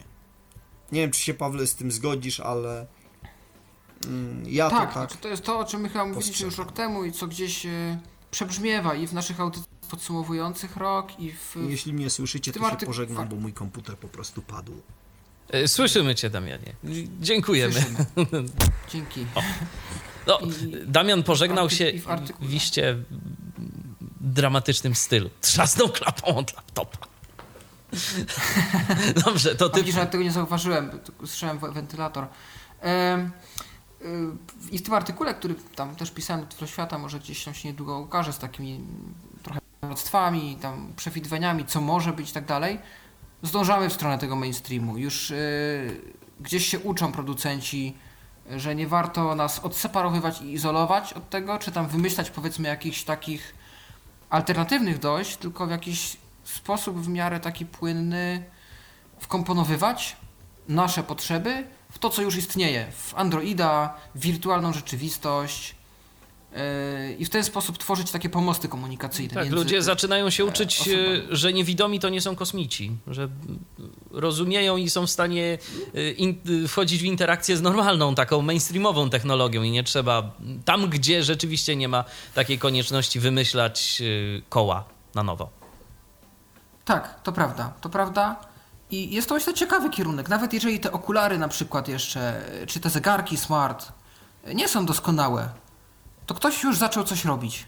Nie wiem, czy się Pawle z tym zgodzisz, ale mm, ja tak, to tak... Znaczy to jest to, o czym my chyba mówiliśmy już rok temu i co gdzieś e, przebrzmiewa i w naszych audycjach podsumowujących rok i w... Jeśli mnie słyszycie, to się pożegnam, bo mój komputer po prostu padł. E, słyszymy Cię, Damianie. Dziękujemy. Słyszymy. [laughs] Dzięki. No, Damian pożegnał się w iście dramatycznym stylu. Trzasnął klapą od laptopa. [laughs] Dobrze, to ty... Widzisz, że tego nie zauważyłem, słyszałem wentylator. I w tym artykule, który tam też pisałem do Świata, może gdzieś tam się niedługo ukaże z takimi trochę proroctwami, tam przewidywaniami, co może być i tak dalej, zdążamy w stronę tego mainstreamu. Już yy, gdzieś się uczą producenci, że nie warto nas odseparowywać i izolować od tego, czy tam wymyślać powiedzmy jakichś takich alternatywnych dojść, tylko w jakiś sposób w miarę taki płynny wkomponowywać nasze potrzeby w to, co już istnieje, w Androida, w wirtualną rzeczywistość, i w ten sposób tworzyć takie pomosty komunikacyjne. Tak, ludzie zaczynają się uczyć, osobami. że niewidomi to nie są kosmici, że rozumieją i są w stanie yy, in, wchodzić w interakcję z normalną, taką mainstreamową technologią i nie trzeba tam, gdzie rzeczywiście nie ma takiej konieczności wymyślać yy, koła na nowo. Tak, to prawda, to prawda. I jest to myślę ciekawy kierunek, nawet jeżeli te okulary na przykład jeszcze, czy te zegarki smart nie są doskonałe, to ktoś już zaczął coś robić.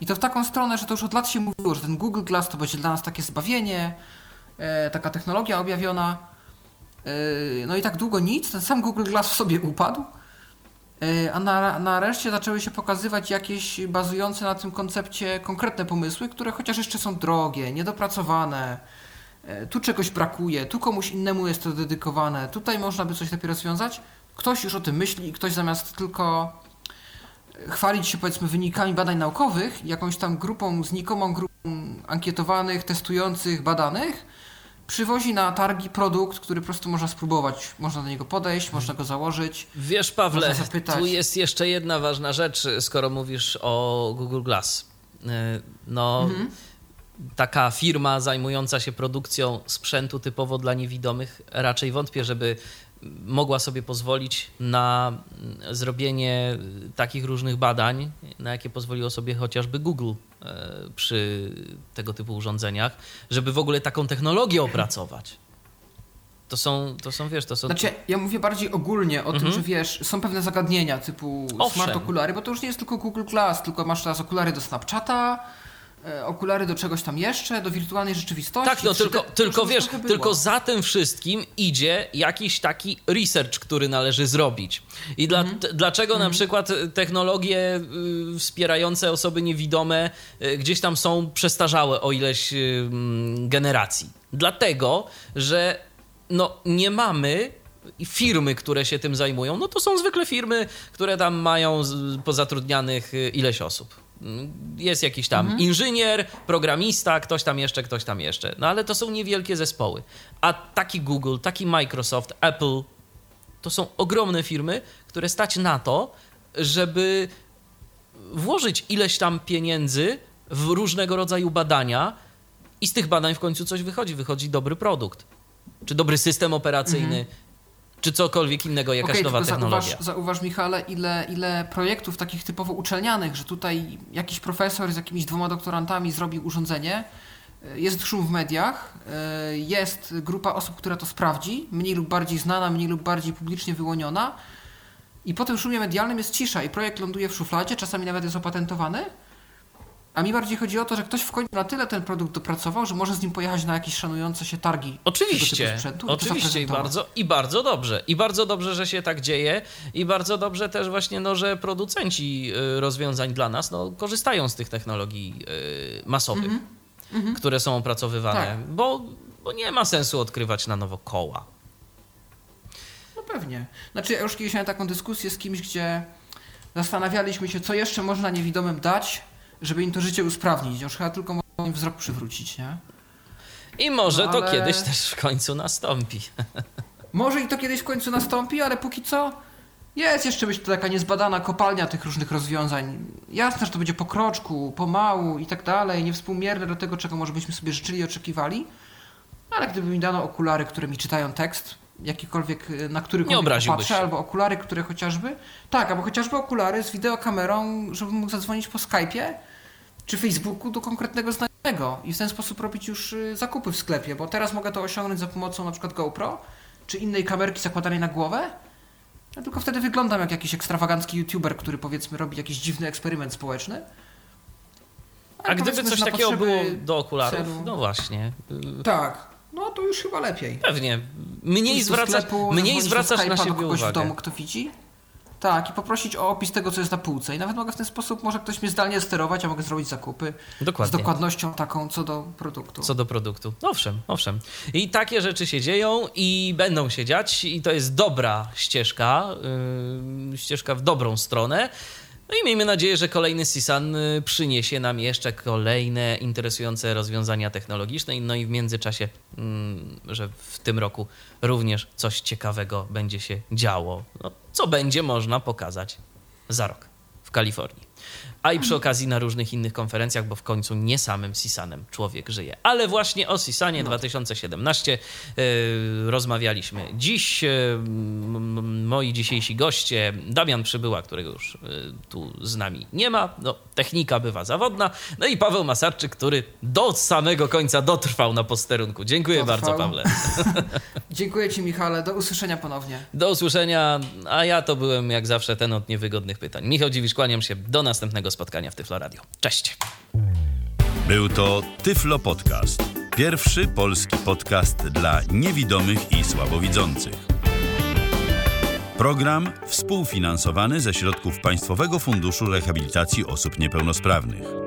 I to w taką stronę, że to już od lat się mówiło, że ten Google Glass to będzie dla nas takie zbawienie, e, taka technologia objawiona. E, no i tak długo nic, ten sam Google Glass w sobie upadł, e, a na, nareszcie zaczęły się pokazywać jakieś bazujące na tym koncepcie konkretne pomysły, które chociaż jeszcze są drogie, niedopracowane, E, tu czegoś brakuje, tu komuś innemu jest to dedykowane, tutaj można by coś lepiej rozwiązać. Ktoś już o tym myśli i ktoś zamiast tylko chwalić się powiedzmy wynikami badań naukowych, jakąś tam grupą, znikomą grupą ankietowanych, testujących, badanych, przywozi na targi produkt, który po prostu można spróbować. Można do niego podejść, można go założyć. Wiesz, Pawle, tu jest jeszcze jedna ważna rzecz, skoro mówisz o Google Glass. E, no, mhm taka firma zajmująca się produkcją sprzętu typowo dla niewidomych, raczej wątpię, żeby mogła sobie pozwolić na zrobienie takich różnych badań, na jakie pozwoliło sobie chociażby Google e, przy tego typu urządzeniach, żeby w ogóle taką technologię opracować. To są, to są, wiesz, to są... Znaczy, ja mówię bardziej ogólnie o mhm. tym, że wiesz, są pewne zagadnienia typu Owszem. smart okulary, bo to już nie jest tylko Google Glass, tylko masz teraz okulary do Snapchata, okulary do czegoś tam jeszcze, do wirtualnej rzeczywistości. Tak, no 3D, tylko, to tylko wiesz, tylko za tym wszystkim idzie jakiś taki research, który należy zrobić. I dla, Mhm. t, dlaczego na przykład technologie y, wspierające osoby niewidome y, gdzieś tam są przestarzałe o ileś y, mm, generacji? Dlatego, że no, nie mamy firmy, które się tym zajmują, no to są zwykle firmy, które tam mają pozatrudnianych y, ileś osób. Jest jakiś tam inżynier, programista, ktoś tam jeszcze, ktoś tam jeszcze. No ale to są niewielkie zespoły. A taki Google, taki Microsoft, Apple, to są ogromne firmy, które stać na to, żeby włożyć ileś tam pieniędzy w różnego rodzaju badania i z tych badań w końcu coś wychodzi. Wychodzi dobry produkt. Czy dobry system operacyjny, czy cokolwiek innego, jakaś Okej, nowa technologia. Zauważ, zauważ, Michale, ile, ile projektów takich typowo uczelnianych, że tutaj jakiś profesor z jakimiś dwoma doktorantami zrobił urządzenie, y, jest szum w mediach, y, jest grupa osób, która to sprawdzi, mniej lub bardziej znana, mniej lub bardziej publicznie wyłoniona. I po tym szumie medialnym jest cisza i projekt ląduje w szufladzie, czasami nawet jest opatentowany, a mi bardziej chodzi o to, że ktoś w końcu na tyle ten produkt dopracował, że może z nim pojechać na jakieś szanujące się targi. Oczywiście, sprzętu oczywiście i bardzo, i bardzo dobrze. I bardzo dobrze, że się tak dzieje i bardzo dobrze też właśnie, no, że producenci y, rozwiązań dla nas no, korzystają z tych technologii y, masowych, które są opracowywane, Tak. bo, bo nie ma sensu odkrywać na nowo koła. No pewnie. Znaczy, ja już kiedyś miałem taką dyskusję z kimś, gdzie zastanawialiśmy się, co jeszcze można niewidomym dać, żeby im to życie usprawnić. Już chyba tylko można im wzrok przywrócić, nie? I może No, to ale- kiedyś też w końcu nastąpi. [laughs] Może i to kiedyś w końcu nastąpi, ale póki co jest jeszcze być to taka niezbadana kopalnia tych różnych rozwiązań. Jasne, że to będzie po kroczku, pomału i tak dalej, niewspółmierne do tego, czego może byśmy sobie życzyli i oczekiwali. Ale gdyby mi dano okulary, które mi czytają tekst, jakikolwiek, y, na obraziłbyś patrzę, albo okulary, które chociażby... Tak, albo chociażby okulary z wideokamerą, żebym mógł zadzwonić po Skype'ie czy Facebooku do konkretnego znajomego i w ten sposób robić już y, zakupy w sklepie, bo teraz mogę to osiągnąć za pomocą na przykład GoPro, czy innej kamerki zakładanej na głowę, ja tylko wtedy wyglądam jak jakiś ekstrawagancki youtuber, który powiedzmy robi jakiś dziwny eksperyment społeczny. Ale A gdyby coś takiego było do okularów, celu- no właśnie. Tak, no to już chyba lepiej. Pewnie. Mniej zwracasz, sklepu, mniej zwracasz na siebie kogoś w uwagę. domu, kto widzi. Tak, i poprosić o opis tego, co jest na półce. I nawet mogę w ten sposób, może ktoś mnie zdalnie sterować, a mogę zrobić zakupy z Dokładnie. dokładnością taką co do produktu. Co do produktu. Owszem, owszem. I takie rzeczy się dzieją i będą się dziać, i to jest dobra ścieżka, yy, ścieżka w dobrą stronę. No i miejmy nadzieję, że kolejny Sisan y, przyniesie nam jeszcze kolejne interesujące rozwiązania technologiczne. No i w międzyczasie, mm, że w tym roku również coś ciekawego będzie się działo. No, co będzie można pokazać za rok w Kalifornii. A i przy okazji na różnych innych konferencjach, bo w końcu nie samym Sisanem człowiek żyje. Ale właśnie o Sisanie 2017 e, rozmawialiśmy. Dziś e, m, moi dzisiejsi goście, Damian Przybyła, którego już e, tu z nami nie ma, no, technika bywa zawodna, no i Paweł Masarczyk, który do samego końca dotrwał na posterunku. Dziękuję Dotrwał. bardzo, Pawle. [laughs] Dziękuję Ci, Michale. Do usłyszenia ponownie. Do usłyszenia, a ja to byłem jak zawsze ten od niewygodnych pytań. Michał Dziwisz, kłaniam się. Do następnego spotkania w Tyflo Radio. Cześć. Był to Tyflo Podcast. Pierwszy polski podcast dla niewidomych i słabowidzących. Program współfinansowany ze środków Państwowego Funduszu Rehabilitacji Osób Niepełnosprawnych.